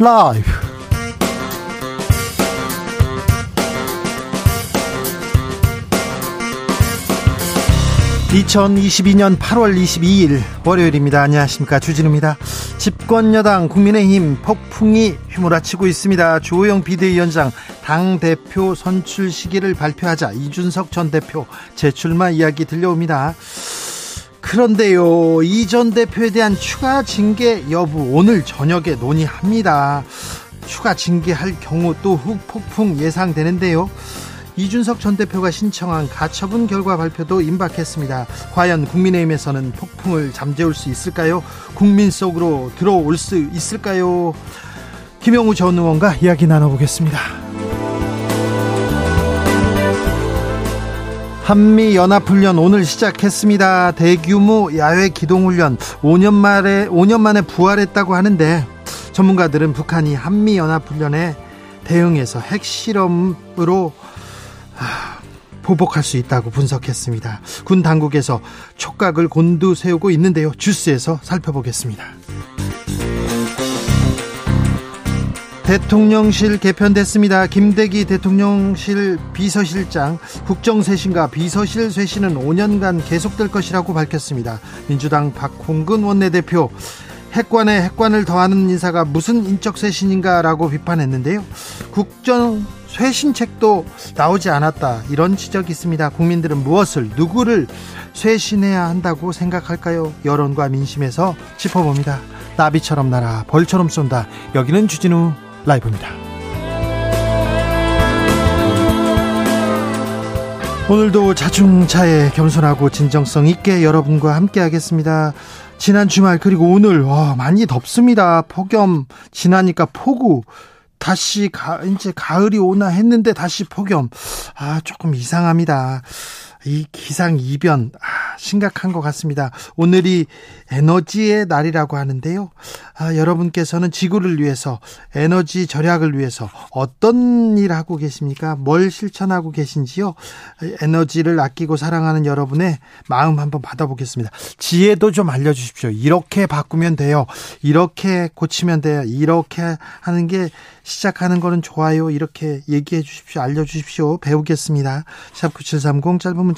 라이브. 2022년 8월 22일 월요일입니다. 안녕하십니까. 주진우입니다. 집권여당 국민의힘 폭풍이 휘몰아치고 있습니다. 조호영 비대위원장 당대표 선출 시기를 발표하자 이준석 전 대표 재출마 이야기 들려옵니다. 그런데요, 이 전 대표에 대한 추가 징계 여부 오늘 저녁에 논의합니다. 추가 징계할 경우 또 훅폭풍 예상되는데요. 이준석 전 대표가 신청한 가처분 결과 발표도 임박했습니다. 과연 국민의힘에서는 폭풍을 잠재울 수 있을까요? 국민 속으로 들어올 수 있을까요? 김영우 전 의원과 이야기 나눠보겠습니다. 한미 연합훈련 오늘 시작했습니다. 대규모 야외 기동훈련 5년 만에 5년 만에 부활했다고 하는데 전문가들은 북한이 한미 연합훈련에 대응해서 핵실험으로 보복할 수 있다고 분석했습니다. 군 당국에서 촉각을 곤두세우고 있는데요. 주스에서 살펴보겠습니다. 대통령실 개편됐습니다. 김대기 대통령실 비서실장 국정쇄신과 비서실 쇄신은 5년간 계속될 것이라고 밝혔습니다. 민주당 박홍근 원내대표 핵관에 핵관을 더하는 인사가 무슨 인적 쇄신인가라고 비판했는데요. 국정 쇄신책도 나오지 않았다 이런 지적이 있습니다. 국민들은 무엇을 누구를 쇄신해야 한다고 생각할까요? 여론과 민심에서 짚어봅니다. 나비처럼 날아 벌처럼 쏜다. 여기는 주진우 라이브입니다. 오늘도 자중차에 겸손하고 진정성 있게 여러분과 함께 하겠습니다. 지난 주말 그리고 오늘 와 많이 덥습니다. 폭염 지나니까 폭우 다시 가, 이제 가을이 오나 했는데 다시 폭염. 아, 조금 이상합니다. 이 기상 이변 아, 심각한 것 같습니다. 오늘이 에너지의 날이라고 하는데요. 아, 여러분께서는 지구를 위해서 에너지 절약을 위해서 어떤 일 하고 계십니까? 뭘 실천하고 계신지요? 에너지를 아끼고 사랑하는 여러분의 마음 한번 받아보겠습니다. 지혜도 좀 알려주십시오. 이렇게 바꾸면 돼요. 이렇게 고치면 돼요. 이렇게 하는 게 시작하는 거는 좋아요. 이렇게 얘기해 주십시오. 알려주십시오. 배우겠습니다. 샵 9730 짧은 문자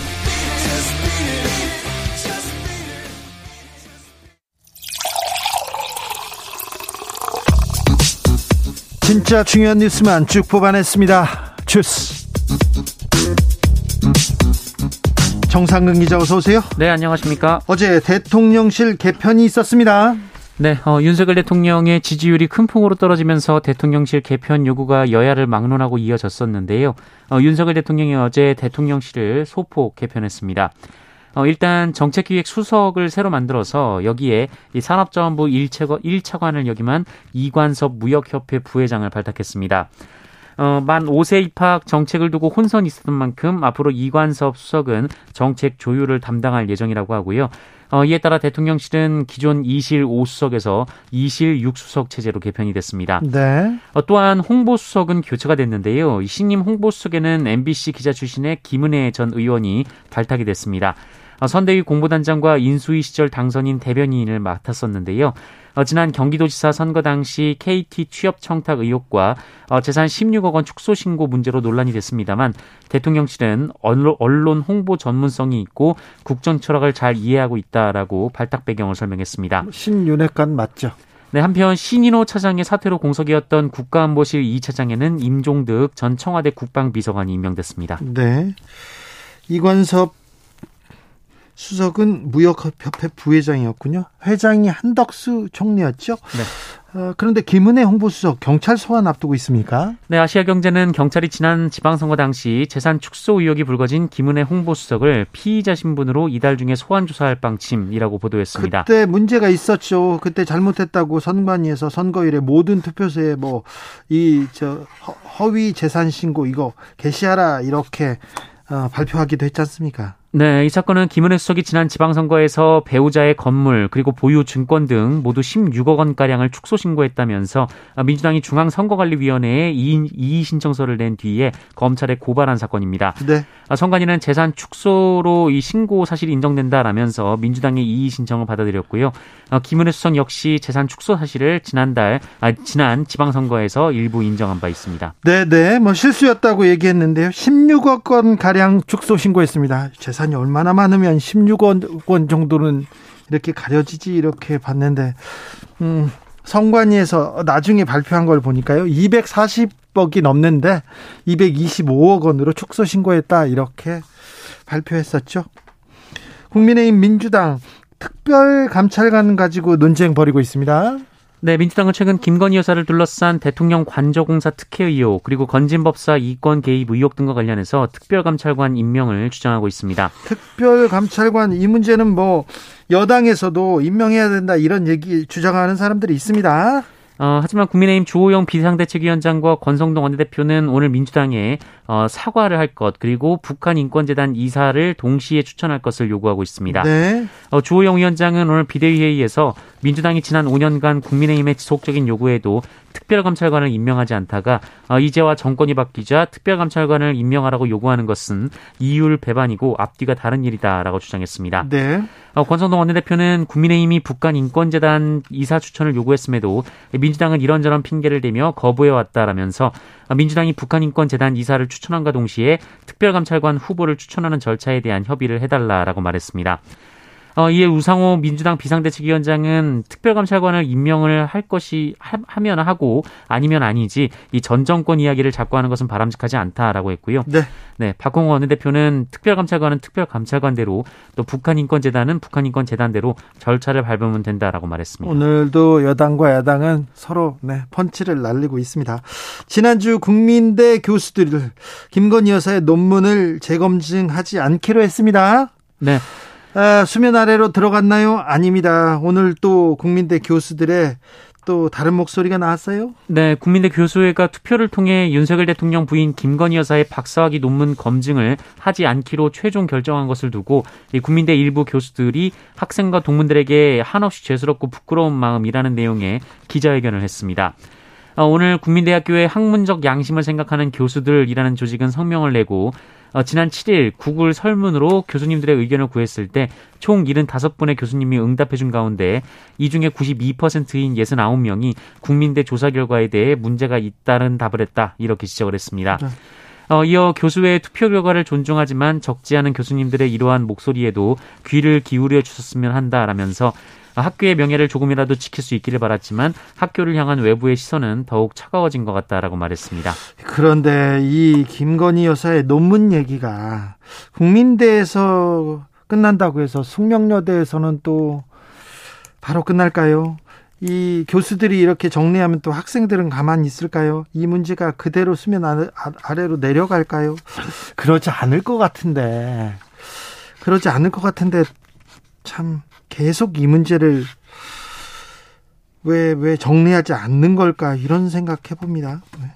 진짜 중요한 뉴스만 쭉 뽑아냈습니다. 주스. 정상근 기자 어서 오세요. 네, 안녕하십니까? 어제 대통령실 개편이 있었습니다. 네, 어, 윤석열 대통령의 지지율이 큰 폭으로 떨어지면서 대통령실 개편 요구가 여야를 막론하고 이어졌었는데요. 어, 윤석열 대통령이 어제 대통령실을 소폭 개편했습니다. 어, 일단 정책기획 수석을 새로 만들어서 여기에 이 산업자원부 1차관, 1차관을 역임한 이관섭 무역협회 부회장을 발탁했습니다. 어, 만 5세 입학 정책을 두고 혼선이 있었던 만큼 앞으로 이관섭 수석은 정책 조율을 담당할 예정이라고 하고요. 어, 이에 따라 대통령실은 기존 2실 5수석에서 2실 6수석 체제로 개편이 됐습니다. 네. 어, 또한 홍보수석은 교체가 됐는데요. 신임 홍보수석에는 MBC 기자 출신의 김은혜 전 의원이 발탁이 됐습니다. 어, 선대위 공보단장과 인수위 시절 당선인 대변인을 맡았었는데요. 어, 지난 경기도지사 선거 당시 KT 취업 청탁 의혹과 어, 재산 16억 원 축소 신고 문제로 논란이 됐습니다만 대통령실은 언론 홍보 전문성이 있고 국정 철학을 잘 이해하고 있다라고 발탁 배경을 설명했습니다. 신윤회관 맞죠? 네, 한편 신인호 차장의 사퇴로 공석이었던 국가안보실 2 차장에는 임종득 전 청와대 국방비서관이 임명됐습니다. 네. 이관섭 수석은 무역협회 부회장이었군요. 회장이 한덕수 총리였죠. 네. 어, 그런데 김은혜 홍보수석 경찰 소환 앞두고 있습니까? 네, 아시아경제는 경찰이 지난 지방선거 당시 재산 축소 의혹이 불거진 김은혜 홍보수석을 피의자 신분으로 이달 중에 소환 조사할 방침이라고 보도했습니다. 그때 문제가 있었죠. 그때 잘못했다고 선관위에서 선거일에 모든 투표소에 뭐 이 저 허위 재산 신고 이거 게시하라 이렇게 어, 발표하기도 했지 않습니까? 네, 이 사건은 김은혜 수석이 지난 지방선거에서 배우자의 건물 그리고 보유 증권 등 모두 16억 원 가량을 축소 신고했다면서 민주당이 중앙선거관리위원회에 이의 신청서를 낸 뒤에 검찰에 고발한 사건입니다. 네. 선관위는 재산 축소로 이 신고 사실이 인정된다라면서 민주당의 이의 신청을 받아들였고요. 김은혜 수석 역시 재산 축소 사실을 지난달 아, 지난 지방선거에서 일부 인정한 바 있습니다. 네, 네. 뭐 실수였다고 얘기했는데요. 16억 원 가량 축소 신고했습니다. 재산 예산이 얼마나 많으면 16억 원 정도는 이렇게 가려지지 이렇게 봤는데 음, 성관위에서 나중에 발표한 걸 보니까요. 240억이 넘는데 225억 원으로 축소 신고했다 이렇게 발표했었죠. 국민의힘 민주당 특별감찰관 가지고 논쟁 벌이고 있습니다. 네, 민주당은 최근 김건희 여사를 둘러싼 대통령 관저공사 특혜 의혹 그리고 건진법사 이권 개입 의혹 등과 관련해서 특별감찰관 임명을 주장하고 있습니다. 특별감찰관 이 문제는 뭐 여당에서도 임명해야 된다 이런 얘기 주장하는 사람들이 있습니다. 어, 하지만 국민의힘 주호영 비상대책위원장과 권성동 원내대표는 오늘 민주당에 어, 사과를 할 것 그리고 북한 인권재단 이사를 동시에 추천할 것을 요구하고 있습니다. 네. 어, 주호영 위원장은 오늘 비대위 회의에서 민주당이 지난 5년간 국민의힘의 지속적인 요구에도 특별감찰관을 임명하지 않다가 어, 이제와 정권이 바뀌자 특별감찰관을 임명하라고 요구하는 것은 이율 배반이고 앞뒤가 다른 일이다라고 주장했습니다. 네. 어, 권성동 원내대표는 국민의힘이 북한 인권재단 이사 추천을 요구했음에도 민주당은 이런저런 핑계를 대며 거부해왔다라면서 민주당이 북한 인권재단 이사를 추천한과 동시에 특별감찰관 후보를 추천하는 절차에 대한 협의를 해달라라고 말했습니다. 어, 이에 우상호 민주당 비상대책위원장은 특별감찰관을 임명을 할 것이 하, 면 하고 아니면 아니지 이 전 정권 이야기를 자꾸 하는 것은 바람직하지 않다라고 했고요. 네. 네, 박홍호 원내대표는 특별감찰관은 특별감찰관대로 또 북한인권재단은 북한인권재단대로 절차를 밟으면 된다라고 말했습니다. 오늘도 여당과 야당은 서로 네, 펀치를 날리고 있습니다. 지난주 국민대 교수들 김건희 여사의 논문을 재검증하지 않기로 했습니다. 네. 아, 수면 아래로 들어갔나요? 아닙니다. 오늘 또 국민대 교수들의 또 다른 목소리가 나왔어요? 네, 국민대 교수회가 투표를 통해 윤석열 대통령 부인 김건희 여사의 박사학위 논문 검증을 하지 않기로 최종 결정한 것을 두고 국민대 일부 교수들이 학생과 동문들에게 한없이 죄스럽고 부끄러운 마음이라는 내용의 기자회견을 했습니다. 어, 오늘 국민대학교의 학문적 양심을 생각하는 교수들이라는 조직은 성명을 내고 어, 지난 7일 구글 설문으로 교수님들의 의견을 구했을 때 총 75분의 교수님이 응답해준 가운데 이 중에 92%인 69명이 국민대 조사 결과에 대해 문제가 있다는 답을 했다. 이렇게 지적을 했습니다. 네. 어, 이어 교수의 투표 결과를 존중하지만 적지 않은 교수님들의 이러한 목소리에도 귀를 기울여 주셨으면 한다라면서 학교의 명예를 조금이라도 지킬 수 있기를 바랐지만 학교를 향한 외부의 시선은 더욱 차가워진 것 같다라고 말했습니다. 그런데 이 김건희 여사의 논문 얘기가 국민대에서 끝난다고 해서 숙명여대에서는 또 바로 끝날까요? 이 교수들이 이렇게 정리하면 또 학생들은 가만히 있을까요? 이 문제가 그대로 수면 아래로 내려갈까요? 그러지 않을 것 같은데. 그러지 않을 것 같은데 참 계속 이 문제를 왜, 왜 정리하지 않는 걸까, 이런 생각 해 봅니다. 네.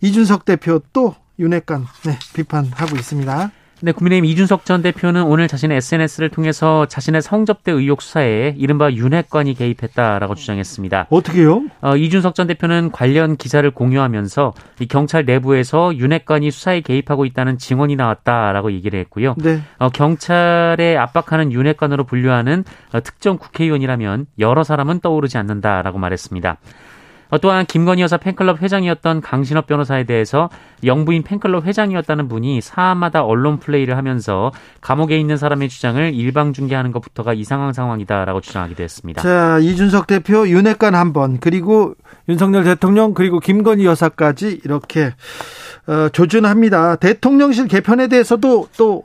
이준석 대표 또 윤핵관, 네, 비판하고 있습니다. 네, 국민의힘 이준석 전 대표는 오늘 자신의 SNS를 통해서 자신의 성접대 의혹 수사에 이른바 윤핵관이 개입했다라고 주장했습니다. 어떻게요? 어, 이준석 전 대표는 관련 기사를 공유하면서 이 경찰 내부에서 윤핵관이 수사에 개입하고 있다는 증언이 나왔다라고 얘기를 했고요. 네. 어, 경찰에 압박하는 윤핵관으로 분류하는 어, 특정 국회의원이라면 여러 사람은 떠오르지 않는다라고 말했습니다. 어, 또한 김건희 여사 팬클럽 회장이었던 강신업 변호사에 대해서 영부인 팬클럽 회장이었다는 분이 사안마다 언론 플레이를 하면서 감옥에 있는 사람의 주장을 일방 중계하는 것부터가 이상한 상황이다라고 주장하기도 했습니다. 자, 이준석 대표 윤핵관 한 번, 그리고 윤석열 대통령, 그리고 김건희 여사까지 이렇게 어, 조준합니다. 대통령실 개편에 대해서도 또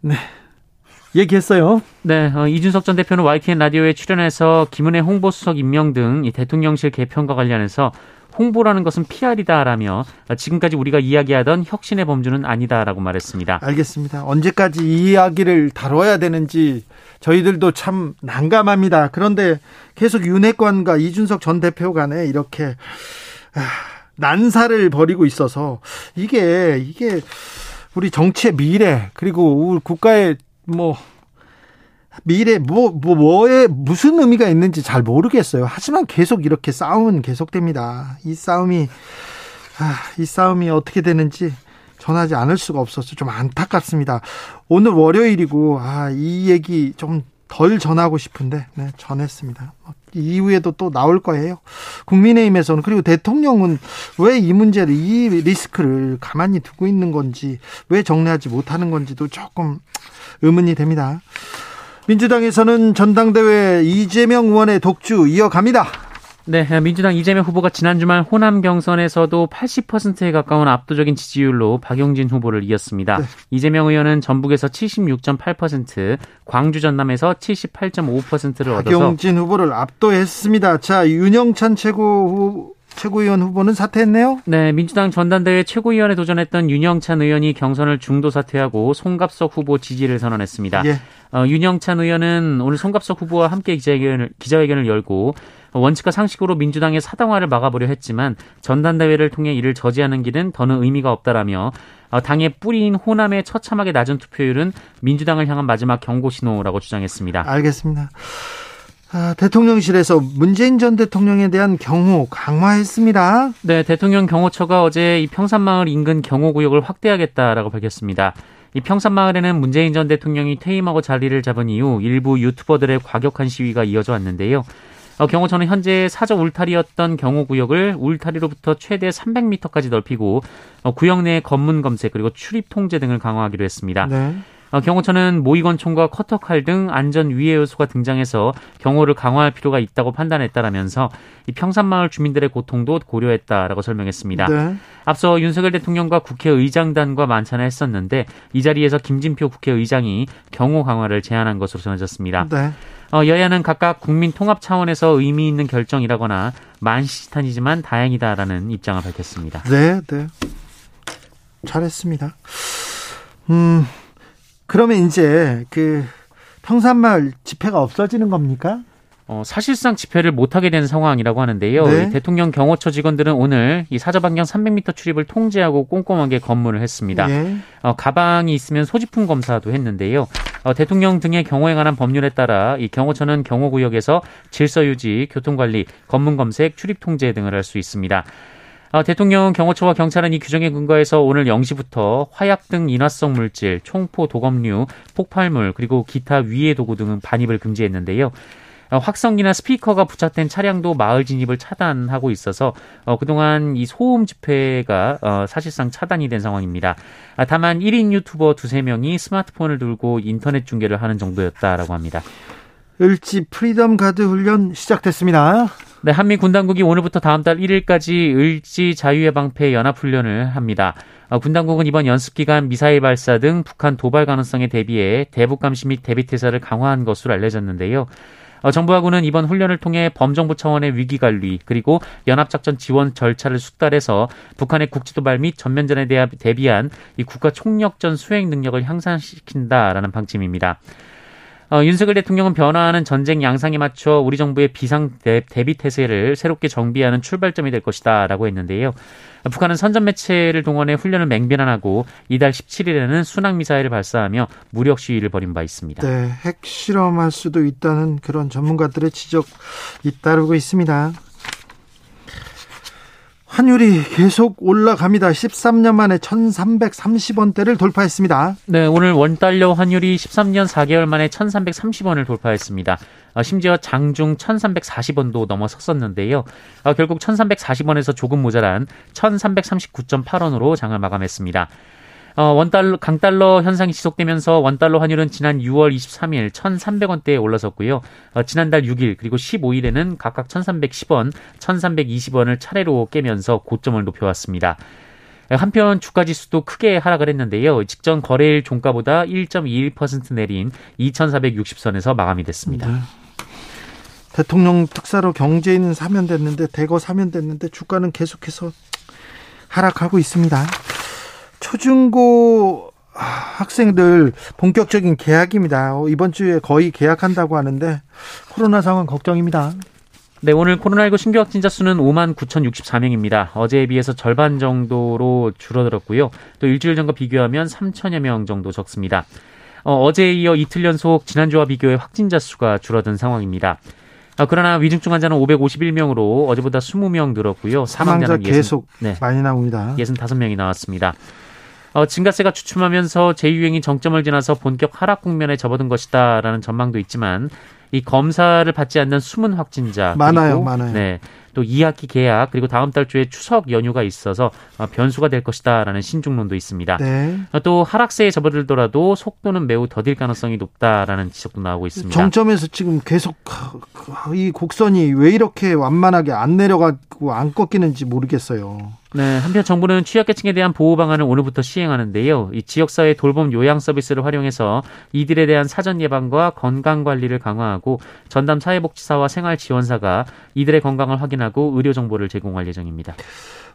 네. 얘기했어요. 네, 어, 이준석 전 대표는 YTN 라디오에 출연해서 김은혜 홍보수석 임명 등 이 대통령실 개편과 관련해서 홍보라는 것은 PR이다라며 지금까지 우리가 이야기하던 혁신의 범주는 아니다라고 말했습니다. 알겠습니다. 언제까지 이 이야기를 다뤄야 되는지 저희들도 참 난감합니다. 그런데 계속 윤핵관과 이준석 전 대표 간에 이렇게 아, 난사를 벌이고 있어서 이게 이게 우리 정치의 미래 그리고 우리 국가의 뭐 미래 뭐, 뭐 뭐에 무슨 의미가 있는지 잘 모르겠어요. 하지만 계속 이렇게 싸움은 계속됩니다. 이 싸움이 아, 이 싸움이 어떻게 되는지 전하지 않을 수가 없어서 좀 안타깝습니다. 오늘 월요일이고 아, 이 얘기 좀 덜 전하고 싶은데 네, 전했습니다. 이후에도 또 나올 거예요. 국민의힘에서는 그리고 대통령은 왜 이 문제를 이 리스크를 가만히 두고 있는 건지 왜 정리하지 못하는 건지도 조금 의문이 됩니다. 민주당에서는 전당대회 이재명 의원의 독주 이어갑니다. 네, 민주당 이재명 후보가 지난 주말 호남 경선에서도 80%에 가까운 압도적인 지지율로 박용진 후보를 이었습니다. 네. 이재명 의원은 전북에서 76.8%, 광주 전남에서 78.5%를 얻어서 박용진 후보를 압도했습니다. 자, 윤영찬 최고 최고위원 후보는 사퇴했네요. 네, 민주당 전당대회 최고위원에 도전했던 윤영찬 의원이 경선을 중도 사퇴하고 송갑석 후보 지지를 선언했습니다. 예. 어, 윤영찬 의원은 오늘 송갑석 후보와 함께 기자회견을, 기자회견을 열고 원칙과 상식으로 민주당의 사당화를 막아보려 했지만 전당대회를 통해 이를 저지하는 길은 더는 의미가 없다라며 어, 당의 뿌리인 호남의 처참하게 낮은 투표율은 민주당을 향한 마지막 경고 신호라고 주장했습니다. 알겠습니다. 아, 대통령실에서 문재인 전 대통령에 대한 경호 강화했습니다. 네, 대통령 경호처가 어제 이 평산마을 인근 경호 구역을 확대하겠다라고 밝혔습니다. 이 평산마을에는 문재인 전 대통령이 퇴임하고 자리를 잡은 이후 일부 유튜버들의 과격한 시위가 이어져 왔는데요. 어, 경호처는 현재 사저 울타리였던 경호 구역을 울타리로부터 최대 300m까지 넓히고 어, 구역 내 검문 검색 그리고 출입 통제 등을 강화하기로 했습니다. 네. 어, 경호처는 모의권총과 커터칼 등 안전 위해 요소가 등장해서 경호를 강화할 필요가 있다고 판단했다라면서 이 평산마을 주민들의 고통도 고려했다라고 설명했습니다. 네. 앞서 윤석열 대통령과 국회의장단과 만찬을 했었는데 이 자리에서 김진표 국회의장이 경호 강화를 제안한 것으로 전해졌습니다. 네. 어, 여야는 각각 국민 통합 차원에서 의미 있는 결정이라거나 만시지탄이지만 다행이다라는 입장을 밝혔습니다. 네, 네. 잘했습니다. 음, 그러면 이제 그 평산마을 집회가 없어지는 겁니까? 어, 사실상 집회를 못하게 된 상황이라고 하는데요. 네. 대통령 경호처 직원들은 오늘 이 사저 반경 300m 출입을 통제하고 꼼꼼하게 검문을 했습니다. 네. 어, 가방이 있으면 소지품 검사도 했는데요. 어, 대통령 등의 경호에 관한 법률에 따라 이 경호처는 경호 구역에서 질서 유지, 교통 관리, 검문 검색, 출입 통제 등을 할 수 있습니다. 어, 대통령 경호처와 경찰은 이 규정에 근거해서 오늘 0시부터 화약 등 인화성 물질, 총포, 도검류, 폭발물 그리고 기타 위해 도구 등은 반입을 금지했는데요. 어, 확성기나 스피커가 부착된 차량도 마을 진입을 차단하고 있어서 어, 그동안 이 소음 집회가 어, 사실상 차단이 된 상황입니다. 아, 다만 1인 유튜버 두세 명이 스마트폰을 들고 인터넷 중계를 하는 정도였다라고 합니다. 을지 프리덤 가드 훈련 시작됐습니다. 네, 한미 군 당국이 오늘부터 다음 달 1일까지 을지 자유의 방패 연합 훈련을 합니다. 어, 군 당국은 이번 연습 기간 미사일 발사 등 북한 도발 가능성에 대비해 대북 감시 및 대비 태세를 강화한 것으로 알려졌는데요. 어, 정부하고 군은 이번 훈련을 통해 범정부 차원의 위기 관리 그리고 연합작전 지원 절차를 숙달해서 북한의 국지도발 및 전면전에 대비한 이 국가 총력전 수행 능력을 향상시킨다라는 방침입니다. 어, 윤석열 대통령은 변화하는 전쟁 양상에 맞춰 우리 정부의 비상 대비 태세를 새롭게 정비하는 출발점이 될 것이다라고 했는데요. 북한은 선전 매체를 동원해 훈련을 맹비난하고 이달 17일에는 순항 미사일을 발사하며 무력 시위를 벌인 바 있습니다. 네, 핵 실험할 수도 있다는 그런 전문가들의 지적 잇따르고 있습니다. 환율이 계속 올라갑니다. 13년 만에 1,330원대를 돌파했습니다. 네, 오늘 원달러 환율이 13년 4개월 만에 1,330원을 돌파했습니다. 어, 심지어 장중 1,340원도 넘어섰었는데요. 어, 결국 1,340원에서 조금 모자란 1,339.8원으로 장을 마감했습니다. 어, 원달러, 강달러 현상이 지속되면서 원달러 환율은 지난 6월 23일 1,300원대에 올라섰고요. 어, 지난달 6일 그리고 15일에는 각각 1,310원, 1,320원을 차례로 깨면서 고점을 높여왔습니다. 한편 주가 지수도 크게 하락을 했는데요. 직전 거래일 종가보다 1.21% 내린 2,460선에서 마감이 됐습니다. 네. 대통령 특사로 경제인은 사면됐는데 대거 사면됐는데 주가는 계속해서 하락하고 있습니다. 초중고 학생들 본격적인 계약입니다. 이번 주에 거의 계약한다고 하는데 코로나 상황 걱정입니다. 네, 오늘 코로나19 신규 확진자 수는 5만 9,064명입니다. 어제에 비해서 절반 정도로 줄어들었고요. 또 일주일 전과 비교하면 3천여 명 정도 적습니다. 어, 제에 이어 이틀 연속 지난주와 비교해 확진자 수가 줄어든 상황입니다. 어, 그러나 위중증 환자는 551명으로 어제보다 20명 늘었고요. 사망자는 계속 네, 많이 나옵니다. 65명이 나왔습니다. 어, 증가세가 주춤하면서 제2유행이 정점을 지나서 본격 하락 국면에 접어든 것이다라는 전망도 있지만 이 검사를 받지 않는 숨은 확진자 많아요, 그리고, 많아요. 네. 또 2학기 개학 그리고 다음 달 주에 추석 연휴가 있어서 어, 변수가 될 것이다라는 신중론도 있습니다. 네. 어, 또 하락세에 접어들더라도 속도는 매우 더딜 가능성이 높다라는 지적도 나오고 있습니다. 정점에서 지금 계속 이 곡선이 왜 이렇게 완만하게 안 내려가고 안 꺾이는지 모르겠어요. 네, 한편 정부는 취약계층에 대한 보호 방안을 오늘부터 시행하는데요. 이 지역사회 돌봄 요양 서비스를 활용해서 이들에 대한 사전 예방과 건강 관리를 강화하고 전담 사회복지사와 생활지원사가 이들의 건강을 확인하고 의료 정보를 제공할 예정입니다.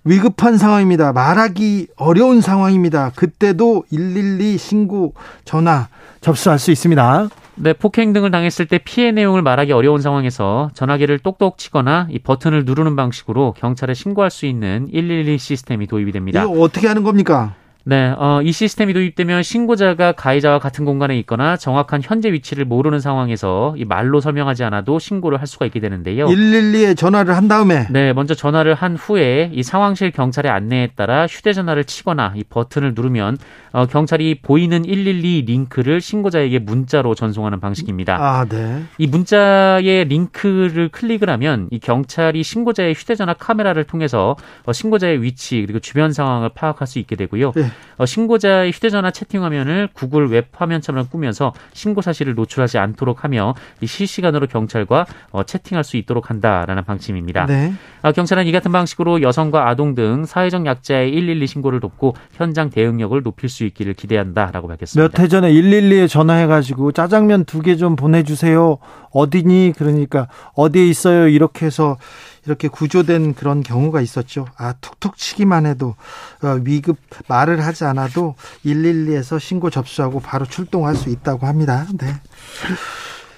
위급한 상황입니다. 말하기 어려운 상황입니다. 그때도 112 신고 전화 접수할 수 있습니다. 네, 폭행 등을 당했을 때 피해 내용을 말하기 어려운 상황에서 전화기를 똑똑 치거나 이 버튼을 누르는 방식으로 경찰에 신고할 수 있는 112 시스템이 도입이 됩니다. 이거 어떻게 하는 겁니까? 네, 어, 이 시스템이 도입되면 신고자가 가해자와 같은 공간에 있거나 정확한 현재 위치를 모르는 상황에서 이 말로 설명하지 않아도 신고를 할 수가 있게 되는데요. 112에 전화를 한 다음에 네, 먼저 전화를 한 후에 이 상황실 경찰의 안내에 따라 휴대전화를 치거나 이 버튼을 누르면 어, 경찰이 보이는 112 링크를 신고자에게 문자로 전송하는 방식입니다. 아, 네. 이 문자의 링크를 클릭을 하면 이 경찰이 신고자의 휴대전화 카메라를 통해서 어, 신고자의 위치 그리고 주변 상황을 파악할 수 있게 되고요. 네. 어, 신고자의 휴대전화 채팅 화면을 구글 웹 화면처럼 꾸면서 신고 사실을 노출하지 않도록 하며 실시간으로 경찰과 어, 채팅할 수 있도록 한다라는 방침입니다. 네. 어, 경찰은 이 같은 방식으로 여성과 아동 등 사회적 약자의 112 신고를 돕고 현장 대응력을 높일 수 있기를 기대한다라고 밝혔습니다. 몇 해 전에 112에 전화해가지고 짜장면 두 개 좀 보내주세요. 어디니? 그러니까 어디에 있어요? 이렇게 해서 이렇게 구조된 그런 경우가 있었죠. 아, 툭툭 치기만 해도 어, 위급 말을 하지 않아도 112에서 신고 접수하고 바로 출동할 수 있다고 합니다. 네.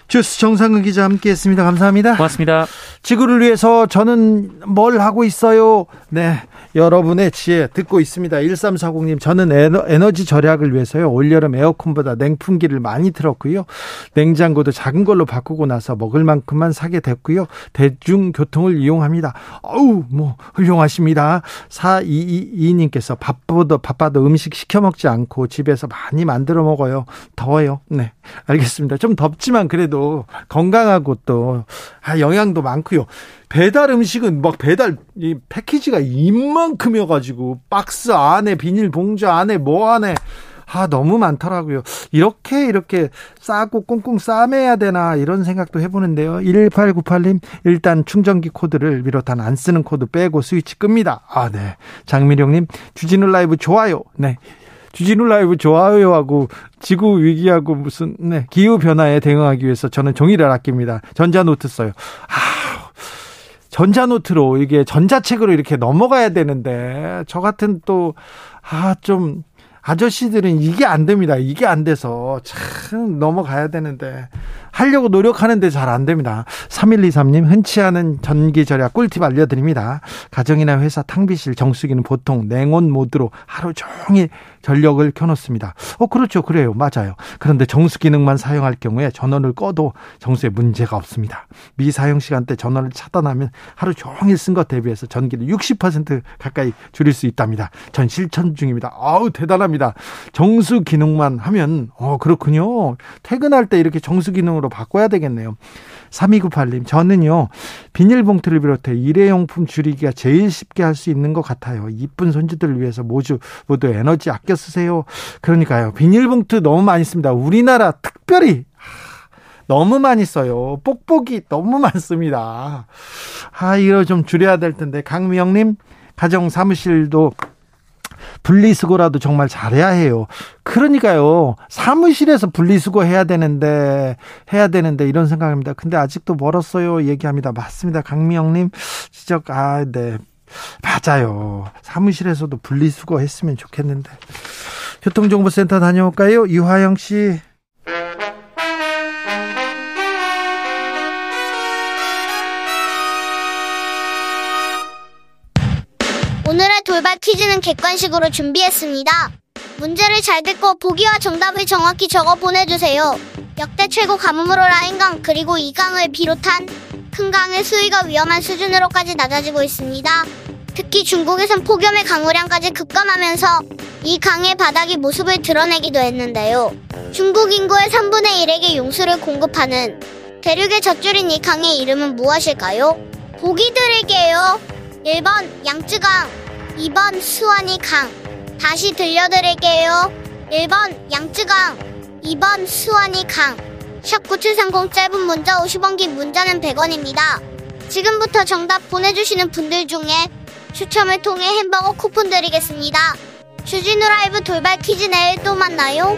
주스 정상근 기자 함께 했습니다. 감사합니다. 고맙습니다. 지구를 위해서 저는 뭘 하고 있어요? 네. 여러분의 지혜 듣고 있습니다. 1340님, 저는 에너, 지 절약을 위해서요. 올여름 에어컨보다 냉풍기를 많이 틀었고요. 냉장고도 작은 걸로 바꾸고 나서 먹을 만큼만 사게 됐고요. 대중교통을 이용합니다. 어우, 뭐, 훌륭하십니다. 4222님께서 바빠도, 바빠도 음식 시켜 먹지 않고 집에서 많이 만들어 먹어요. 더워요. 네. 알겠습니다. 좀 덥지만 그래도 건강하고 또, 아, 영양도 많고요. 배달 음식은 막 배달 이 패키지가 이만큼여 가지고 박스 안에 비닐 봉지 안에 뭐 안에 아, 너무 많더라고요. 이렇게, 이렇게 싸고 꽁꽁 싸매야 되나, 이런 생각도 해보는데요. 1898님, 일단 충전기 코드를 비롯한 안 쓰는 코드 빼고 스위치 끕니다. 아, 네. 장미령님, 주진우 라이브 좋아요. 네. 주진우 라이브 좋아요하고 지구 위기하고 무슨, 네. 기후 변화에 대응하기 위해서 저는 종이를 아낍니다. 전자 노트 써요. 아, 전자노트로 이게 전자책으로 이렇게 넘어가야 되는데 저 같은 또 아 좀 아저씨들은 이게 안 됩니다. 이게 안 돼서 참 넘어가야 되는데 하려고 노력하는데 잘 안 됩니다. 3123님 흔치 않은 전기 절약 꿀팁 알려드립니다. 가정이나 회사 탕비실 정수기는 보통 냉온 모드로 하루 종일 전력을 켜놓습니다. 어, 그렇죠. 그래요. 맞아요. 그런데 정수 기능만 사용할 경우에 전원을 꺼도 정수에 문제가 없습니다. 미사용 시간대 전원을 차단하면 하루 종일 쓴 것 대비해서 전기를 60% 가까이 줄일 수 있답니다. 전 실천 중입니다. 아우, 대단합니다. 정수 기능만 하면, 어, 그렇군요. 퇴근할 때 이렇게 정수 기능으로 바꿔야 되겠네요. 3298님, 저는요, 비닐봉투를 비롯해 일회용품 줄이기가 제일 쉽게 할 수 있는 것 같아요. 이쁜 손주들을 위해서 모두, 모두 에너지 아껴 쓰세요. 그러니까요, 비닐봉투 너무 많이 씁니다. 우리나라 특별히 너무 많이 써요. 뽁뽁이 너무 많습니다. 아, 이거 좀 줄여야 될 텐데. 강미영님, 가정 사무실도 분리수거라도 정말 잘해야 해요. 그러니까요. 사무실에서 분리수거 해야 되는데 해야 되는데 이런 생각입니다. 근데 아직도 멀었어요. 얘기합니다. 맞습니다. 강미영님 지적 아 네. 맞아요. 사무실에서도 분리수거 했으면 좋겠는데. 교통정보센터 다녀올까요? 유하영 씨. 돌발 퀴즈는 객관식으로 준비했습니다. 문제를 잘 듣고 보기와 정답을 정확히 적어 보내주세요. 역대 최고 가뭄으로 라인강 그리고 이 강을 비롯한 큰 강의 수위가 위험한 수준으로까지 낮아지고 있습니다. 특히 중국에선 폭염의 강우량까지 급감하면서 이 강의 바닥이 모습을 드러내기도 했는데요. 중국 인구의 3분의 1에게 용수를 공급하는 대륙의 젖줄인 이 강의 이름은 무엇일까요? 보기 드릴게요. 1번 양쯔강, 2번 수완이 강. 다시 들려드릴게요. 1번 양쯔강, 2번 수완이 강. 샵9730 짧은 문자 50원 긴 문자는 100원입니다. 지금부터 정답 보내주시는 분들 중에 추첨을 통해 햄버거 쿠폰 드리겠습니다. 주진우 라이브 돌발 퀴즈 내일 또 만나요.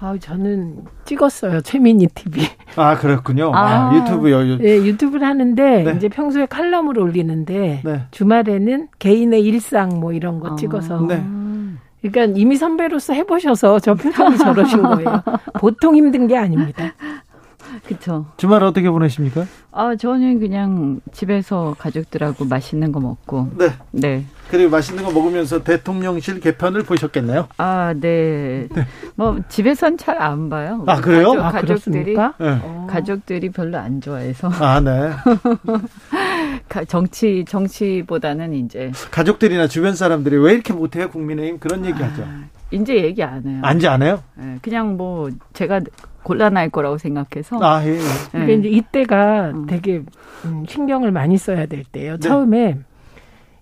아, 저는 찍었어요. 최민희 TV. 아 그렇군요 아, 아. 유튜브 요 네, 유튜브를 하는데 네. 이제 평소에 칼럼을 올리는데 네. 주말에는 개인의 일상 뭐 이런 거 아. 찍어서 네. 그러니까 이미 선배로서 해보셔서 저 표정이 저러신 거예요. 보통 힘든 게 아닙니다. 그쵸. 주말 어떻게 보내십니까 아, 저는 그냥 집에서 가족들하고 맛있는 거 먹고. 네 네. 그리고 맛있는 거 먹으면서 대통령실 개편을 보셨겠네요 아, 네. 뭐, 집에선 잘 안 봐요. 아, 그래요? 가족, 아, 가족들이. 네. 어. 가족들이 별로 안 좋아해서. 아, 네. 가- 정치, 정치보다는 이제. 가족들이나 주변 사람들이 왜 이렇게 못해요, 국민의힘? 그런 얘기 하죠. 이제 얘기 안 해요. 안지 않아요? 예, 그냥 뭐, 제가 곤란할 거라고 생각해서. 아, 예. 예. 예. 그러니까 이제 이때가 음. 되게 음, 신경을 많이 써야 될 때예요. 네. 처음에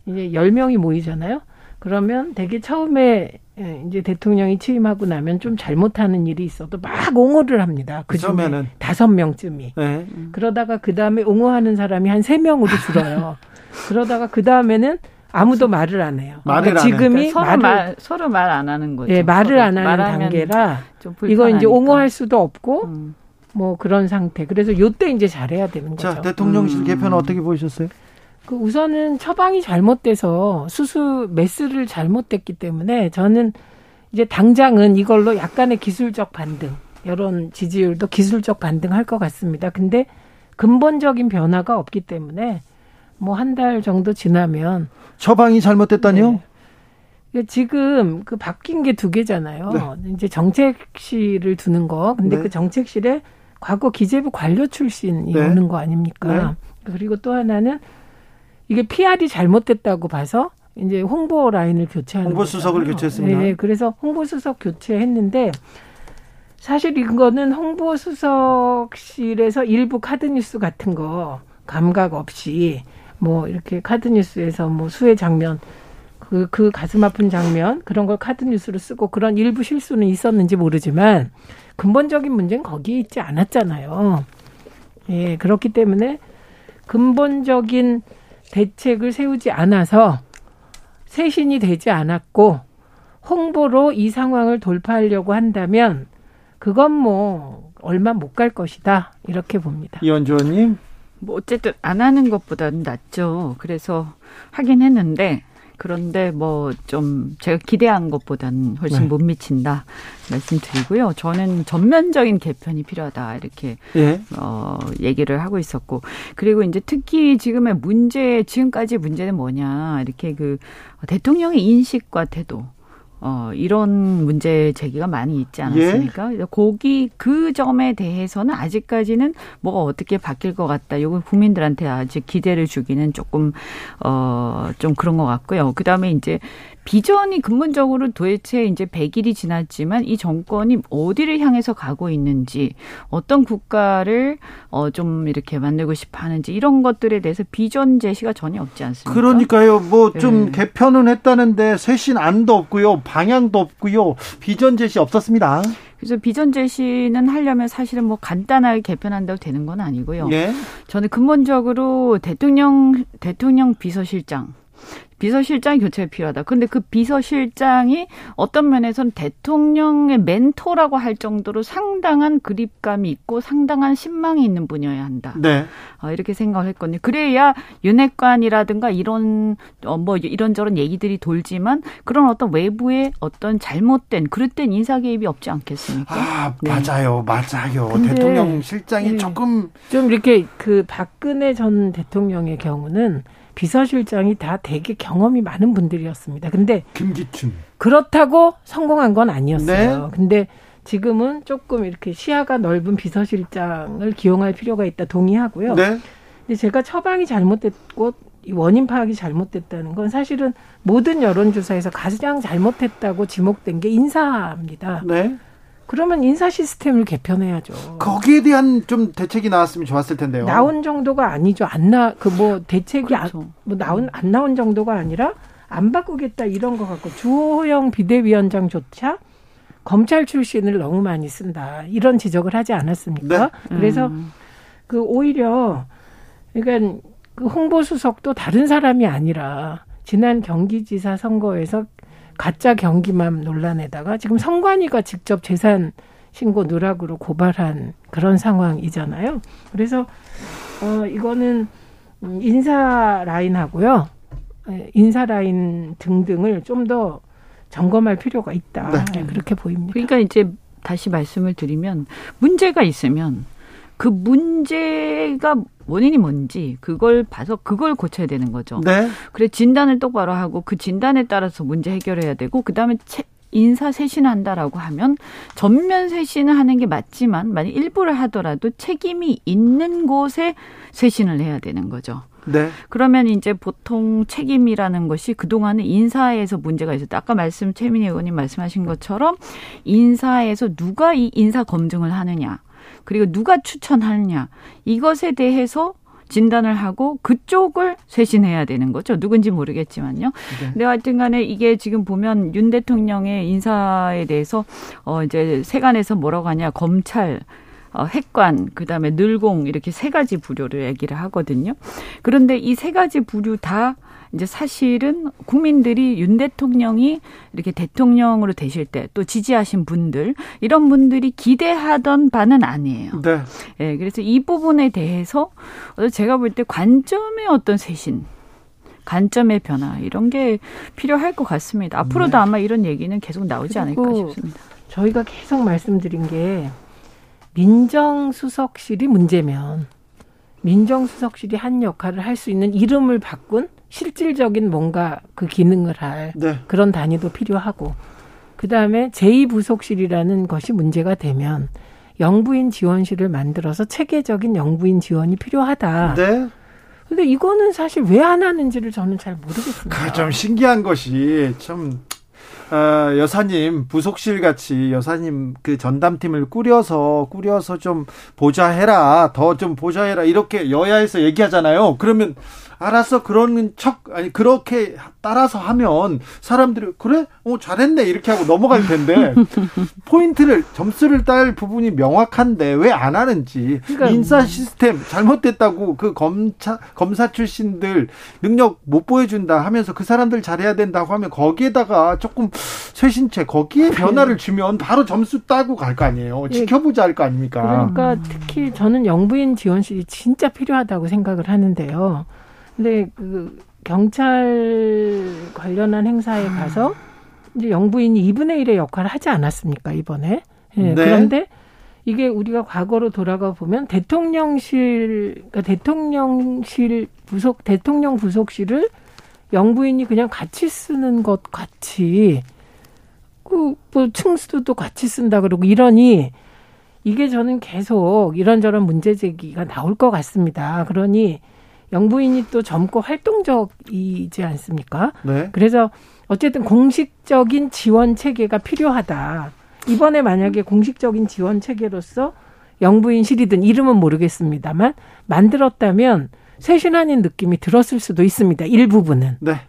이제 10명이 모이잖아요. 그러면 되게 처음에 예, 이제 대통령이 취임하고 나면 좀 잘못하는 일이 있어도 막 옹호를 합니다. 그 중에. 다섯 명쯤이. 네. 그러다가 그 다음에 옹호하는 사람이 한 세 명으로 줄어요. 그러다가 그 다음에는 아무도 말을 안 해요. 말을 그러니까 안. 지금이 서로 말을 말, 서로 말 안 하는 거죠. 예, 말을 안 하는 단계라 좀 이거 이제. 옹호할 수도 없고 음. 뭐 그런 상태. 그래서 요때 이제 잘해야 되는 거죠. 자, 대통령실 음. 개편 어떻게 보셨어요? 그 우선은 처방이 잘못돼서 수수 메스를 잘못됐기 때문에 저는 이제 당장은 이걸로 약간의 기술적 반등, 여론 지지율도 기술적 반등할 것 같습니다. 근데 근본적인 변화가 없기 때문에 뭐 한 달 정도 지나면 처방이 잘못됐다니요? 네. 지금 그 바뀐 게 두 개잖아요. 이제 정책실을 두는 거. 근데 네. 그 정책실에 과거 기재부 관료 출신이 네. 오는 거 아닙니까? 그리고 또 하나는 이게 PR이 잘못됐다고 봐서 이제 홍보 라인을 교체하는 홍보 수석을 거잖아요. 교체했습니다. 네, 그래서 홍보 수석 교체했는데 사실 이거는 홍보 수석실에서 일부 카드 뉴스 같은 거 감각 없이 뭐 이렇게 카드 뉴스에서 뭐 수해 장면 그, 그 가슴 아픈 장면 그런 걸 카드 뉴스로 쓰고 그런 일부 실수는 있었는지 모르지만 근본적인 문제는 거기에 있지 않았잖아요. 예, 그렇기 때문에 근본적인 대책을 세우지 않아서 쇄신이 되지 않았고 홍보로 이 상황을 돌파하려고 한다면 그건 뭐 얼마 못 갈 것이다 이렇게 봅니다. 이원주 의원님. 뭐 어쨌든 안 하는 것보다는 낫죠. 그래서 하긴 했는데 그런데 뭐 좀 제가 기대한 것보다는 훨씬 네. 못 미친다 말씀드리고요. 저는 전면적인 개편이 필요하다 이렇게 예. 어 얘기를 하고 있었고 그리고 이제 특히 지금의 문제 지금까지 문제는 뭐냐 이렇게 그 대통령의 인식과 태도 어, 이런 문제 제기가 많이 있지 않았습니까? 예? 거기 그 점에 대해서는 아직까지는 뭐가 어떻게 바뀔 것 같다. 요거 국민들한테 아직 기대를 주기는 조금 어, 좀 그런 것 같고요. 그 다음에 이제 비전이 근본적으로 도대체 이제 100일이 지났지만 이 정권이 어디를 향해서 가고 있는지 어떤 국가를 어 좀 이렇게 만들고 싶어 하는지 이런 것들에 대해서 비전 제시가 전혀 없지 않습니까? 그러니까요. 뭐좀 네. 개편은 했다는데 쇄신 안도 없고요. 방향도 없고요. 비전 제시 없었습니다. 그래서 비전 제시는 하려면 사실은 뭐 간단하게 개편한다고 되는 건 아니고요. 예. 저는 근본적으로 대통령 대통령 비서실장 비서실장 교체가 필요하다. 근데 그 비서실장이 어떤 면에선 대통령의 멘토라고 할 정도로 상당한 그립감이 있고 상당한 신망이 있는 분이어야 한다. 네. 어, 이렇게 생각을 했거든요. 그래야 윤핵관이라든가 이런 어, 뭐 이런저런 얘기들이 돌지만 그런 어떤 외부의 어떤 잘못된 그릇된 인사 개입이 없지 않겠습니까? 아 네. 맞아요, 맞아요. 대통령 실장이 네. 조금 좀 이렇게 그 박근혜 전 대통령의 경우는 비서실장이 다 되게 경험이 많은 분들이었습니다. 근데 김기춘 그렇다고 성공한 건 아니었어요. 네. 근데 지금은 조금 이렇게 시야가 넓은 비서실장을 기용할 필요가 있다 동의하고요. 네. 근데 제가 처방이 잘못됐고 원인 파악이 잘못됐다는 건 사실은 모든 여론조사에서 가장 잘못했다고 지목된 게 인사입니다. 네. 그러면 인사 시스템을 개편해야죠. 거기에 대한 좀 대책이 나왔으면 좋았을 텐데요. 나온 정도가 아니죠. 안 나 그 뭐 대책이 그렇죠. 안, 뭐 나온 안 나온 정도가 아니라 안 바꾸겠다 이런 거 갖고 주호영 비대위원장조차 검찰 출신을 너무 많이 쓴다 이런 지적을 하지 않았습니까? 네. 그래서 음. 그 오히려 그러니까 그 홍보 수석도 다른 사람이 아니라 지난 경기지사 선거에서 가짜 경기맘 논란에다가 지금 성관이가 직접 재산 신고 누락으로 고발한 그런 상황이잖아요. 그래서 어 이거는 인사 라인하고요. 예, 인사 라인 등등을 좀 더 점검할 필요가 있다. 네. 그렇게 보입니다. 그러니까 이제 다시 말씀을 드리면 문제가 있으면 그 문제가 원인이 뭔지 그걸 봐서 그걸 고쳐야 되는 거죠. 네. 그래 진단을 똑바로 하고 그 진단에 따라서 문제 해결해야 되고 그다음에 채, 인사 쇄신한다라고 하면 전면 쇄신을 하는 게 맞지만 만약 일부를 하더라도 책임이 있는 곳에 쇄신을 해야 되는 거죠. 네. 그러면 이제 보통 책임이라는 것이 그동안은 인사에서 문제가 있었다. 아까 말씀 최민희 의원님 말씀하신 것처럼 인사에서 누가 이 인사 검증을 하느냐. 그리고 누가 추천하느냐 이것에 대해서 진단을 하고 그쪽을 쇄신해야 되는 거죠. 누군지 모르겠지만요. 네. 근데 하여튼 간에 이게 지금 보면 윤 대통령의 인사에 대해서 어 이제 세간에서 뭐라고 하냐 검찰 어, 핵관, 그 다음에 늘공, 이렇게 세 가지 부류를 얘기를 하거든요. 그런데 이 세 가지 부류 다 이제 사실은 국민들이 윤 대통령이 이렇게 대통령으로 되실 때 또 지지하신 분들 이런 분들이 기대하던 바는 아니에요. 네. 예, 그래서 이 부분에 대해서 제가 볼 때 관점의 어떤 쇄신 관점의 변화 이런 게 필요할 것 같습니다. 앞으로도 네. 아마 이런 얘기는 계속 나오지 않을까 싶습니다. 저희가 계속 말씀드린 게 민정수석실이 문제면 민정수석실이 한 역할을 할 수 있는 이름을 바꾼 실질적인 뭔가 그 기능을 할 네. 그런 단위도 필요하고 그 다음에 제2부속실이라는 것이 문제가 되면 영부인 지원실을 만들어서 체계적인 영부인 지원이 필요하다. 네. 근데 이거는 사실 왜 안 하는지를 저는 잘 모르겠습니다. 좀 신기한 것이 좀 어, 여사님 부속실 같이 여사님 그 전담팀을 꾸려서 꾸려서 좀 보좌해라 더 좀 보좌해라 이렇게 여야에서 얘기하잖아요. 그러면 알았어 그런 척 아니 그렇게 따라서 하면 사람들이 그래? 어 잘했네. 이렇게 하고 넘어갈 텐데 포인트를 점수를 딸 부분이 명확한데 왜 안 하는지 그러니까 인사 시스템 잘못됐다고 그 검사 검사 출신들 능력 못 보여준다 하면서 그 사람들 잘해야 된다고 하면 거기에다가 조금 쇄신체 거기에 변화를 주면 바로 점수 따고 갈 거 아니에요. 예. 지켜보자 할 거 아닙니까? 그러니까 특히 저는 영부인 지원실이 진짜 필요하다고 생각을 하는데요. 근데 그 경찰 관련한 행사에 가서 이제 영부인이 2분의 1의 역할을 하지 않았습니까, 이번에? 예, 네. 그런데 이게 우리가 과거로 돌아가 보면 대통령실, 그러니까 대통령실 부속, 대통령 부속실을 영부인이 그냥 같이 쓰는 것 같이 그뭐 층수도 같이 쓴다 그러고 이러니 이게 저는 계속 이런저런 문제 제기가 나올 것 같습니다. 그러니 영부인이 또 젊고 활동적이지 않습니까? 네. 그래서 어쨌든 공식적인 지원 체계가 필요하다. 이번에 만약에 공식적인 지원 체계로서 영부인실이든 이름은 모르겠습니다만 만들었다면 쇄신하는 느낌이 들었을 수도 있습니다. 일부분은. 네.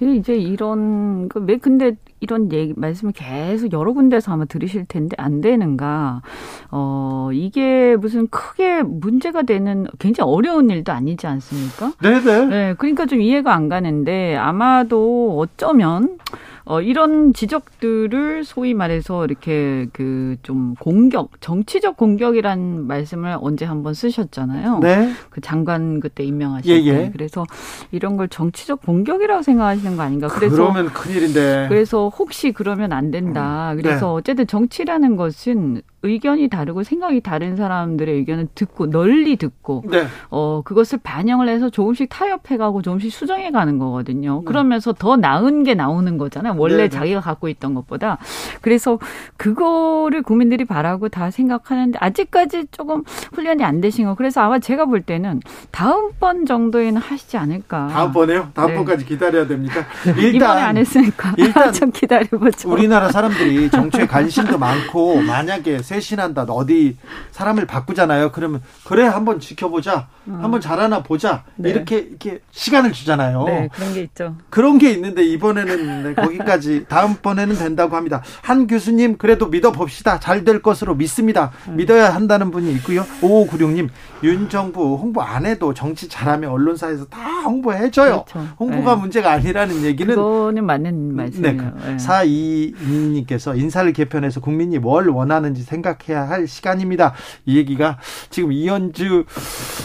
이제 이런 그 근데 이런 얘기 말씀을 계속 여러 군데서 아마 들으실 텐데 안 되는가? 어 이게 무슨 크게 문제가 되는 굉장히 어려운 일도 아니지 않습니까? 네네. 네, 그러니까 좀 이해가 안 가는데 아마도 어쩌면 어, 이런 지적들을 소위 말해서 이렇게 그 좀 공격, 정치적 공격이란 말씀을 언제 한번 쓰셨잖아요. 네. 그 장관 그때 임명하실 예, 예. 때. 그래서 이런 걸 정치적 공격이라고 생각하시는 거 아닌가. 그래서 그러면 큰일인데. 그래서 혹시 그러면 안 된다. 그래서 네. 어쨌든 정치라는 것은 의견이 다르고 생각이 다른 사람들의 의견을 듣고 널리 듣고 네. 어 그것을 반영을 해서 조금씩 타협해가고 조금씩 수정해가는 거거든요. 네. 그러면서 더 나은 게 나오는 거잖아요. 원래 네, 네. 자기가 갖고 있던 것보다 그래서 그거를 국민들이 바라고 다 생각하는데 아직까지 조금 훈련이 안 되신 거. 그래서 아마 제가 볼 때는 다음번 정도에는 하시지 않을까. 다음번에요? 다음번까지 네. 기다려야 됩니까? 일단 이번에 안 했으니까 일단 좀 기다려보죠. 우리나라 사람들이 정치에 관심도 많고 만약에 쇄신한다. 어디 사람을 바꾸잖아요. 그러면 그래 한번 지켜보자. 음. 한번 잘하나 보자. 네. 이렇게 이렇게 시간을 주잖아요. 네, 그런 게 있죠. 그런 게 있는데 이번에는 네, 거기까지 다음번에는 된다고 합니다. 한 교수님 그래도 믿어 봅시다. 잘 될 것으로 믿습니다. 음. 믿어야 한다는 분이 있고요. 5596님 윤 정부 홍보 안 해도 정치 잘하면 언론사에서 다 홍보해 줘요. 그렇죠. 홍보가 네. 문제가 아니라는 얘기는 그거는 맞는 말씀이에요. 네. 네. 422님께서 인사를 개편해서 국민이 뭘 원하는지 생각 생각해야 할 시간입니다. 이 얘기가 지금 이현주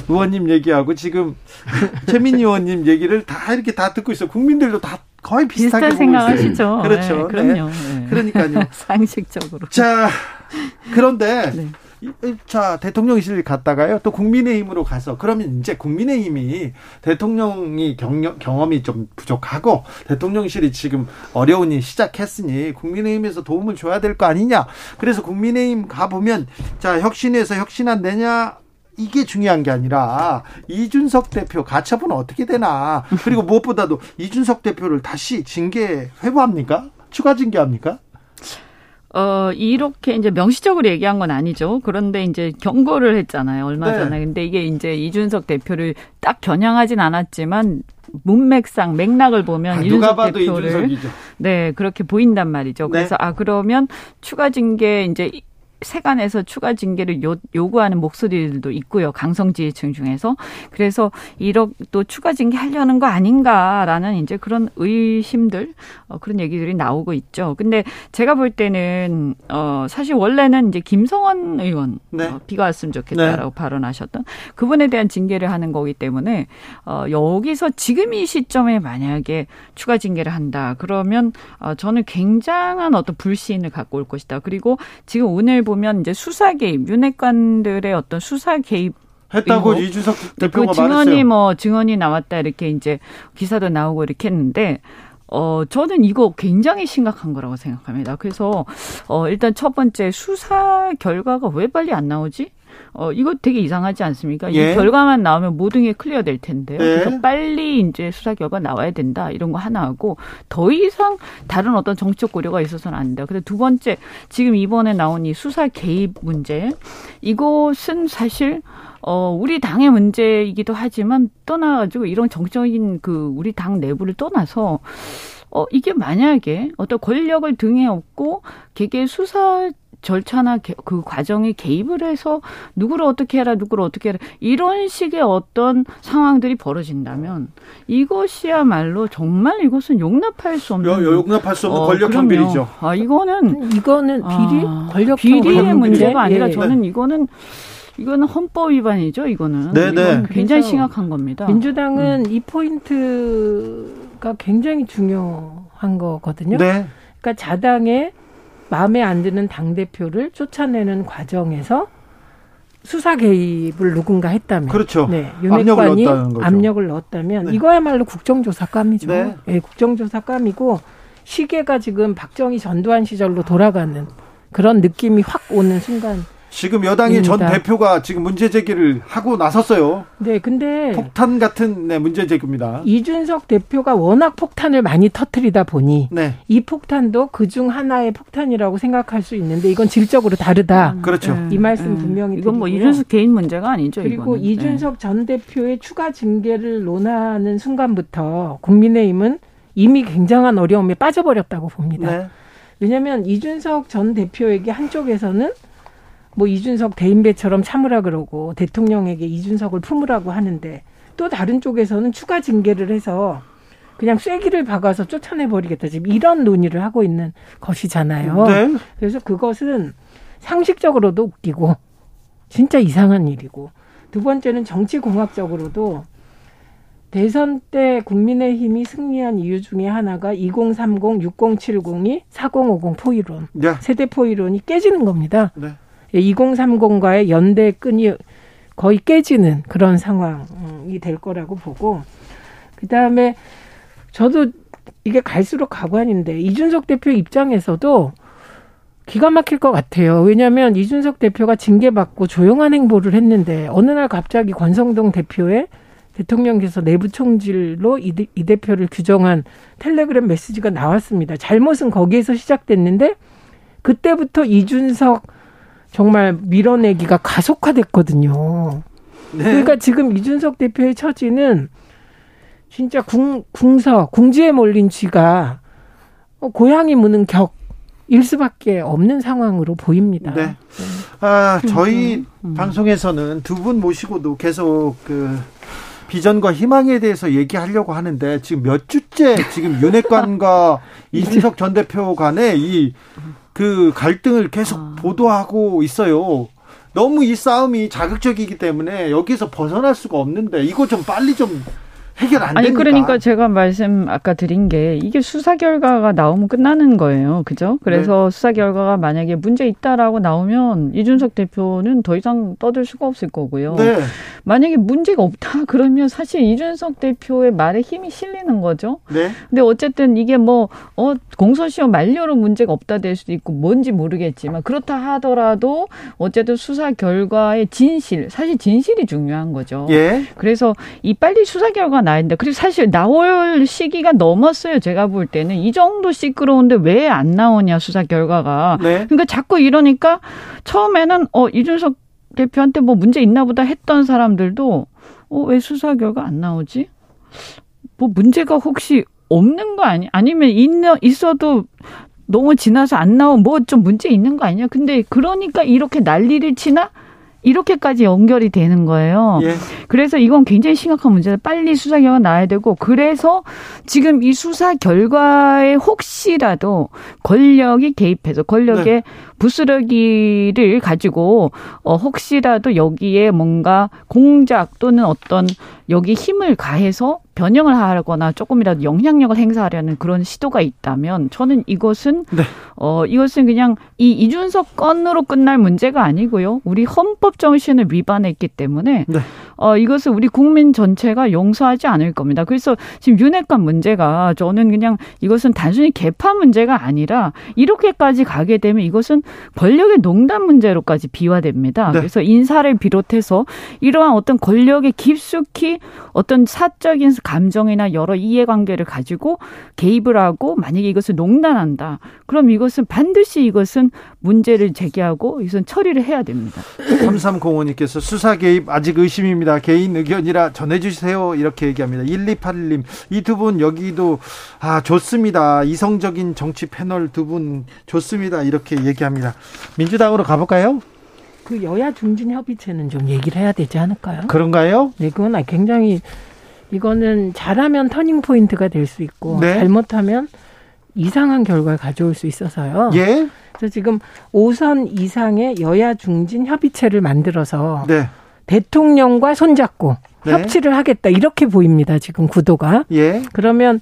의원님 얘기하고 지금 최민희 의원님 얘기를 다 이렇게 다 듣고 있어. 국민들도 다 거의 비슷하게 생각하시죠. 그렇죠. 네, 그럼요. 네. 그러니까요. 상식적으로. 자, 그런데 네. 자 대통령실 갔다가요 또 국민의힘으로 가서 그러면 이제 국민의힘이 대통령이 경력, 경험이 좀 부족하고 대통령실이 지금 어려운 일 시작했으니 국민의힘에서 도움을 줘야 될 거 아니냐. 그래서 국민의힘 가 보면 자 혁신에서 혁신 안 되냐? 이게 중요한 게 아니라 이준석 대표 가처분 어떻게 되나? 그리고 무엇보다도 이준석 대표를 다시 징계 회부합니까? 추가 징계합니까? 어, 이렇게 이제 명시적으로 얘기한 건 아니죠. 그런데 이제 경고를 했잖아요. 얼마 네. 전에. 근데 이게 이제 이준석 대표를 딱 겨냥하진 않았지만 문맥상 맥락을 보면 아, 이준석 대표를 이준석이죠. 네 그렇게 보인단 말이죠. 네. 그래서 아 그러면 추가 징계 이제 세간에서 추가 징계를 요, 요구하는 목소리들도 있고요. 강성 지지층 중에서. 그래서 이렇게 또 추가 징계 하려는 거 아닌가라는 이제 그런 의심들, 어, 그런 얘기들이 나오고 있죠. 근데 제가 볼 때는, 어, 사실 원래는 이제 김성원 의원, 네. 어, 비가 왔으면 좋겠다라고 네. 발언하셨던 그분에 대한 징계를 하는 거기 때문에, 어, 여기서 지금 이 시점에 만약에 추가 징계를 한다. 그러면, 어, 저는 굉장한 어떤 불신을 갖고 올 것이다. 그리고 지금 오늘 보면 이제 수사 개입, 윤핵관들의 어떤 수사 개입 했다고 이준석 대표가 그 증언이 말했어요. 뭐 증언이 나왔다 이렇게 이제 기사도 나오고 이렇게 했는데 어, 저는 이거 굉장히 심각한 거라고 생각합니다. 그래서, 어, 일단 첫 번째 수사 결과가 왜 빨리 안 나오지? 어, 이거 되게 이상하지 않습니까? 예. 이 결과만 나오면 모든 게 클리어 될 텐데요. 예. 그래서 빨리 이제 수사 결과 나와야 된다. 이런 거 하나 하고 더 이상 다른 어떤 정치적 고려가 있어서는 안 된다. 근데 두 번째, 지금 이번에 나온 이 수사 개입 문제. 이것은 사실 어, 우리 당의 문제이기도 하지만 떠나가지고 이런 정적인 그 우리 당 내부를 떠나서 어, 이게 만약에 어떤 권력을 등에 업고 개개 수사 절차나 그 과정에 개입을 해서 누구를 어떻게 해라 누구를 어떻게 해라 이런 식의 어떤 상황들이 벌어진다면 이것이야말로 정말 이것은 용납할 수 없는 용납할 수 없는 어, 권력형 비리죠. 아 이거는 이거는 비리 아, 권력 비리의 문제가 아니라 예. 저는 이거는 이거는 헌법 위반이죠. 이거는 네네. 이건 굉장히 심각한 겁니다. 민주당은 음. 이 포인트가 굉장히 중요한 거거든요. 네. 그러니까 자당의 마음에 안 드는 당 대표를 쫓아내는 과정에서 수사 개입을 누군가 했다면, 그렇죠. 네, 윤핵관이 압력을, 압력을 넣었다면 네. 이거야말로 국정조사감이죠. 네. 네, 국정조사감이고 시계가 지금 박정희 전두환 시절로 돌아가는 그런 느낌이 확 오는 순간 지금 여당의 전 대표가 지금 문제 제기를 하고 나섰어요. 네, 근데 폭탄 같은 네, 문제 제기입니다. 이준석 대표가 워낙 폭탄을 많이 터트리다 보니 네. 이 폭탄도 그중 하나의 폭탄이라고 생각할 수 있는데 이건 질적으로 다르다. 음, 그렇죠. 네. 이 말씀 음. 분명히 이건 뭐 이준석 개인 문제가 아니죠. 그리고 이거는. 이준석 네. 전 대표의 추가 징계를 논하는 순간부터 국민의힘은 이미 굉장한 어려움에 빠져버렸다고 봅니다. 네. 왜냐하면 이준석 전 대표에게 한쪽에서는 뭐 이준석 대인배처럼 참으라 그러고 대통령에게 이준석을 품으라고 하는데 또 다른 쪽에서는 추가 징계를 해서 그냥 쐐기를 박아서 쫓아내 버리겠다. 지금 이런 논의를 하고 있는 것이잖아요. 네. 그래서 그것은 상식적으로도 웃기고 진짜 이상한 일이고 두 번째는 정치 공학적으로도 대선 때 국민의힘이 승리한 이유 중에 하나가 2030, 6070이 4050 포이론, 네. 세대 포이론이 깨지는 겁니다. 네. 2030과의 연대 끈이 거의 깨지는 그런 상황이 될 거라고 보고 그다음에 저도 이게 갈수록 가관인데 이준석 대표 입장에서도 기가 막힐 것 같아요. 왜냐하면 이준석 대표가 징계받고 조용한 행보를 했는데 어느 날 갑자기 권성동 대표의 대통령께서 내부 총질로 이, 이 대표를 규정한 텔레그램 메시지가 나왔습니다. 잘못은 거기에서 시작됐는데 그때부터 이준석 정말 밀어내기가 가속화됐거든요. 네. 그러니까 지금 이준석 대표의 처지는 진짜 궁, 궁서, 궁지에 몰린 쥐가 고양이 무는 격 일 수밖에 없는 상황으로 보입니다. 네. 아, 저희 음. 방송에서는 두 분 모시고도 계속 그 비전과 희망에 대해서 얘기하려고 하는데 지금 몇 주째 지금 윤핵관과 이준석 전 대표 간에 이그 갈등을 계속 아. 보도하고 있어요. 너무 이 싸움이 자극적이기 때문에 여기서 벗어날 수가 없는데 이거 좀 빨리 좀 해결 안 아니 그러니까 제가 말씀 아까 드린 게 이게 수사 결과가 나오면 끝나는 거예요. 그죠? 그래서 네. 수사 결과가 만약에 문제 있다라고 나오면 이준석 대표는 더 이상 떠들 수가 없을 거고요. 네. 만약에 문제가 없다 그러면 사실 이준석 대표의 말에 힘이 실리는 거죠. 네. 근데 어쨌든 이게 뭐 어, 공소시효 만료로 문제가 없다 될 수도 있고 뭔지 모르겠지만 그렇다 하더라도 어쨌든 수사 결과의 진실 사실 진실이 중요한 거죠. 예. 그래서 이 빨리 수사 결과 나야 된다. 그리고 사실 나올 시기가 넘었어요. 제가 볼 때는 이 정도 시끄러운데 왜 안 나오냐 수사 결과가. 네. 그러니까 자꾸 이러니까 처음에는 어 이준석 대표한테 뭐 문제 있나 보다 했던 사람들도 어 왜 수사 결과 안 나오지? 뭐 문제가 혹시 없는 거 아니? 아니면 있는 있어도 너무 지나서 안 나온 뭐좀 문제 있는 거 아니야? 근데 그러니까 이렇게 난리를 치나? 이렇게까지 연결이 되는 거예요. 예. 그래서 이건 굉장히 심각한 문제다. 빨리 수사 결과 나야 되고 그래서 지금 이 수사 결과에 혹시라도 권력이 개입해서 권력의 네. 부스러기를 가지고 어 혹시라도 여기에 뭔가 공작 또는 어떤 여기 힘을 가해서 변형을 하거나 조금이라도 영향력을 행사하려는 그런 시도가 있다면 저는 이것은 네. 어 이것은 그냥 이 이준석 건으로 끝날 문제가 아니고요. 우리 헌법 정신을 위반했기 때문에 네. 어 이것을 우리 국민 전체가 용서하지 않을 겁니다. 그래서 지금 윤핵관 문제가 저는 그냥 이것은 단순히 개파 문제가 아니라 이렇게까지 가게 되면 이것은 권력의 농단 문제로까지 비화됩니다. 네. 그래서 인사를 비롯해서 이러한 어떤 권력의 깊숙이 어떤 사적인 감정이나 여러 이해관계를 가지고 개입을 하고 만약에 이것을 농단한다. 그럼 이것은 반드시 이것은 문제를 제기하고 이것은 처리를 해야 됩니다. 3305님께서 수사 개입 아직 의심입니다. 개인 의견이라 전해주세요. 이렇게 얘기합니다. 1281님 이 두 분 여기도 아 좋습니다. 이성적인 정치 패널 두 분 좋습니다. 이렇게 얘기합니다. 민주당으로 가볼까요? 그 여야 중진 협의체는 좀 얘기를 해야 되지 않을까요? 그런가요? 네, 그건 굉장히 이거는 잘하면 터닝 포인트가 될 수 있고 네. 잘못하면 이상한 결과를 가져올 수 있어서요. 예. 그래서 지금 5선 이상의 여야 중진 협의체를 만들어서 네. 대통령과 손잡고 네. 협치를 하겠다 이렇게 보입니다. 지금 구도가. 예. 그러면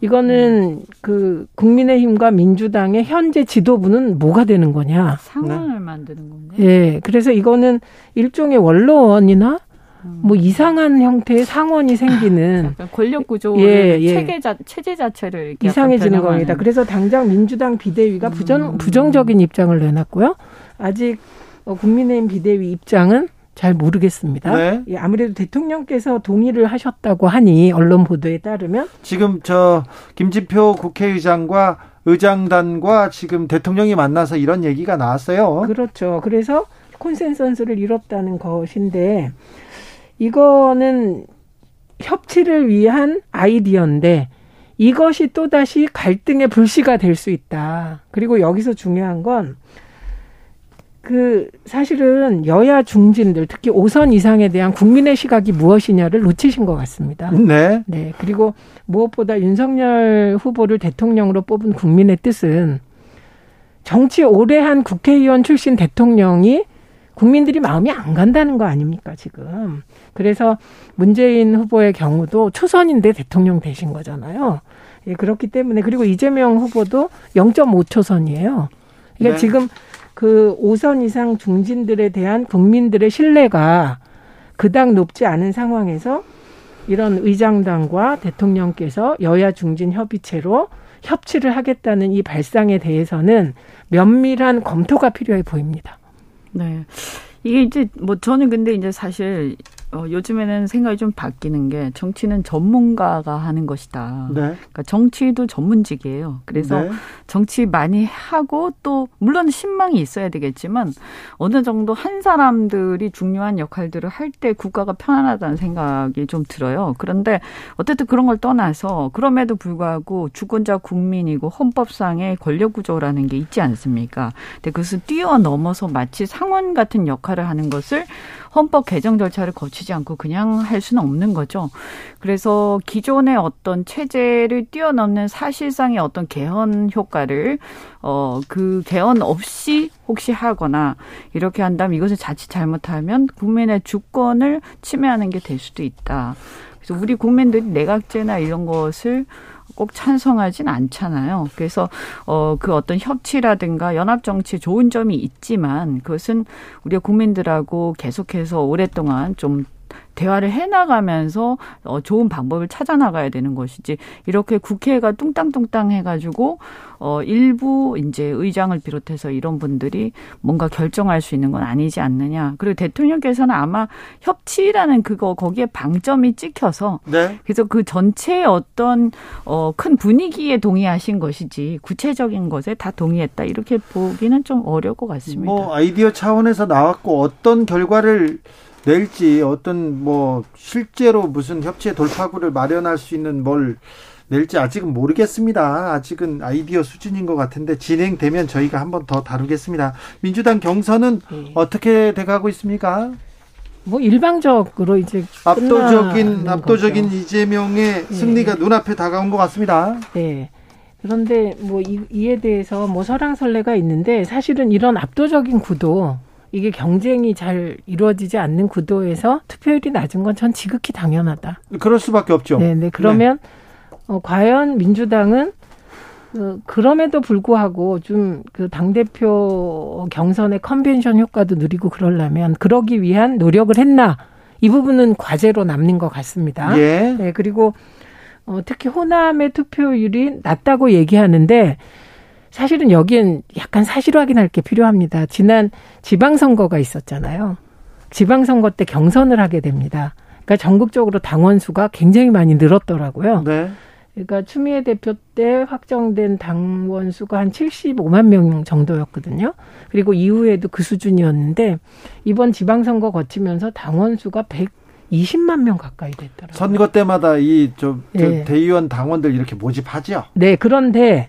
이거는 음. 그 국민의힘과 민주당의 현재 지도부는 뭐가 되는 거냐? 상황을 네. 만드는 건가요? 예. 그래서 이거는 일종의 원로원이나 뭐 이상한 형태의 상원이 생기는 권력 구조를 예, 예. 체계 자, 체제 자체를 이상해지는 겁니다. 그래서 당장 민주당 비대위가 부정 음. 부정적인 입장을 내놨고요. 아직 어, 국민의힘 비대위 입장은 잘 모르겠습니다. 네. 예, 아무래도 대통령께서 동의를 하셨다고 하니 언론 보도에 따르면 지금 저 김진표 국회의장과 의장단과 지금 대통령이 만나서 이런 얘기가 나왔어요. 그렇죠. 그래서 콘센서스를 이뤘다는 것인데 이거는 협치를 위한 아이디어인데 이것이 또다시 갈등의 불씨가 될 수 있다. 그리고 여기서 중요한 건 그 사실은 여야 중진들 특히 5선 이상에 대한 국민의 시각이 무엇이냐를 놓치신 것 같습니다. 네. 네. 그리고 무엇보다 윤석열 후보를 대통령으로 뽑은 국민의 뜻은 정치 오래 한 국회의원 출신 대통령이 국민들이 마음이 안 간다는 거 아닙니까, 지금. 그래서 문재인 후보의 경우도 초선인데 대통령 되신 거잖아요. 예, 그렇기 때문에 그리고 이재명 후보도 0.5초선이에요. 그러니까 네. 지금 그 5선 이상 중진들에 대한 국민들의 신뢰가 그닥 높지 않은 상황에서 이런 의장단과 대통령께서 여야 중진 협의체로 협치를 하겠다는 이 발상에 대해서는 면밀한 검토가 필요해 보입니다. 네. 이게 이제 뭐 저는 근데 이제 사실 어, 요즘에는 생각이 좀 바뀌는 게 정치는 전문가가 하는 것이다. 네. 그러니까 정치도 전문직이에요. 그래서 네. 정치 많이 하고 또 물론 신망이 있어야 되겠지만 어느 정도 한 사람들이 중요한 역할들을 할 때 국가가 편안하다는 생각이 좀 들어요. 그런데 어쨌든 그런 걸 떠나서 그럼에도 불구하고 주권자 국민이고 헌법상의 권력 구조라는 게 있지 않습니까? 근데 그것을 뛰어넘어서 마치 상원 같은 역할을 하는 것을 헌법 개정 절차를 거치지 않고 그냥 할 수는 없는 거죠. 그래서 기존의 어떤 체제를 뛰어넘는 사실상의 어떤 개헌 효과를 어 그 개헌 없이 혹시 하거나 이렇게 한다면 이것을 자칫 잘못하면 국민의 주권을 침해하는 게 될 수도 있다. 그래서 우리 국민들이 내각제나 이런 것을 꼭 찬성하진 않잖아요. 그래서 어 그 어떤 협치라든가 연합 정치 좋은 점이 있지만 그것은 우리 국민들하고 계속해서 오랫동안 좀 대화를 해나가면서 어, 좋은 방법을 찾아 나가야 되는 것이지 이렇게 국회가 뚱땅뚱땅 해가지고 어, 일부 이제 의장을 비롯해서 이런 분들이 뭔가 결정할 수 있는 건 아니지 않느냐. 그리고 대통령께서는 아마 협치라는 그거 거기에 방점이 찍혀서 네. 그래서 그 전체의 어떤 어, 큰 분위기에 동의하신 것이지 구체적인 것에 다 동의했다 이렇게 보기는 좀 어려울 것 같습니다. 뭐 아이디어 차원에서 나왔고 어떤 결과를 낼지 어떤 뭐 실제로 무슨 협치의 돌파구를 마련할 수 있는 뭘 낼지 아직은 모르겠습니다. 아직은 아이디어 수준인 것 같은데 진행되면 저희가 한번 더 다루겠습니다. 민주당 경선은 네. 어떻게 돼가고 있습니까? 뭐 일방적으로 이제 압도적인 압도적인 거죠. 이재명의 네. 승리가 눈앞에 다가온 것 같습니다. 네. 그런데 뭐 이, 이에 대해서 뭐 설랑설레가 있는데 사실은 이런 압도적인 구도 이게 경쟁이 잘 이루어지지 않는 구도에서 투표율이 낮은 건 전 지극히 당연하다. 그럴 수밖에 없죠. 네, 네. 그러면 네. 어, 과연 민주당은 어, 그럼에도 불구하고 좀 그 당대표 경선의 컨벤션 효과도 누리고 그러려면 그러기 위한 노력을 했나 이 부분은 과제로 남는 것 같습니다. 예. 네, 그리고 어, 특히 호남의 투표율이 낮다고 얘기하는데 사실은 여기엔 약간 사실 확인할 게 필요합니다. 지난 지방선거가 있었잖아요. 지방선거 때 경선을 하게 됩니다. 그러니까 전국적으로 당원 수가 굉장히 많이 늘었더라고요. 네. 그러니까 추미애 대표 때 확정된 당원 수가 한 75만 명 정도였거든요. 그리고 이후에도 그 수준이었는데 이번 지방선거 거치면서 당원 수가 120만 명 가까이 됐더라고요. 선거 때마다 이저 네. 대의원 당원들 이렇게 모집하죠. 네, 그런데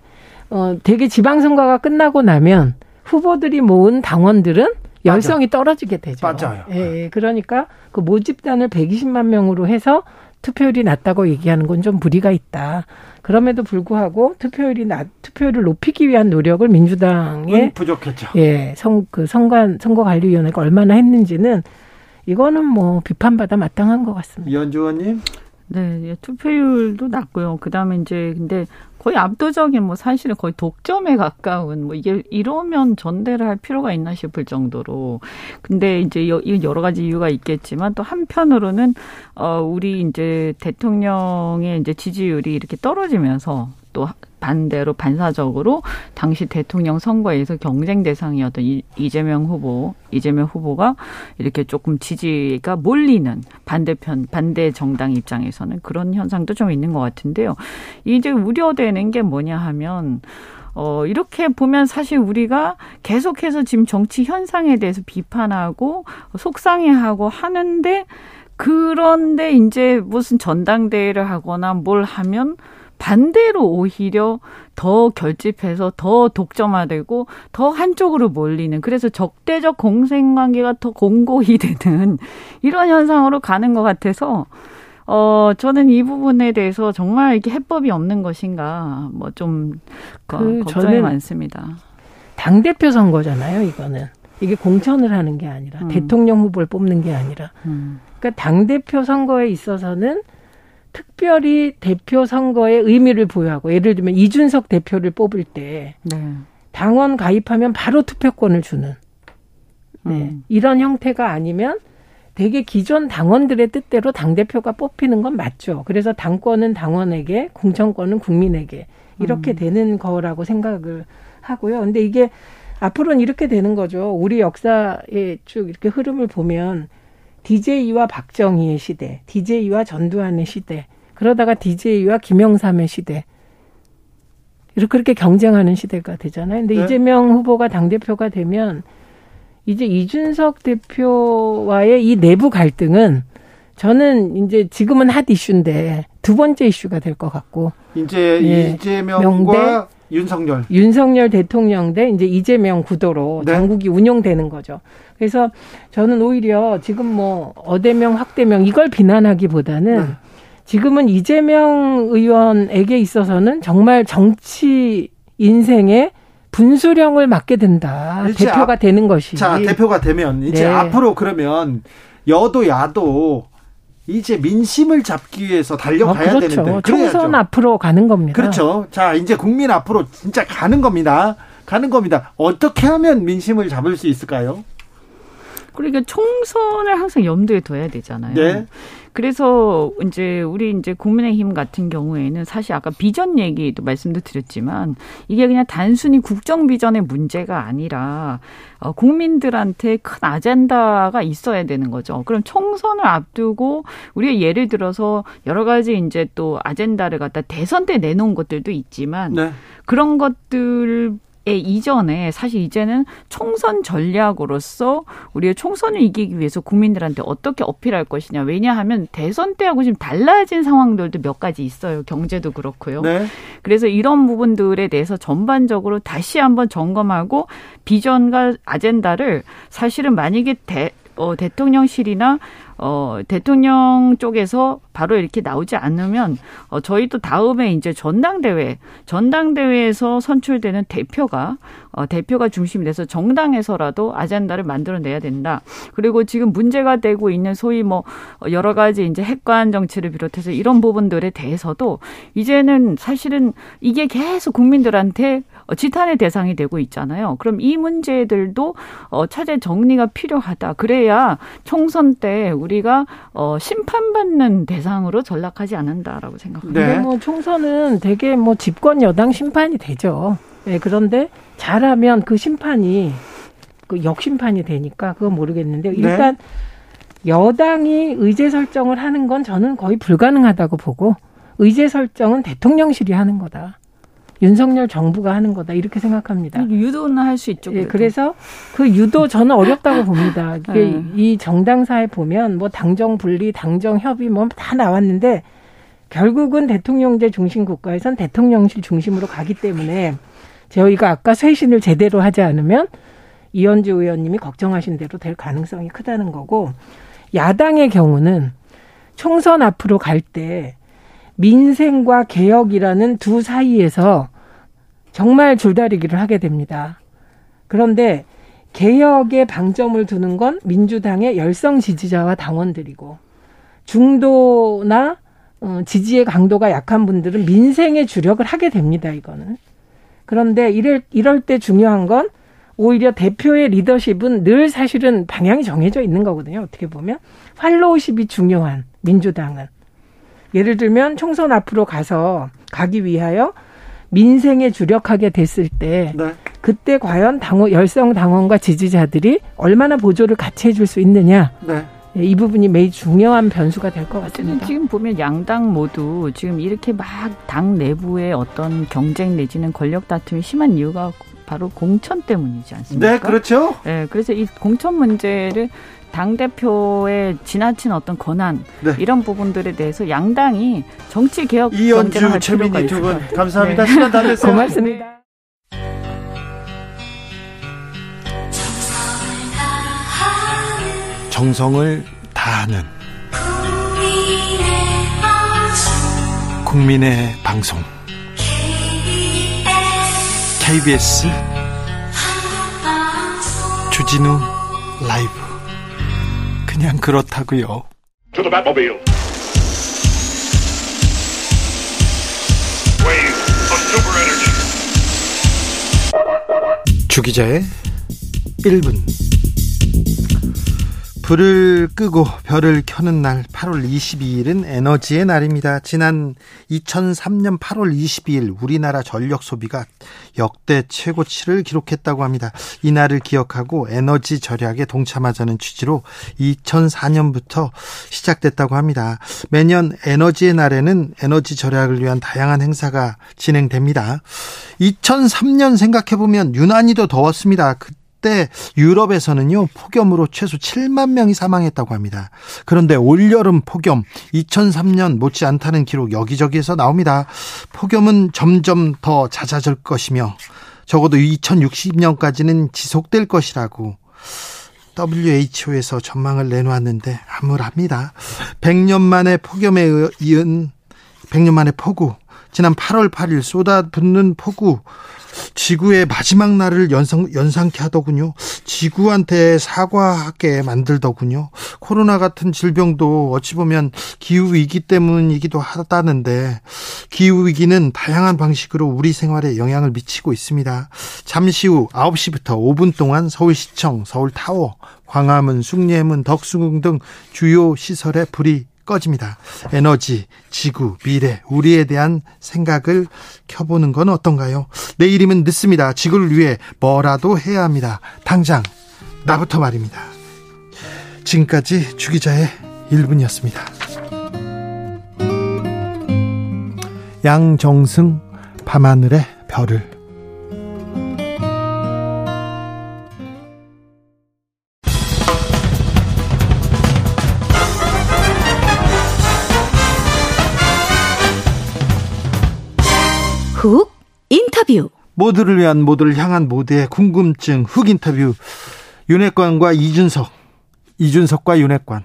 어, 되게 지방선거가 끝나고 나면 후보들이 모은 당원들은 열성이 맞아. 떨어지게 되죠. 맞아요. 예, 예, 그러니까 그 모집단을 120만 명으로 해서 투표율이 낮다고 얘기하는 건 좀 무리가 있다. 그럼에도 불구하고 투표율이 낮, 투표율을 높이기 위한 노력을 민주당의 부족했죠. 예, 선, 그 선관 선거관리위원회가 얼마나 했는지는 이거는 뭐 비판받아 마땅한 것 같습니다. 의원님. 네, 예, 투표율도 낮고요. 그다음에 이제 근데 거의 압도적인 뭐 사실은 거의 독점에 가까운 뭐 이게 이러면 전대를 할 필요가 있나 싶을 정도로 근데 이제 여러 가지 이유가 있겠지만 또 한편으로는 어 우리 이제 대통령의 이제 지지율이 이렇게 떨어지면서 또 반대로 반사적으로 당시 대통령 선거에서 경쟁 대상이었던 이재명 후보, 이재명 후보가 이렇게 조금 지지가 몰리는 반대편, 반대 정당 입장에서는 그런 현상도 좀 있는 것 같은데요. 이제 우려되는 게 뭐냐 하면 어, 이렇게 보면 사실 우리가 계속해서 지금 정치 현상에 대해서 비판하고 속상해하고 하는데 그런데 이제 무슨 전당대회를 하거나 뭘 하면 반대로 오히려 더 결집해서 더 독점화되고 더 한쪽으로 몰리는 그래서 적대적 공생관계가 더 공고히 되는 이런 현상으로 가는 것 같아서 어 저는 이 부분에 대해서 정말 이게 해법이 없는 것인가 뭐 좀 그 걱정이 많습니다. 당 대표 선거잖아요, 이거는. 이게 공천을 하는 게 아니라 음. 대통령 후보를 뽑는 게 아니라. 음. 그러니까 당 대표 선거에 있어서는 특별히 대표 선거에 의미를 부여하고 예를 들면 이준석 대표를 뽑을 때 네. 당원 가입하면 바로 투표권을 주는 네. 음. 이런 형태가 아니면 되게 기존 당원들의 뜻대로 당 대표가 뽑히는 건 맞죠. 그래서 당권은 당원에게, 공천권은 국민에게 이렇게 음. 되는 거라고 생각을 하고요. 근데 이게 앞으로는 이렇게 되는 거죠. 우리 역사의 쭉 이렇게 흐름을 보면 DJ와 박정희의 시대, DJ와 전두환의 시대, 그러다가 DJ와 김영삼의 시대. 이렇게 그렇게 경쟁하는 시대가 되잖아요. 근데 네. 이재명 후보가 당대표가 되면 이제 이준석 대표와의 이 내부 갈등은 저는 이제 지금은 핫 이슈인데 두 번째 이슈가 될 것 같고 이제 예, 이재명과 윤석열 윤석열 대통령 대 이제 이재명 구도로 네. 당국이 운영되는 거죠. 그래서 저는 오히려 지금 뭐 어대명 확대명 이걸 비난하기보다는 네. 지금은 이재명 의원에게 있어서는 정말 정치 인생의 분수령을 맡게 된다. 대표가 아, 되는 것이. 자, 대표가 되면 이제 네. 앞으로 그러면 여도 야도 이제 민심을 잡기 위해서 달려가야 아, 그렇죠. 되는데 총선 앞으로 가는 겁니다. 그렇죠. 자, 이제 국민 앞으로 진짜 가는 겁니다. 가는 겁니다. 어떻게 하면 민심을 잡을 수 있을까요? 그러니까 총선을 항상 염두에 둬야 되잖아요. 네. 그래서 이제 우리 이제 국민의힘 같은 경우에는 사실 아까 비전 얘기도 말씀도 드렸지만 이게 그냥 단순히 국정 비전의 문제가 아니라 어, 국민들한테 큰 아젠다가 있어야 되는 거죠. 그럼 총선을 앞두고 우리가 예를 들어서 여러 가지 이제 또 아젠다를 갖다 대선 때 내놓은 것들도 있지만 네. 그런 것들 이전에 사실 이제는 총선 전략으로서 우리가 총선을 이기기 위해서 국민들한테 어떻게 어필할 것이냐. 왜냐하면 대선 때하고 지금 달라진 상황들도 몇 가지 있어요. 경제도 그렇고요. 네. 그래서 이런 부분들에 대해서 전반적으로 다시 한번 점검하고 비전과 아젠다를 사실은 만약에 대, 어, 대통령실이나 어, 대통령 쪽에서 바로 이렇게 나오지 않으면 어, 저희도 다음에 이제 전당대회, 전당대회에서 선출되는 대표가 어, 대표가 중심이 돼서 정당에서라도 아젠다를 만들어내야 된다. 그리고 지금 문제가 되고 있는 소위 뭐 여러 가지 이제 핵관 정치를 비롯해서 이런 부분들에 대해서도 이제는 사실은 이게 계속 국민들한테 어, 지탄의 대상이 되고 있잖아요. 그럼 이 문제들도 어, 차제 정리가 필요하다. 그래야 총선 때 우리 가 어, 심판받는 대상으로 전락하지 않는다라고 생각합니다. 네. 뭐 총선은 되게 뭐 집권 여당 심판이 되죠. 네, 그런데 잘하면 그 심판이 그 역심판이 되니까 그건 모르겠는데 네. 일단 네. 여당이 의제 설정을 하는 건 저는 거의 불가능하다고 보고 의제 설정은 대통령실이 하는 거다. 윤석열 정부가 하는 거다 이렇게 생각합니다. 유도는 할 수 있죠. 예, 그래서 그 유도 저는 어렵다고 봅니다. 이게 네. 이 정당사에 보면 뭐 당정 분리, 당정 협의 뭐 다 나왔는데 결국은 대통령제 중심 국가에선 대통령실 중심으로 가기 때문에 저희가 아까 쇄신을 제대로 하지 않으면 이현주 의원님이 걱정하신 대로 될 가능성이 크다는 거고 야당의 경우는 총선 앞으로 갈 때 민생과 개혁이라는 두 사이에서 정말 줄다리기를 하게 됩니다. 그런데 개혁에 방점을 두는 건 민주당의 열성 지지자와 당원들이고 중도나 어, 지지의 강도가 약한 분들은 민생에 주력을 하게 됩니다. 이거는. 그런데 이럴 이럴 때 중요한 건 오히려 대표의 리더십은 늘 사실은 방향이 정해져 있는 거거든요. 어떻게 보면 팔로우십이 중요한 민주당은 예를 들면 총선 앞으로 가서 가기 위하여 민생에 주력하게 됐을 때 네. 그때 과연 당원 열성 당원과 지지자들이 얼마나 보조를 같이 해줄 수 있느냐. 네. 예, 이 부분이 매우 중요한 변수가 될 것 같습니다. 지금 보면 양당 모두 지금 이렇게 막 당 내부의 어떤 경쟁 내지는 권력 다툼이 심한 이유가 바로 공천 때문이지 않습니까? 네, 그렇죠. 네, 그래서 이 공천 문제를 당 대표의 지나친 어떤 권한 네. 이런 부분들에 대해서 양당이 정치 개혁 이연주 최민희 두분 감사합니다. 네. 시간 다 됐어요. 고맙습니다. 정성을 다하는 국민의 방송 KBS 주진우 라이브 그냥 그렇다고요. 주기자의 1분 불을 끄고 별을 켜는 날 8월 22일은 에너지의 날입니다. 지난 2003년 8월 22일 우리나라 전력 소비가 역대 최고치를 기록했다고 합니다. 이 날을 기억하고 에너지 절약에 동참하자는 취지로 2004년부터 시작됐다고 합니다. 매년 에너지의 날에는 에너지 절약을 위한 다양한 행사가 진행됩니다. 2003년 생각해보면 유난히도 더웠습니다. 그 때 유럽에서는요, 폭염으로 최소 7만 명이 사망했다고 합니다. 그런데 올여름 폭염 2003년 못지 않다는 기록 여기저기에서 나옵니다. 폭염은 점점 더 잦아질 것이며 적어도 2060년까지는 지속될 것이라고 WHO에서 전망을 내놓았는데 암울합니다. 100년 만에 폭염에 이은 100년 만에 폭우 지난 8월 8일 쏟아붓는 폭우 지구의 마지막 날을 연상, 연상케 하더군요. 지구한테 사과하게 만들더군요. 코로나 같은 질병도 어찌 보면 기후위기 때문이기도 하다는데, 기후위기는 다양한 방식으로 우리 생활에 영향을 미치고 있습니다. 잠시 후 9시부터 5분 동안 서울시청, 서울타워, 광화문, 숭례문, 덕수궁 등 주요 시설에 불이 꺼집니다. 에너지, 지구, 미래, 우리에 대한 생각을 켜보는 건 어떤가요? 내일이면 늦습니다. 지구를 위해 뭐라도 해야 합니다. 당장, 나부터 말입니다. 지금까지 주기자의 1분이었습니다. 양정승, 밤하늘의 별을 훅 인터뷰 모두를 위한 모두를 향한 모두의 궁금증 훅 인터뷰 윤핵관과 이준석 이준석과 윤핵관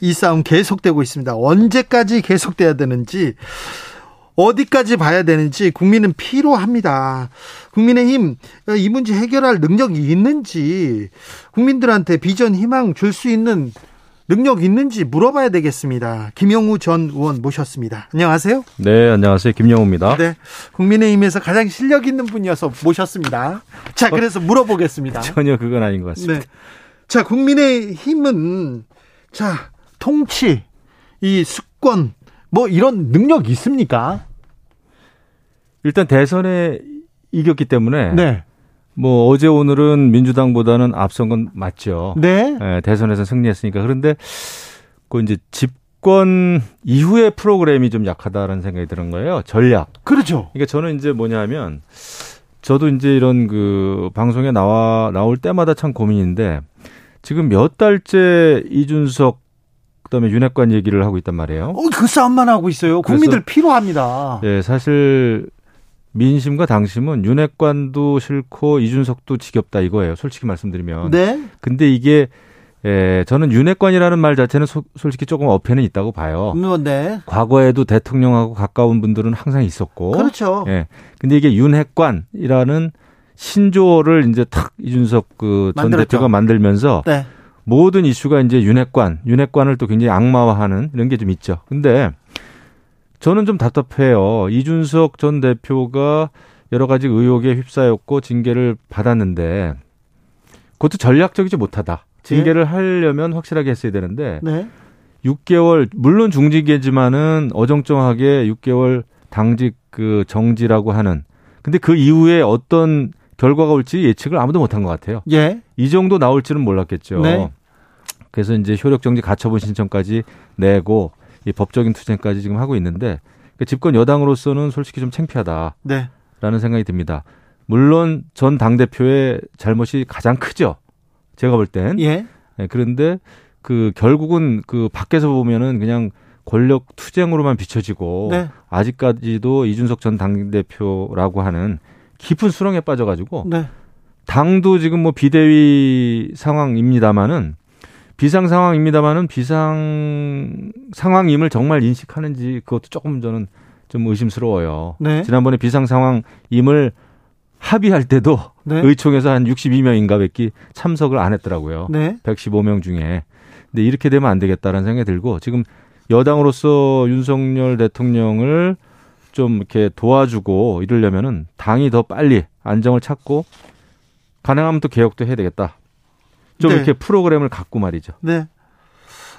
이 싸움 계속되고 있습니다. 언제까지 계속돼야 되는지 어디까지 봐야 되는지 국민은 피로합니다. 국민의힘 이 문제 해결할 능력이 있는지 국민들한테 비전 희망 줄 수 있는 능력 있는지 물어봐야 되겠습니다. 김영우 전 의원 모셨습니다. 안녕하세요. 네, 안녕하세요. 김영우입니다. 네. 국민의힘에서 가장 실력 있는 분이어서 모셨습니다. 자, 그래서 물어보겠습니다. 전혀 그건 아닌 것 같습니다. 네. 자, 국민의힘은 자, 통치, 이 수권 뭐 이런 능력 있습니까? 일단 대선에 이겼기 때문에 네. 뭐 어제 오늘은 민주당보다는 앞선 건 맞죠. 네. 예, 대선에서 승리했으니까 그런데 그 이제 집권 이후의 프로그램이 좀 약하다라는 생각이 드는 거예요. 전략. 그렇죠. 그러니까 저는 이제 뭐냐면 저도 이제 이런 그 방송에 나와 나올 때마다 참 고민인데 지금 몇 달째 이준석 그다음에 윤핵관 얘기를 하고 있단 말이에요. 어, 그 싸움만 하고 있어요. 국민들 필요합니다. 예, 사실 민심과 당심은 윤핵관도 싫고 이준석도 지겹다 이거예요. 솔직히 말씀드리면. 네. 근데 이게 예, 저는 윤핵관이라는 말 자체는 소, 솔직히 조금 어폐는 있다고 봐요. 뭐, 네. 과거에도 대통령하고 가까운 분들은 항상 있었고. 그렇죠. 예. 근데 이게 윤핵관이라는 신조어를 이제 탁 이준석 그 전 대표가 만들면서 네. 모든 이슈가 이제 윤핵관, 윤핵관을 또 굉장히 악마화하는 이런 게 좀 있죠. 근데 저는 좀 답답해요. 이준석 전 대표가 여러 가지 의혹에 휩싸였고 징계를 받았는데 그것도 전략적이지 못하다. 징계를 네. 하려면 확실하게 했어야 되는데 네. 6개월 물론 중징계지만은 어정쩡하게 6개월 당직 그 정지라고 하는 근데 그 이후에 어떤 결과가 올지 예측을 아무도 못한 것 같아요. 예. 이 정도 나올지는 몰랐겠죠. 네. 그래서 이제 효력 정지 가처분 신청까지 내고 이 법적인 투쟁까지 지금 하고 있는데 그러니까 집권 여당으로서는 솔직히 좀 창피하다. 네. 라는 생각이 듭니다. 물론 전 당 대표의 잘못이 가장 크죠. 제가 볼 땐. 예. 네, 그런데 그 결국은 그 밖에서 보면은 그냥 권력 투쟁으로만 비춰지고 네. 아직까지도 이준석 전 당대표라고 하는 깊은 수렁에 빠져가지고 네. 당도 지금 뭐 비대위 상황입니다마는 비상 상황입니다마는 비상 상황임을 정말 인식하는지 그것도 조금 저는 좀 의심스러워요. 네. 지난번에 비상 상황임을 합의할 때도 네. 의총에서 한 62명인가 밖에 참석을 안 했더라고요. 네. 115명 중에. 근데 이렇게 되면 안 되겠다라는 생각이 들고 지금 여당으로서 윤석열 대통령을 좀 이렇게 도와주고 이러려면은 당이 더 빨리 안정을 찾고 가능하면 또 개혁도 해야 되겠다. 좀 네. 이렇게 프로그램을 갖고 말이죠. 네.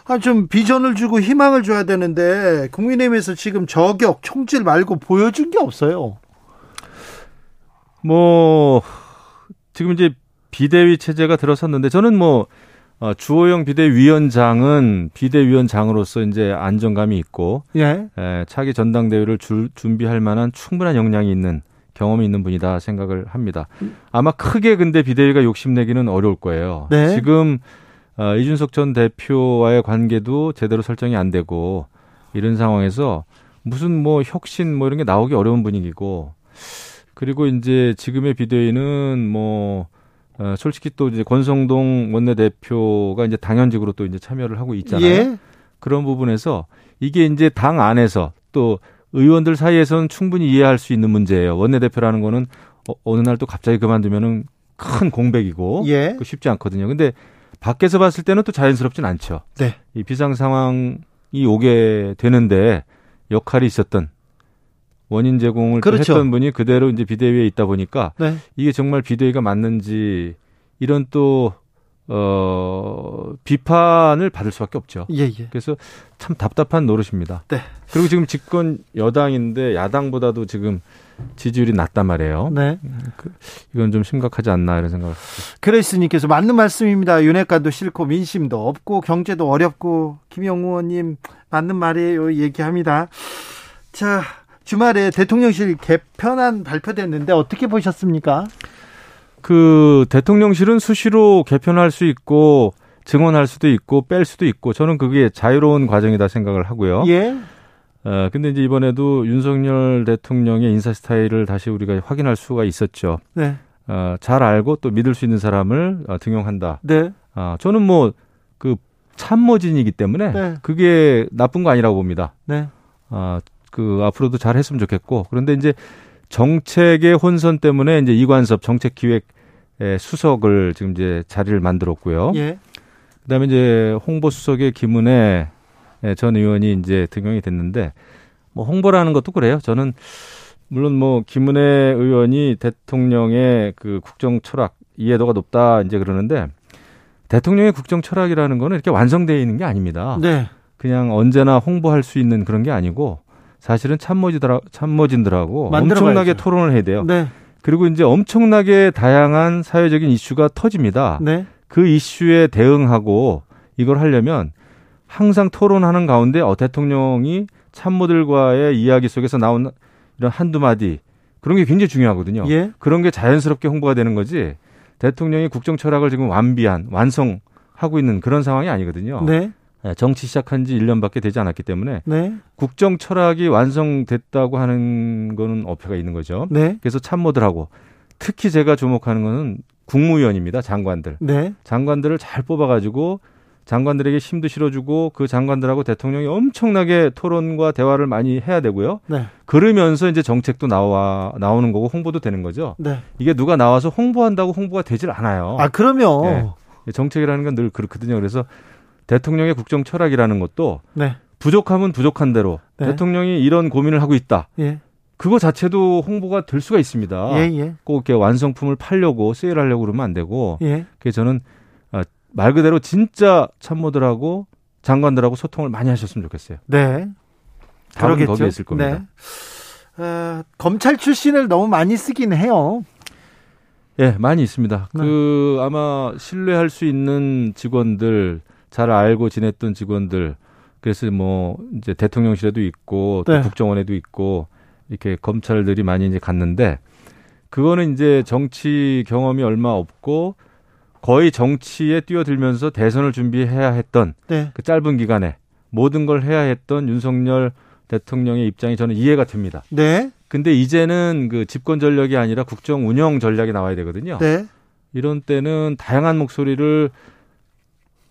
아, 좀 비전을 주고 희망을 줘야 되는데 국민의힘에서 지금 저격, 총질 말고 보여준 게 없어요. 뭐 지금 이제 비대위 체제가 들어섰는데 저는 뭐 어, 주호영 비대위원장은 비대위원장으로서 이제 안정감이 있고 예. 에, 차기 전당대회를 줄, 준비할 만한 충분한 역량이 있는 경험이 있는 분이다 생각을 합니다. 아마 크게 근데 비대위가 욕심내기는 어려울 거예요. 네. 지금 어, 이준석 전 대표와의 관계도 제대로 설정이 안 되고 이런 상황에서 무슨 뭐 혁신 뭐 이런 게 나오기 어려운 분위기고 그리고 이제 지금의 비대위는 뭐 어, 솔직히 또 이제 권성동 원내대표가 이제 당연직으로 또 이제 참여를 하고 있잖아요. 예. 그런 부분에서 이게 이제 당 안에서 또 의원들 사이에서는 충분히 이해할 수 있는 문제예요. 원내대표라는 거는 어, 어느 날 또 갑자기 그만두면은 큰 공백이고 예. 쉽지 않거든요. 근데 밖에서 봤을 때는 또 자연스럽진 않죠. 네. 이 비상 상황이 오게 되는데 역할이 있었던 원인 제공을 그렇죠. 했던 분이 그대로 이제 비대위에 있다 보니까 네. 이게 정말 비대위가 맞는지 이런 또 어, 비판을 받을 수밖에 없죠. 예, 예. 그래서 참 답답한 노릇입니다. 네. 그리고 지금 집권 여당인데 야당보다도 지금 지지율이 낮단 말이에요. 네. 그, 이건 좀 심각하지 않나 이런 생각을. 그레이스님께서 맞는 말씀입니다. 윤핵관도 싫고 민심도 없고 경제도 어렵고 김영우 의원님 맞는 말이에요. 얘기합니다. 자, 주말에 대통령실 개편안 발표됐는데 어떻게 보셨습니까? 그 대통령실은 수시로 개편할 수 있고 증원할 수도 있고 뺄 수도 있고 저는 그게 자유로운 과정이다 생각을 하고요. 예. 어, 근데 이제 이번에도 윤석열 대통령의 인사 스타일을 다시 우리가 확인할 수가 있었죠. 네. 어, 잘 알고 또 믿을 수 있는 사람을 어, 등용한다. 네. 어, 저는 뭐 그 참모진이기 때문에 네. 그게 나쁜 거 아니라고 봅니다. 네. 어, 그 앞으로도 잘 했으면 좋겠고 그런데 이제 정책의 혼선 때문에 이제 이관섭 정책기획 수석을 지금 이제 자리를 만들었고요. 예. 그다음에 이제 홍보 수석의 김은혜 전 의원이 이제 등용이 됐는데 뭐 홍보라는 것도 그래요. 저는 물론 뭐 김은혜 의원이 대통령의 그 국정 철학 이해도가 높다 이제 그러는데 대통령의 국정 철학이라는 거는 이렇게 완성되어 있는 게 아닙니다. 네. 그냥 언제나 홍보할 수 있는 그런 게 아니고 사실은 참모진들 참모진들하고 엄청나게 토론을 해야 돼요. 네. 그리고 이제 엄청나게 다양한 사회적인 이슈가 터집니다. 네. 그 이슈에 대응하고 이걸 하려면 항상 토론하는 가운데 어 대통령이 참모들과의 이야기 속에서 나온 이런 한두 마디 그런 게 굉장히 중요하거든요. 예. 그런 게 자연스럽게 홍보가 되는 거지. 대통령이 국정 철학을 지금 완비한 완성하고 있는 그런 상황이 아니거든요. 네. 예, 정치 시작한 지 1년밖에 되지 않았기 때문에 네. 국정 철학이 완성됐다고 하는 거는 어폐가 있는 거죠. 네. 그래서 참모들하고 특히 제가 주목하는 거는 국무위원입니다. 장관들. 네. 장관들을 잘 뽑아가지고 장관들에게 힘도 실어주고 그 장관들하고 대통령이 엄청나게 토론과 대화를 많이 해야 되고요. 네. 그러면서 이제 정책도 나와 나오는 거고 홍보도 되는 거죠. 네. 이게 누가 나와서 홍보한다고 홍보가 되질 않아요. 아 그러면 네. 정책이라는 건 늘 그렇거든요. 그래서 대통령의 국정 철학이라는 것도 네. 부족하면 부족한 대로 네. 대통령이 이런 고민을 하고 있다. 예. 그거 자체도 홍보가 될 수가 있습니다. 예, 예. 꼭 이렇게 완성품을 팔려고 세일하려고 그러면 안 되고. 예. 그래서 저는 아, 말 그대로 진짜 참모들하고 장관들하고 소통을 많이 하셨으면 좋겠어요. 네. 그러겠죠. 거기에 있을 겁니다. 네. 어, 검찰 출신을 너무 많이 쓰긴 해요. 예, 많이 있습니다. 네. 그 아마 신뢰할 수 있는 직원들, 잘 알고 지냈던 직원들, 그래서 뭐 이제 대통령실에도 있고 또 네. 국정원에도 있고 이렇게 검찰들이 많이 이제 갔는데 그거는 이제 정치 경험이 얼마 없고 거의 정치에 뛰어들면서 대선을 준비해야 했던 네. 그 짧은 기간에 모든 걸 해야 했던 윤석열 대통령의 입장이 저는 이해가 됩니다. 네. 근데 이제는 그 집권 전략이 아니라 국정 운영 전략이 나와야 되거든요. 네. 이런 때는 다양한 목소리를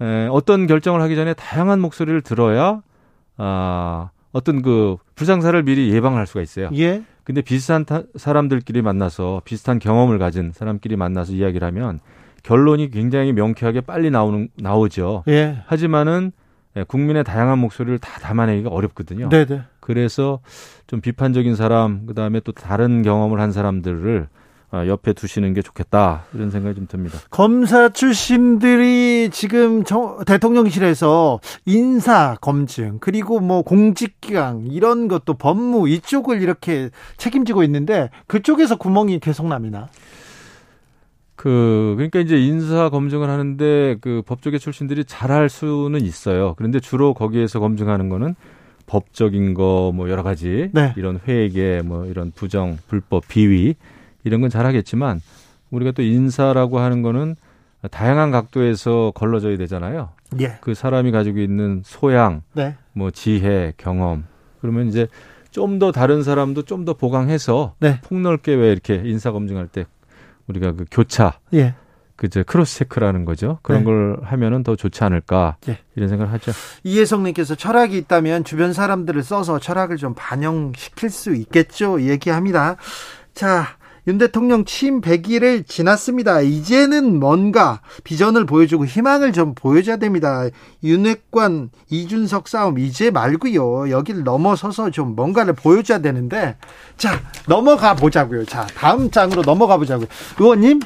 에, 어떤 결정을 하기 전에 다양한 목소리를 들어야 아, 어떤 그 불상사를 미리 예방할 수가 있어요. 예. 근데 비슷한 타, 사람들끼리 만나서 비슷한 경험을 가진 사람끼리 만나서 이야기를 하면 결론이 굉장히 명쾌하게 빨리 나오는 나오죠. 예. 하지만은 예, 국민의 다양한 목소리를 다 담아내기가 어렵거든요. 네네. 그래서 좀 비판적인 사람, 그 다음에 또 다른 경험을 한 사람들을 어, 옆에 두시는 게 좋겠다 이런 생각이 좀 듭니다. 검사 출신들이 지금 대통령실에서 인사 검증 그리고 뭐 공직기강 이런 것도 법무 이쪽을 이렇게 책임지고 있는데 그쪽에서 구멍이 계속 납니다. 그 그러니까 이제 인사 검증을 하는데 그 법조계 출신들이 잘할 수는 있어요. 그런데 주로 거기에서 검증하는 거는 법적인 거 뭐 여러 가지 네. 이런 회계 뭐 이런 부정 불법 비위 이런 건 잘하겠지만 우리가 또 인사라고 하는 거는 다양한 각도에서 걸러져야 되잖아요. 예. 그 사람이 가지고 있는 소양, 네. 뭐 지혜, 경험 그러면 이제 좀 더 다른 사람도 좀 더 보강해서 네. 폭넓게 왜 이렇게 인사 검증할 때 우리가 그 교차, 예. 그저 cross check라는 거죠. 그런 네. 걸 하면은 더 좋지 않을까 예. 이런 생각을 하죠. 이혜성님께서 철학이 있다면 주변 사람들을 써서 철학을 좀 반영시킬 수 있겠죠. 얘기합니다. 자. 윤 대통령 취임 100일을 지났습니다. 이제는 뭔가 비전을 보여주고 희망을 좀 보여줘야 됩니다. 윤핵관 이준석 싸움 이제 말고요. 여기를 넘어서서 좀 뭔가를 보여줘야 되는데 자 넘어가 보자고요. 자 다음 장으로 넘어가 보자고요. 의원님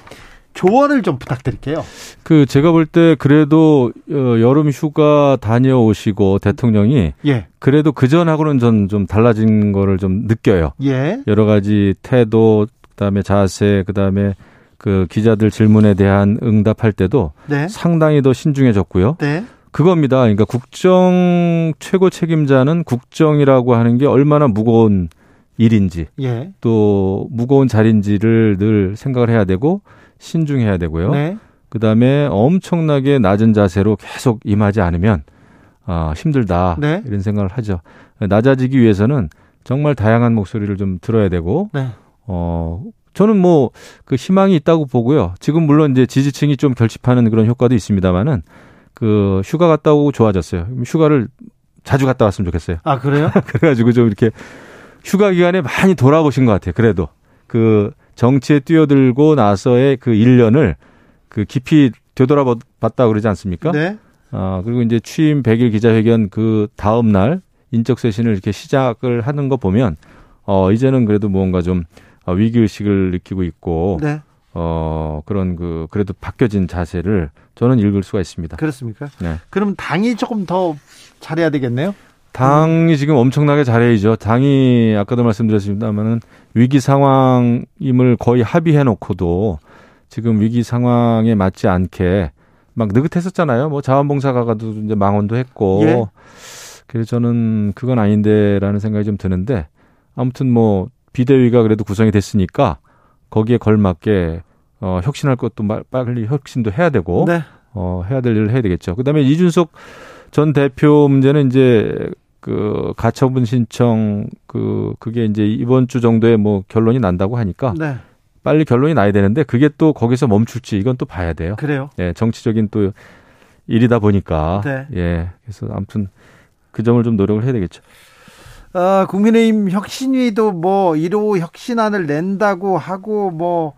조언을 좀 부탁드릴게요. 그 제가 볼 때 그래도 어, 여름 휴가 다녀오시고 대통령이 예. 그래도 그 전하고는 전 좀 달라진 거를 좀 느껴요. 예. 여러 가지 태도 그다음에 자세, 그다음에 그 기자들 질문에 대한 응답할 때도 네. 상당히 더 신중해졌고요. 네. 그겁니다. 그러니까 국정 최고 책임자는 국정이라고 하는 게 얼마나 무거운 일인지 예. 또 무거운 자리인지를 늘 생각을 해야 되고 신중해야 되고요. 네. 그다음에 엄청나게 낮은 자세로 계속 임하지 않으면 아, 힘들다 네. 이런 생각을 하죠. 낮아지기 위해서는 정말 다양한 목소리를 좀 들어야 되고 네. 어, 저는 뭐 그 희망이 있다고 보고요. 지금 물론 이제 지지층이 좀 결집하는 그런 효과도 있습니다만은 그 휴가 갔다 오고 좋아졌어요. 휴가를 자주 갔다 왔으면 좋겠어요. 아, 그래요? 그래가지고 좀 이렇게 휴가 기간에 많이 돌아보신 것 같아요. 그래도 그 정치에 뛰어들고 나서의 그 1년을 그 깊이 되돌아봤다 그러지 않습니까? 네. 아, 그리고 이제 취임 100일 기자회견 그 다음 날 인적 쇄신을 이렇게 시작을 하는 거 보면 어, 이제는 그래도 뭔가 좀 어, 위기 의식을 느끼고 있고 네. 어 그런 그 그래도 바뀌어진 자세를 저는 읽을 수가 있습니다. 그렇습니까? 네. 그럼 당이 조금 더 잘해야 되겠네요. 당이 지금 엄청나게 잘해야죠. 당이 아까도 말씀드렸습니다만은 위기 상황임을 거의 합의해 놓고도 지금 위기 상황에 맞지 않게 막 느긋했었잖아요. 뭐 자원봉사가 가도 이제 망원도 했고. 예. 그래서 저는 그건 아닌데라는 생각이 좀 드는데 아무튼 뭐 비대위가 그래도 구성이 됐으니까 거기에 걸맞게 어, 혁신할 것도 빨리 혁신도 해야 되고 네. 어, 해야 될 일을 해야 되겠죠. 그다음에 이준석 전 대표 문제는 이제 그 가처분 신청 그 그게 이제 이번 주 정도에 뭐 결론이 난다고 하니까 네. 빨리 결론이 나야 되는데 그게 또 거기서 멈출지 이건 또 봐야 돼요. 그래요? 예, 정치적인 또 일이다 보니까 네. 예, 그래서 아무튼 그 점을 좀 노력을 해야 되겠죠. 어, 국민의힘 혁신위도 뭐 1호 혁신안을 낸다고 하고 뭐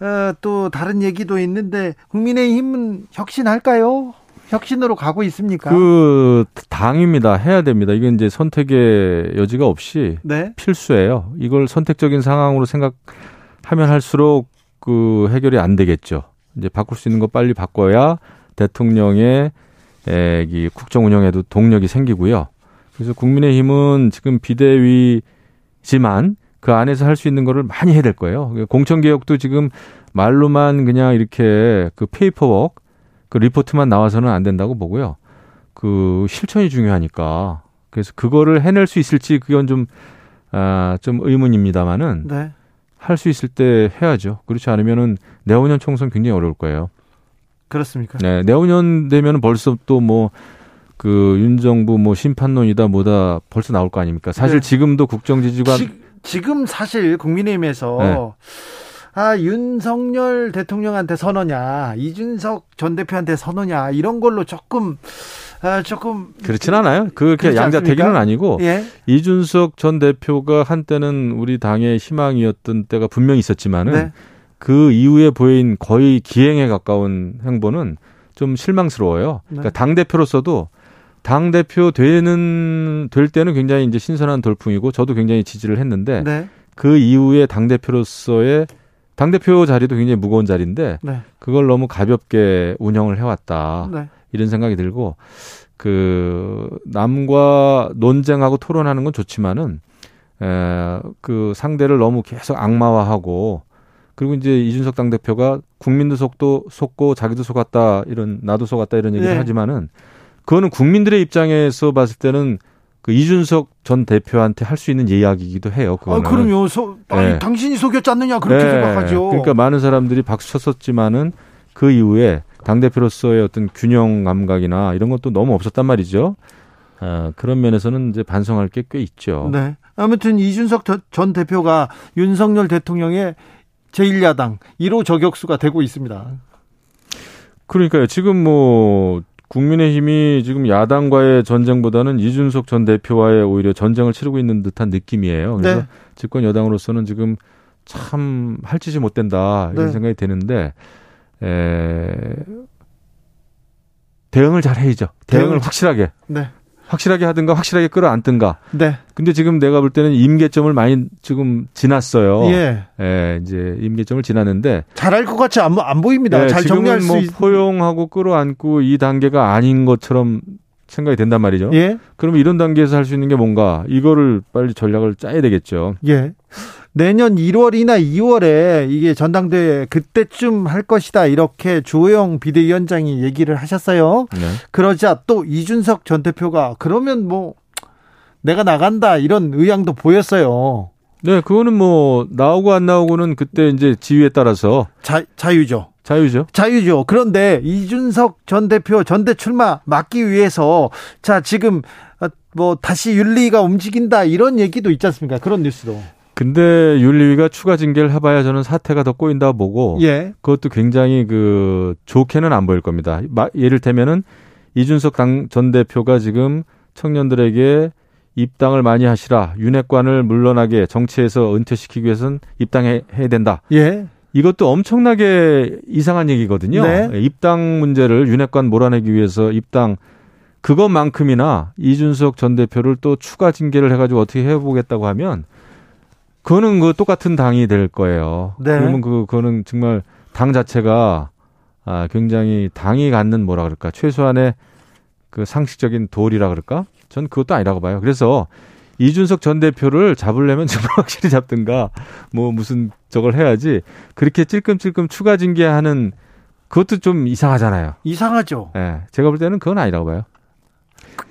어, 또 다른 얘기도 있는데 국민의힘은 혁신할까요? 혁신으로 가고 있습니까? 그 당입니다. 해야 됩니다. 이게 이제 선택의 여지가 없이 네? 필수예요. 이걸 선택적인 상황으로 생각하면 할수록 그 해결이 안 되겠죠. 이제 바꿀 수 있는 거 빨리 바꿔야 대통령의 에, 이 국정 운영에도 동력이 생기고요. 그래서 국민의힘은 지금 비대위지만 그 안에서 할 수 있는 거를 많이 해야 될 거예요. 공천 개혁도 지금 말로만 그냥 이렇게 그 paperwork 그 리포트만 나와서는 안 된다고 보고요. 그 실천이 중요하니까 그래서 그거를 해낼 수 있을지 그건 좀 아, 좀 의문입니다만은 네. 할수 있을 때 해야죠. 그렇지 않으면은 내후년 총선 굉장히 어려울 거예요. 그렇습니까? 네, 내후년 되면은 벌써 또 뭐 그 윤정부 뭐 심판론이다 뭐다 벌써 나올 거 아닙니까? 사실 네. 지금도 국정지지가 지, 금 사실 국민의힘에서 네. 아, 윤석열 대통령한테 선호냐, 이준석 전 대표한테 선호냐, 이런 걸로 조금, 아, 조금. 그렇진 않아요. 그렇게 양자 대결은 아니고, 예? 이준석 전 대표가 한때는 우리 당의 희망이었던 때가 분명히 있었지만은, 네. 그 이후에 보인 거의 기행에 가까운 행보는 좀 실망스러워요. 네. 그러니까 당 대표로서도 당 대표 되는 될 때는 굉장히 이제 신선한 돌풍이고 저도 굉장히 지지를 했는데 네. 그 이후에 당 대표로서의 당 대표 자리도 굉장히 무거운 자리인데 네. 그걸 너무 가볍게 운영을 해왔다. 네. 이런 생각이 들고 그 남과 논쟁하고 토론하는 건 좋지만은 에, 그 상대를 너무 계속 악마화하고 그리고 이제 이준석 당 대표가 국민도 속도 속고 자기도 속았다 이런 나도 속았다 이런 얘기를 네. 하지만은 그거는 국민들의 입장에서 봤을 때는 그 이준석 전 대표한테 할 수 있는 이야기이기도 해요. 그거는. 아, 그럼요. 소, 아니, 네. 당신이 속였지 않느냐 그렇게 네. 생각하죠. 그러니까 많은 사람들이 박수 쳤었지만은 그 이후에 당 대표로서의 어떤 균형 감각이나 이런 것도 너무 없었단 말이죠. 아, 그런 면에서는 이제 반성할 게 꽤 있죠. 네. 아무튼 이준석 전 대표가 윤석열 대통령의 제1야당 1호 저격수가 되고 있습니다. 그러니까요. 지금 뭐 국민의힘이 지금 야당과의 전쟁보다는 이준석 전 대표와의 오히려 전쟁을 치르고 있는 듯한 느낌이에요. 그래서 네. 집권 여당으로서는 지금 참 할 짓이 못 된다 이런 네. 생각이 드는데 에, 대응을 잘 해야죠. 대응을 대응. 확실하게. 네. 확실하게 하든가 확실하게 끌어안든가. 네. 근데 지금 내가 볼 때는 임계점을 많이 지금 지났어요. 예. 예 이제 임계점을 지났는데 잘할 것 같이 안, 안 보입니다. 예, 잘 정리할 뭐수 포용하고 끌어안고 이 단계가 아닌 것처럼 생각이 된단 말이죠. 예. 그러면 이런 단계에서 할 수 있는 게 뭔가 이거를 빨리 전략을 짜야 되겠죠. 예. 내년 1월이나 2월에 이게 전당대회 그때쯤 할 것이다 이렇게 조영 비대위원장이 얘기를 하셨어요. 네. 그러자 또 이준석 전 대표가 그러면 뭐 내가 나간다 이런 의향도 보였어요. 네, 그거는 뭐 나오고 안 나오고는 그때 이제 지위에 따라서 자, 자유죠. 자유죠. 자유죠. 그런데 이준석 전 대표 전대 출마 막기 위해서 자 지금 뭐 다시 윤리가 움직인다 이런 얘기도 있지 않습니까? 그런 뉴스도. 근데 윤리위가 추가 징계를 해봐야 저는 사태가 더 꼬인다 보고 예. 그것도 굉장히 그 좋게는 안 보일 겁니다. 예를 들면은 이준석 당 전 대표가 지금 청년들에게 입당을 많이 하시라 윤핵관을 물러나게 정치에서 은퇴시키기 위해서는 입당해야 된다. 예. 이것도 엄청나게 이상한 얘기거든요. 네. 입당 문제를 윤핵관 몰아내기 위해서 입당 그것만큼이나 이준석 전 대표를 또 추가 징계를 해가지고 어떻게 해보겠다고 하면 그거는 그 똑같은 당이 될 거예요. 네. 그러면 그 그거는 정말 당 자체가 아 굉장히 당이 갖는 뭐라 그럴까 최소한의 그 상식적인 도리라 그럴까? 전 그것도 아니라고 봐요. 그래서 이준석 전 대표를 잡으려면 정말 확실히 잡든가 뭐 무슨 저걸 해야지 그렇게 찔끔찔끔 추가 징계하는 그것도 좀 이상하잖아요. 이상하죠. 예. 네, 제가 볼 때는 그건 아니라고 봐요.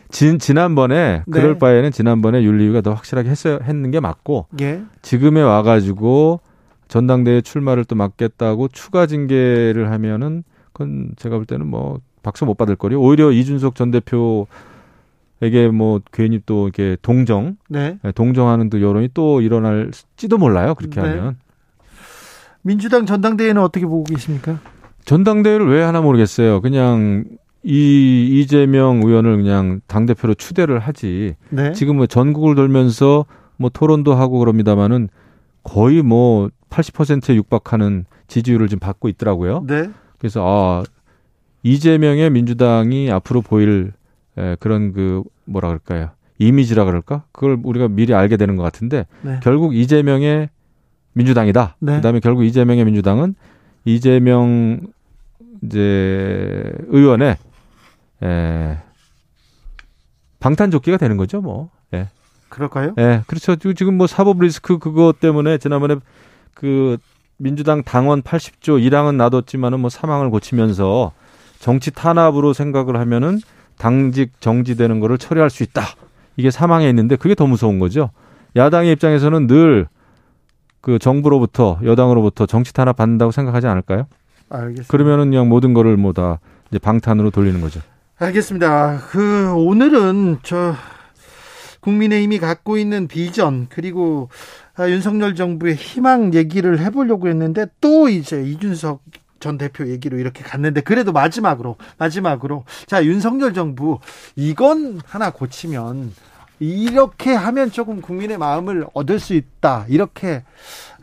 진, 지난번에 네. 그럴 바에는 지난번에 윤리위가 더 확실하게 했어야 했는 게 맞고 예. 지금에 와가지고 전당대회 출마를 또 막겠다고 추가 징계를 하면은 그건 제가 볼 때는 뭐 박수 못 받을 거리. 오히려 이준석 전 대표 에게 뭐 괜히 또 이렇게 동정, 네. 네. 동정하는 또 여론이 또 일어날지도 몰라요. 그렇게 네. 하면. 민주당 전당대회는 어떻게 보고 계십니까? 전당대회를 왜 하나 모르겠어요. 그냥 이 이재명 의원을 그냥 당 대표로 추대를 하지. 네. 지금 뭐 전국을 돌면서 뭐 토론도 하고 그럽니다마는 거의 뭐 80%에 육박하는 지지율을 좀 받고 있더라고요. 네. 그래서 아 이재명의 민주당이 앞으로 보일 에, 그런 그 뭐라 그럴까요? 이미지라 그럴까? 그걸 우리가 미리 알게 되는 것 같은데 네. 결국 이재명의 민주당이다. 네. 그다음에 결국 이재명의 민주당은 이재명 이제 의원의 에, 방탄조끼가 되는 거죠, 뭐. 예. 그럴까요? 예, 그렇죠. 지금 뭐 사법 리스크 그거 때문에 지난번에 그 민주당 당원 80조 1항은 놔뒀지만은 뭐 사망을 고치면서 정치 탄압으로 생각을 하면은 당직 정지되는 거를 처리할 수 있다. 이게 사망에 있는데 그게 더 무서운 거죠. 야당의 입장에서는 늘 그 정부로부터 여당으로부터 정치 탄압 받는다고 생각하지 않을까요? 알겠습니다. 그러면은 그냥 모든 거를 뭐 다 이제 방탄으로 돌리는 거죠. 알겠습니다. 그 오늘은 저 국민의힘이 갖고 있는 비전 그리고 아, 윤석열 정부의 희망 얘기를 해보려고 했는데 또 이제 이준석 전 대표 얘기로 이렇게 갔는데 그래도 마지막으로 마지막으로 자 윤석열 정부 이건 하나 고치면 이렇게 하면 조금 국민의 마음을 얻을 수 있다 이렇게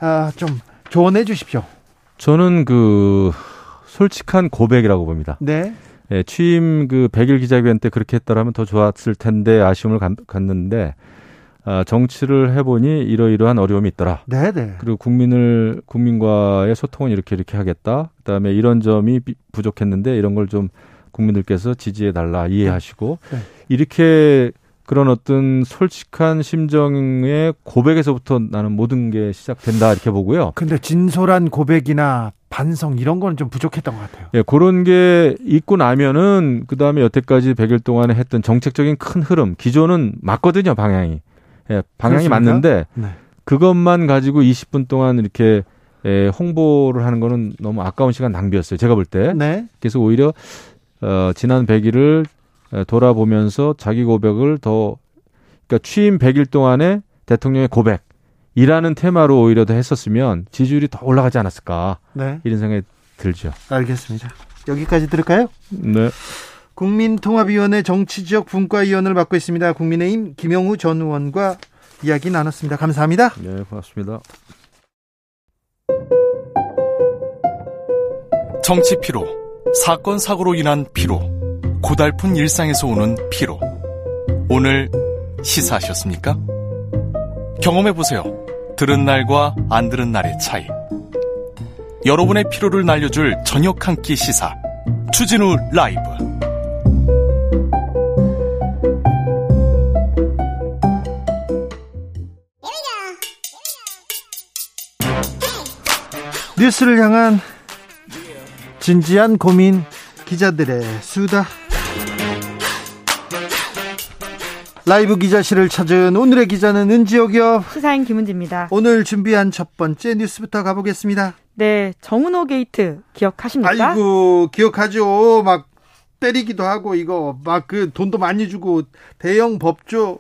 아, 좀 조언해 주십시오. 저는 그 솔직한 고백이라고 봅니다. 네. 예, 취임 그 100일 기자회견 때 그렇게 했더라면 더 좋았을 텐데 아쉬움을 갖는데 아, 정치를 해보니 이러이러한 어려움이 있더라. 네네. 네. 그리고 국민을 국민과의 소통은 이렇게 이렇게 하겠다. 그다음에 이런 점이 부족했는데 이런 걸 좀 국민들께서 지지해 달라 이해하시고 네. 이렇게 그런 어떤 솔직한 심정의 고백에서부터 나는 모든 게 시작된다 이렇게 보고요. 근데 진솔한 고백이나 반성 이런 거는 좀 부족했던 것 같아요. 예, 그런 게 있고 나면은 그 다음에 여태까지 100일 동안에 했던 정책적인 큰 흐름 기조는 맞거든요 방향이. 예, 방향이 그렇습니까? 맞는데 네. 그것만 가지고 20분 동안 이렇게 예, 홍보를 하는 거는 너무 아까운 시간 낭비였어요. 제가 볼 때. 네. 그래서 오히려 어, 지난 100일을 돌아보면서 자기 고백을 더 그러니까 취임 100일 동안에 대통령의 고백이라는 테마로 오히려 더 했었으면 지지율이 더 올라가지 않았을까. 네. 이런 생각이 들죠. 알겠습니다. 여기까지 들을까요? 네. 국민통합위원회 정치지역 분과위원을 맡고 있습니다. 국민의힘 김영우 전 의원과 이야기 나눴습니다. 감사합니다. 네, 고맙습니다. 정치 피로, 사건 사고로 인한 피로, 고달픈 일상에서 오는 피로. 오늘 시사하셨습니까? 경험해 보세요. 들은 날과 안 들은 날의 차이. 여러분의 피로를 날려줄 저녁 한 끼 시사. 추진우 라이브. 뉴스를 향한 진지한 고민 기자들의 수다. 라이브 기자실을 찾은 오늘의 기자는 은지옥이요. 시사인 김은지입니다. 오늘 준비한 첫 번째 뉴스부터 가보겠습니다. 네 정운호 게이트 기억하십니까? 아이고 기억하죠. 막 때리기도 하고 이거 막 그 돈도 많이 주고 대형 법조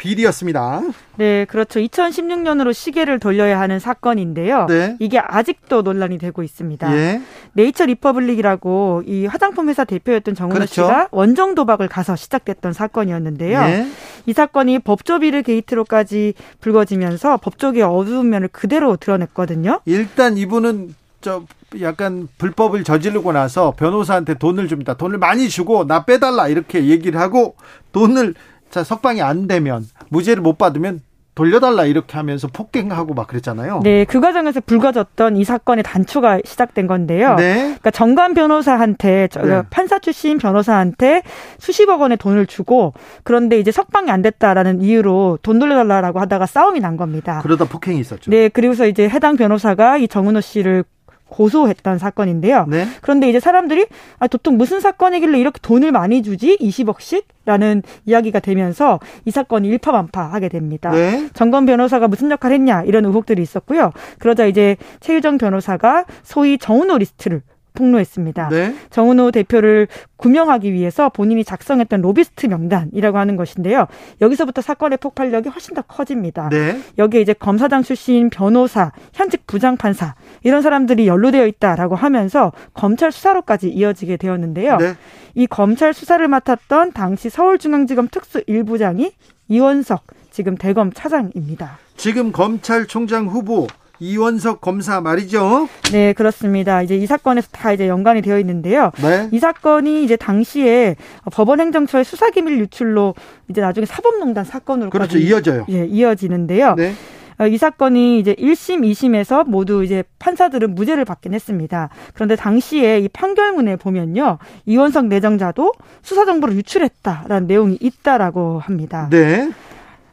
비리였습니다. 네, 그렇죠. 2016년으로 시계를 돌려야 하는 사건인데요. 네. 이게 아직도 논란이 되고 있습니다. 예. 네이처 리퍼블릭이라고 이 화장품 회사 대표였던 정운호 그렇죠. 씨가 원정 도박을 가서 시작됐던 사건이었는데요. 예. 이 사건이 법조 비리 게이트로까지 불거지면서 법조계의 어두운 면을 그대로 드러냈거든요. 일단 이분은 저 약간 불법을 저지르고 나서 변호사한테 돈을 줍니다. 돈을 많이 주고 나 빼달라 이렇게 얘기를 하고 돈을 자, 석방이 안 되면 무죄를 못 받으면 돌려달라 이렇게 하면서 폭행하고 막 그랬잖아요. 네, 그 과정에서 불거졌던 이 사건의 단초가 시작된 건데요. 네. 그러니까 정관 변호사한테 네. 판사 출신 변호사한테 수십억 원의 돈을 주고 그런데 이제 석방이 안 됐다라는 이유로 돈 돌려달라고 하다가 싸움이 난 겁니다. 그러다 폭행이 있었죠. 네, 그리고서 이제 해당 변호사가 이 정은호 씨를 고소했던 사건인데요. 네? 그런데 이제 사람들이 아, 도통 무슨 사건이길래 이렇게 돈을 많이 주지? 20억씩? 라는 이야기가 되면서 이 사건이 일파만파하게 됩니다. 네? 전관 변호사가 무슨 역할을 했냐 이런 의혹들이 있었고요. 그러자 이제 최유정 변호사가 소위 정운호 리스트를 폭로했습니다. 네? 정운호 대표를 구명하기 위해서 본인이 작성했던 로비스트 명단이라고 하는 것인데요. 여기서부터 사건의 폭발력이 훨씬 더 커집니다. 네? 여기에 이제 검사장 출신 변호사, 현직 부장판사 이런 사람들이 연루되어 있다라고 하면서 검찰 수사로까지 이어지게 되었는데요. 네? 이 검찰 수사를 맡았던 당시 서울중앙지검 특수 1부장이 이원석 지금 대검 차장입니다. 지금 검찰총장 후보 이원석 검사 말이죠. 네, 그렇습니다. 이제 이 사건에서 다 이제 연관이 되어 있는데요. 네. 이 사건이 이제 당시에 법원 행정처의 수사 기밀 유출로 이제 나중에 사법농단 사건으로 그렇죠. 이어져요. 예, 이어지는데요. 네. 어, 이 사건이 이제 1심, 2심에서 모두 이제 판사들은 무죄를 받긴 했습니다. 그런데 당시에 이 판결문에 보면요. 이원석 내정자도 수사 정보를 유출했다라는 내용이 있다라고 합니다. 네.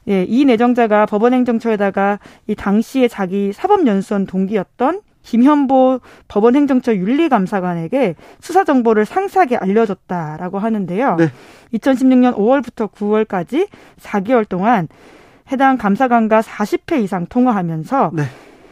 예, 이 내정자가 법원행정처에다가 이 당시에 자기 사법연수원 동기였던 김현보 법원행정처 윤리감사관에게 수사 정보를 상세하게 알려줬다라고 하는데요. 네. 2016년 5월부터 9월까지 4개월 동안 해당 감사관과 40회 이상 통화하면서 네.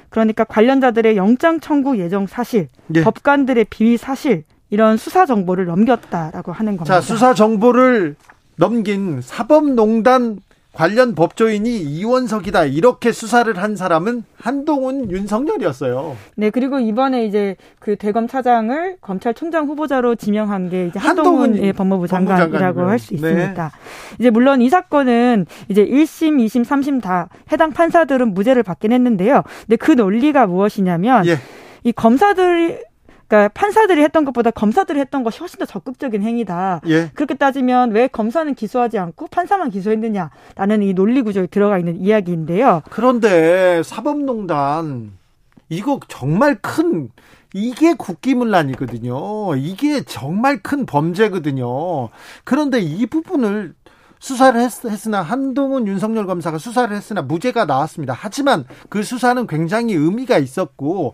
그러니까 관련자들의 영장 청구 예정 사실, 네. 법관들의 비위 사실 이런 수사 정보를 넘겼다라고 하는 겁니다. 자, 수사 정보를 넘긴 사법농단 관련 법조인이 이원석이다 이렇게 수사를 한 사람은 한동훈 윤석열이었어요. 네 그리고 이번에 이제 그 대검 차장을 검찰총장 후보자로 지명한 게 이제 한동훈, 한동훈 예, 법무부 장관이라고 할 수 있습니다. 네. 이제 물론 이 사건은 이제 1심, 2심, 3심 다 해당 판사들은 무죄를 받긴 했는데요. 근데 그 논리가 무엇이냐면 예. 이 검사들이 그러니까 판사들이 했던 것보다 검사들이 했던 것이 훨씬 더 적극적인 행위다. 예. 그렇게 따지면 왜 검사는 기소하지 않고 판사만 기소했느냐라는 이 논리 구조에 들어가 있는 이야기인데요. 그런데 사법농단 이거 정말 큰 이게 국기문란이거든요. 이게 정말 큰 범죄거든요. 그런데 이 부분을 수사를 했, 으나 한동훈 윤석열 검사가 수사를 했으나 무죄가 나왔습니다. 하지만 그 수사는 굉장히 의미가 있었고 어,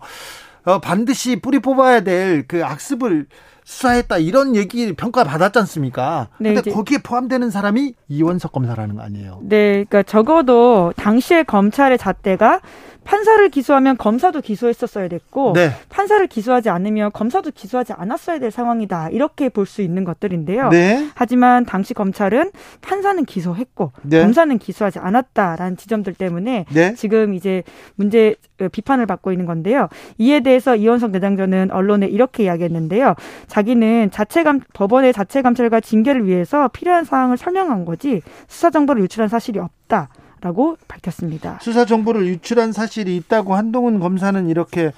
반드시 뿌리 뽑아야 될 그 악습을 수사했다 이런 얘기 평가 받았지 않습니까? 네, 근데 거기에 포함되는 사람이 이원석 검사라는 거 아니에요? 네, 그러니까 적어도 당시에 검찰의 잣대가 판사를 기소하면 검사도 기소했었어야 됐고 네. 판사를 기소하지 않으면 검사도 기소하지 않았어야 될 상황이다 이렇게 볼 수 있는 것들인데요. 네. 하지만 당시 검찰은 판사는 기소했고 네. 검사는 기소하지 않았다라는 지점들 때문에 네. 지금 이제 문제 어, 비판을 받고 있는 건데요. 이에 대해서 이원석 내장전은 언론에 이렇게 이야기했는데요. 자기는 자체감 법원의 자체 감찰과 징계를 위해서 필요한 사항을 설명한 거지 수사 정보를 유출한 사실이 없다. 라고 밝혔습니다. 수사 정보를 유출한 사실이 있다고 한동훈 검사는 이렇게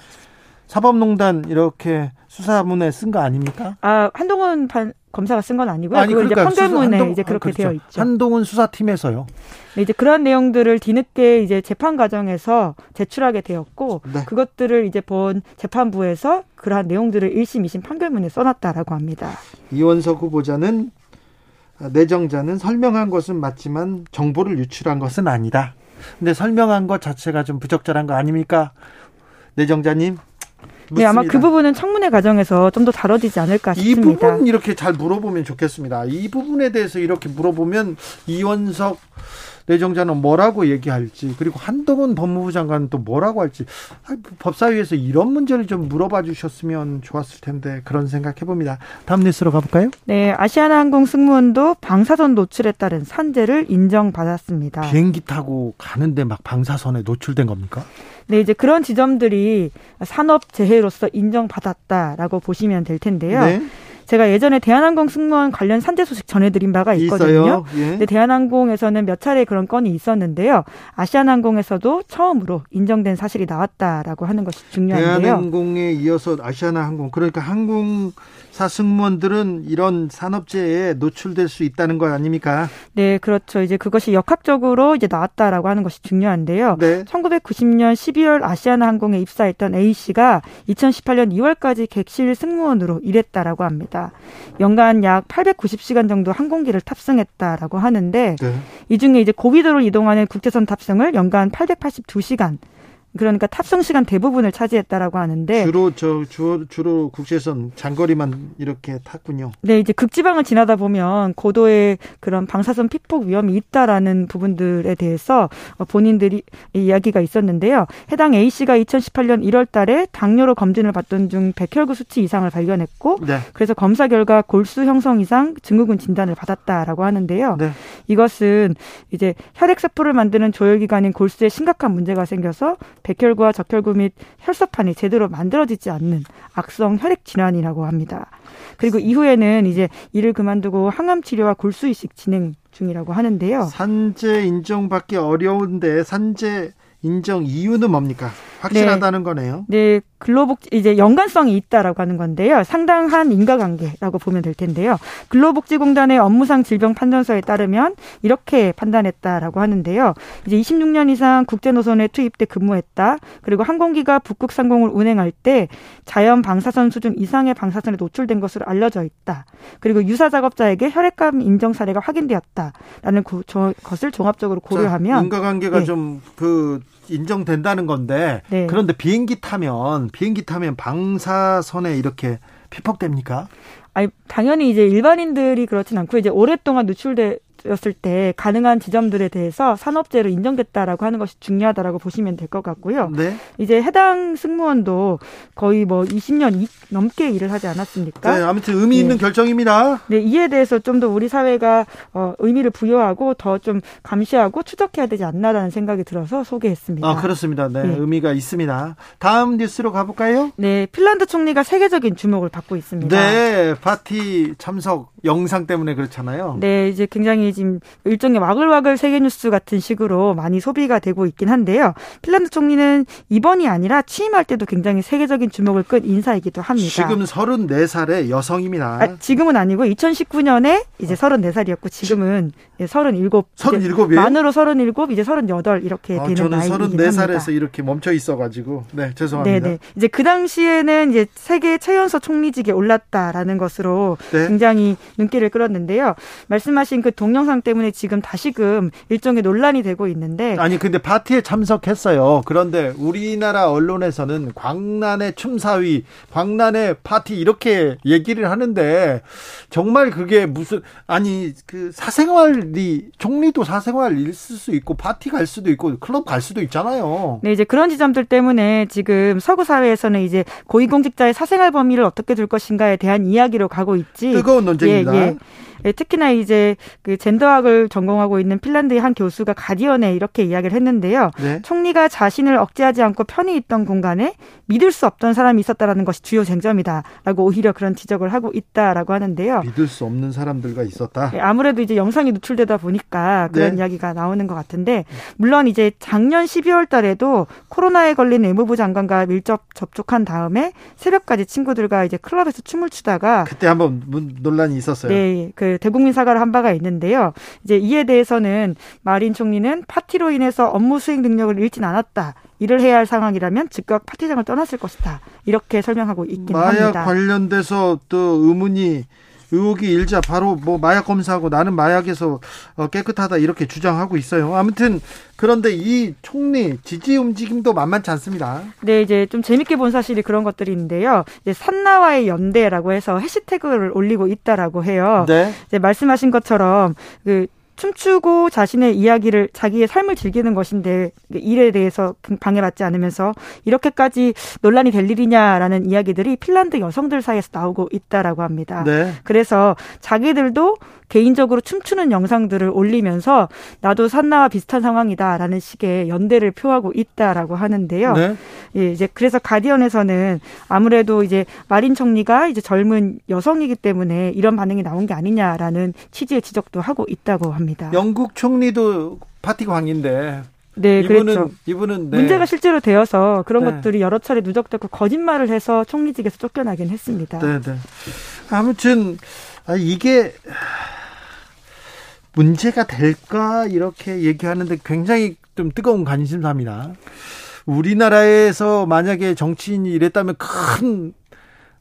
사법농단 이렇게 수사문에 쓴 거 아닙니까? 아 한동훈 판, 검사가 쓴 건 아니고요. 아니, 그러니까 이제 판결문에 한동, 이제 그렇게 아, 그렇죠. 되어 있죠. 한동훈 수사팀에서요. 네, 이제 그런 내용들을 뒤늦게 이제 재판 과정에서 제출하게 되었고 네. 그것들을 이제 본 재판부에서 그러한 내용들을 1심, 2심 판결문에 써놨다라고 합니다. 이원석 후보자는 내정자는 설명한 것은 맞지만 정보를 유출한 것은 아니다. 근데 설명한 것 자체가 좀 부적절한 거 아닙니까? 내정자님. 묻습니다. 네, 아마 그 부분은 청문회 과정에서 좀 더 다뤄지지 않을까 싶습니다. 이 부분 이렇게 잘 물어보면 좋겠습니다. 이 부분에 대해서 이렇게 물어보면 이원석 내정자는 뭐라고 얘기할지 그리고 한동훈 법무부 장관은 또 뭐라고 할지 법사위에서 이런 문제를 좀 물어봐 주셨으면 좋았을 텐데 그런 생각 해 봅니다. 다음 뉴스로 가볼까요? 네, 아시아나항공 승무원도 방사선 노출에 따른 산재를 인정받았습니다. 비행기 타고 가는데 막 방사선에 노출된 겁니까? 네, 이제 그런 지점들이 산업 재해로서 인정받았다라고 보시면 될 텐데요. 네. 제가 예전에 대한항공 승무원 관련 산재 소식 전해드린 바가 있거든요. 예. 근데 대한항공에서는 몇 차례 그런 건이 있었는데요. 아시아나항공에서도 처음으로 인정된 사실이 나왔다라고 하는 것이 중요한데요. 대한항공에 이어서 아시아나항공 그러니까 항공 사 승무원들은 이런 산업재해에 노출될 수 있다는 것 아닙니까? 네, 그렇죠. 이제 그것이 역학적으로 이제 나왔다라고 하는 것이 중요한데요. 네. 1990년 12월 아시아나 항공에 입사했던 A 씨가 2018년 2월까지 객실 승무원으로 일했다라고 합니다. 연간 약 890시간 정도 항공기를 탑승했다라고 하는데 네. 이 중에 이제 고비도를 이동하는 국제선 탑승을 연간 882시간 그러니까 탑승 시간 대부분을 차지했다라고 하는데 주로 저 주로, 주로 국제선 장거리만 이렇게 탔군요. 네, 이제 극지방을 지나다 보면 고도의 그런 방사선 피폭 위험이 있다라는 부분들에 대해서 본인들이 이야기가 있었는데요. 해당 A 씨가 2018년 1월달에 당뇨로 검진을 받던 중 백혈구 수치 이상을 발견했고, 네. 그래서 검사 결과 골수 형성 이상 증후군 진단을 받았다라고 하는데요. 네. 이것은 이제 혈액 세포를 만드는 조혈기관인 골수에 심각한 문제가 생겨서 백혈구와 적혈구 및 혈소판이 제대로 만들어지지 않는 악성 혈액 질환이라고 합니다. 그리고 이후에는 이제 일을 그만두고 항암 치료와 골수 이식 진행 중이라고 하는데요. 산재 인정받기 어려운데 산재 인정 이유는 뭡니까? 확실하다는 네. 거네요. 네, 근로복 이제 연관성이 있다라고 하는 건데요. 상당한 인과관계라고 보면 될 텐데요. 근로복지공단의 업무상 질병 판단서에 따르면 이렇게 판단했다라고 하는데요. 이제 26년 이상 국제노선에 투입돼 근무했다. 그리고 항공기가 북극 상공을 운행할 때 자연 방사선 수준 이상의 방사선에 노출된 것으로 알려져 있다. 그리고 유사 작업자에게 혈액감 인정 사례가 확인되었다라는 것을 종합적으로 고려하면 인과관계가 네. 좀그 인정된다는 건데 네. 그런데 비행기 타면 비행기 타면 방사선에 이렇게 피폭됩니까? 아니 당연히 이제 일반인들이 그렇진 않고 이제 오랫동안 노출돼 였을 때 가능한 지점들에 대해서 산업재로 인정됐다라고 하는 것이 중요하다라고 보시면 될 것 같고요. 네. 이제 해당 승무원도 거의 뭐 20년 넘게 일을 하지 않았습니까? 네, 아무튼 의미 있는 네. 결정입니다. 네, 이에 대해서 좀 더 우리 사회가 어, 의미를 부여하고 더 좀 감시하고 추적해야 되지 않나라는 생각이 들어서 소개했습니다. 아, 그렇습니다. 네, 네, 의미가 있습니다. 다음 뉴스로 가볼까요? 네, 핀란드 총리가 세계적인 주목을 받고 있습니다. 네, 파티 참석 영상 때문에 그렇잖아요. 네, 이제 굉장히 지금 일종의 와글와글 세계 뉴스 같은 식으로 많이 소비가 되고 있긴 한데요. 핀란드 총리는 이번이 아니라 취임할 때도 굉장히 세계적인 주목을 끈 인사이기도 합니다. 지금 34살의 여성입니다. 아, 지금은 아니고 2019년에 이제 34살이었고 지금은 37. 37이에요? 만으로 37, 이제 38 이렇게 아, 되는 나이이긴 합니다. 저는 34살에서 이렇게 멈춰 있어 가지고 네, 죄송합니다. 네, 네. 이제 그 당시에는 이제 세계 최연소 총리직에 올랐다라는 것으로 네. 굉장히 눈길을 끌었는데요. 말씀하신 그 동영 상 때문에 지금 다시금 일종의 논란이 되고 있는데 아니 근데 파티에 참석했어요. 그런데 우리나라 언론에서는 광란의 춤사위, 광란의 파티 이렇게 얘기를 하는데 정말 그게 무슨 아니 그 사생활이 총리도 사생활 있을 수 있고 파티 갈 수도 있고 클럽 갈 수도 있잖아요. 네, 이제 그런 지점들 때문에 지금 서구 사회에서는 이제 고위공직자의 사생활 범위를 어떻게 둘 것인가에 대한 이야기로 가고 있지. 뜨거운 논쟁입니다. 예, 예. 예, 특히나 이제 그 젠더학을 전공하고 있는 핀란드의 한 교수가 가디언에 이렇게 이야기를 했는데요. 네. 총리가 자신을 억제하지 않고 편히 있던 공간에 믿을 수 없던 사람이 있었다라는 것이 주요 쟁점이다라고 오히려 그런 지적을 하고 있다라고 하는데요. 믿을 수 없는 사람들과 있었다. 예, 아무래도 이제 영상이 노출되다 보니까 그런 네. 이야기가 나오는 것 같은데 물론 이제 작년 12월 달에도 코로나에 걸린 외무부 장관과 밀접 접촉한 다음에 새벽까지 친구들과 이제 클럽에서 춤을 추다가 그때 한번 논란이 있었어요. 네, 그 대국민 사과를 한 바가 있는데요. 이제 이에 대해서는 마린 총리는 파티로 인해서 업무 수행 능력을 잃진 않았다. 일을 해야 할 상황이라면 즉각 파티장을 떠났을 것이다. 이렇게 설명하고 있긴 마약 합니다. 마약 관련돼서 또 의문이 의혹이 일자 바로 뭐 마약 검사하고 나는 마약에서 어, 깨끗하다 이렇게 주장하고 있어요. 아무튼 그런데 이 총리 지지 움직임도 만만치 않습니다. 네, 이제 좀 재밌게 본 사실이 그런 것들이 있는데요. 이제 산나와의 연대라고 해서 해시태그를 올리고 있다라고 해요. 네. 이제 말씀하신 것처럼 그 춤추고 자신의 이야기를 자기의 삶을 즐기는 것인데 일에 대해서 방해받지 않으면서 이렇게까지 논란이 될 일이냐라는 이야기들이 핀란드 여성들 사이에서 나오고 있다라고 합니다. 네. 그래서 자기들도 개인적으로 춤추는 영상들을 올리면서 나도 산나와 비슷한 상황이다라는 식의 연대를 표하고 있다라고 하는데요. 네. 예, 이제 그래서 가디언에서는 아무래도 이제 마린 총리가 이제 젊은 여성이기 때문에 이런 반응이 나온 게 아니냐라는 취지의 지적도 하고 있다고 합니다. 영국 총리도 파티 광인데 네, 이분은 그랬죠. 이분은 네. 문제가 실제로 되어서 그런 네. 것들이 여러 차례 누적되고 거짓말을 해서 총리직에서 쫓겨나긴 했습니다. 네, 네. 아무튼 아, 이게 문제가 될까 이렇게 얘기하는데 굉장히 좀 뜨거운 관심사입니다. 우리나라에서 만약에 정치인이 이랬다면 큰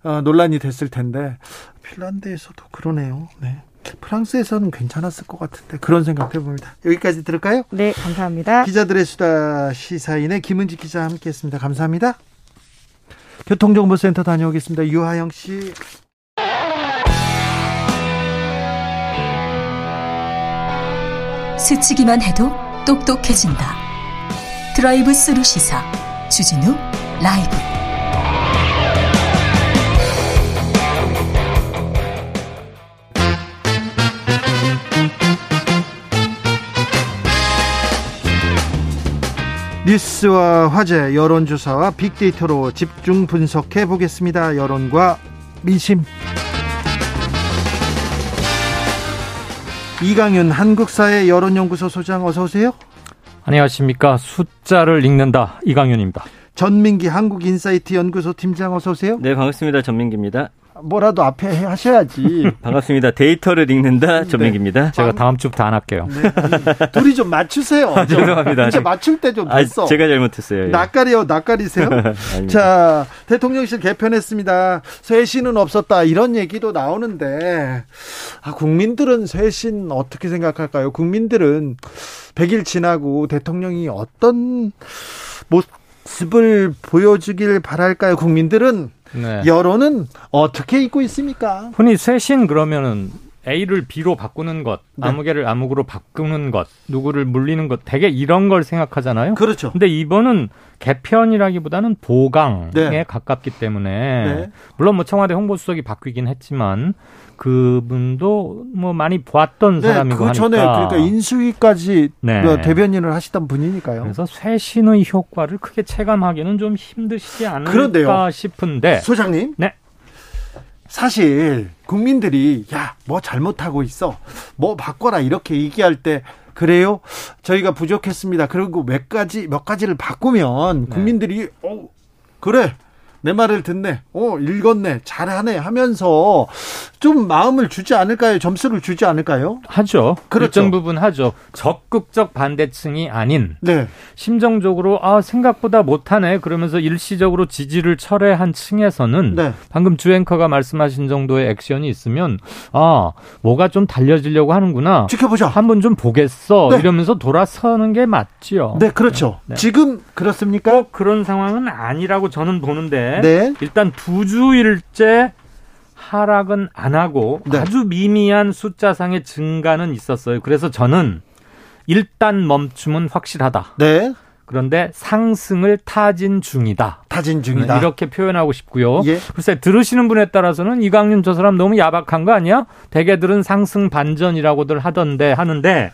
어, 논란이 됐을 텐데 핀란드에서도 그러네요. 네. 프랑스에서는 괜찮았을 것 같은데 그런 생각 해봅니다. 여기까지 들을까요? 네, 감사합니다. 기자들의 수다 시사인의 김은지 기자 함께했습니다. 감사합니다. 교통정보센터 다녀오겠습니다. 유하영 씨. 스치기만 해도 똑똑해진다. 드라이브 스루 시사 주진우 라이브. 뉴스와 화제, 여론조사와 빅데이터로 집중 분석해 보겠습니다. 여론과 민심. 이강윤 한국사회 여론연구소 소장 어서 오세요. 안녕하십니까. 숫자를 읽는다. 이강윤입니다. 전민기 한국인사이트 연구소 팀장 어서 오세요. 네, 반갑습니다. 전민기입니다. 뭐라도 앞에 하셔야지. 반갑습니다. 데이터를 읽는다 네. 전민기입니다. 네. 제가 다음 주부터 안 할게요. 네. 둘이 좀 맞추세요. 아, 죄송합니다. 이제 맞출 때좀 됐어. 아, 제가 잘못했어요. 예. 낯가리요, 낯가리세요? 자, 대통령실 개편했습니다. 쇄신은 없었다. 이런 얘기도 나오는데, 아, 국민들은 쇄신 어떻게 생각할까요? 국민들은 100일 지나고 대통령이 어떤 모습을 보여주길 바랄까요? 국민들은 네. 여론은 어떻게 있고 있습니까? 흔히 쇄신 그러면은 A를 B로 바꾸는 것, 네. 아무개를 아무구로 바꾸는 것, 누구를 물리는 것, 되게 이런 걸 생각하잖아요. 그렇죠. 근데 이번은 개편이라기보다는 보강에 네. 가깝기 때문에 네. 물론 뭐 청와대 홍보수석이 바뀌긴 했지만 그분도 뭐 많이 보았던 네, 사람이고 그 전에. 그러니까 인수위까지 네. 그 대변인을 하시던 분이니까요. 그래서 쇄신의 효과를 크게 체감하기는 좀 힘드시지 않을까 그런데요. 싶은데 소장님. 네. 사실 국민들이 야 뭐 잘못하고 있어 뭐 바꿔라 이렇게 얘기할 때 그래요 저희가 부족했습니다 그리고 몇 가지 몇 가지를 바꾸면 네. 국민들이 네. 어 그래 내 말을 듣네. 어, 읽었네. 잘하네 하면서 좀 마음을 주지 않을까요? 점수를 주지 않을까요? 하죠. 그렇죠. 일정 부분 하죠. 적극적 반대층이 아닌 네. 심정적으로 아, 생각보다 못하네. 그러면서 일시적으로 지지를 철회한 층에서는 네. 방금 주앵커가 말씀하신 정도의 액션이 있으면 아, 뭐가 좀 달려지려고 하는구나. 지켜보자. 한번 좀 보겠어. 네. 이러면서 돌아서는 게 맞지요. 네, 그렇죠. 네. 지금 그렇습니까? 그런 상황은 아니라고 저는 보는데 네. 일단 두 주일째 하락은 안 하고 네. 아주 미미한 숫자상의 증가는 있었어요. 그래서 저는 일단 멈춤은 확실하다. 네. 그런데 상승을 타진 중이다. 타진 중이다. 이렇게 표현하고 싶고요. 예. 글쎄 들으시는 분에 따라서는 이강윤 저 사람 너무 야박한 거 아니야? 대개들은 상승 반전이라고들 하던데 하는데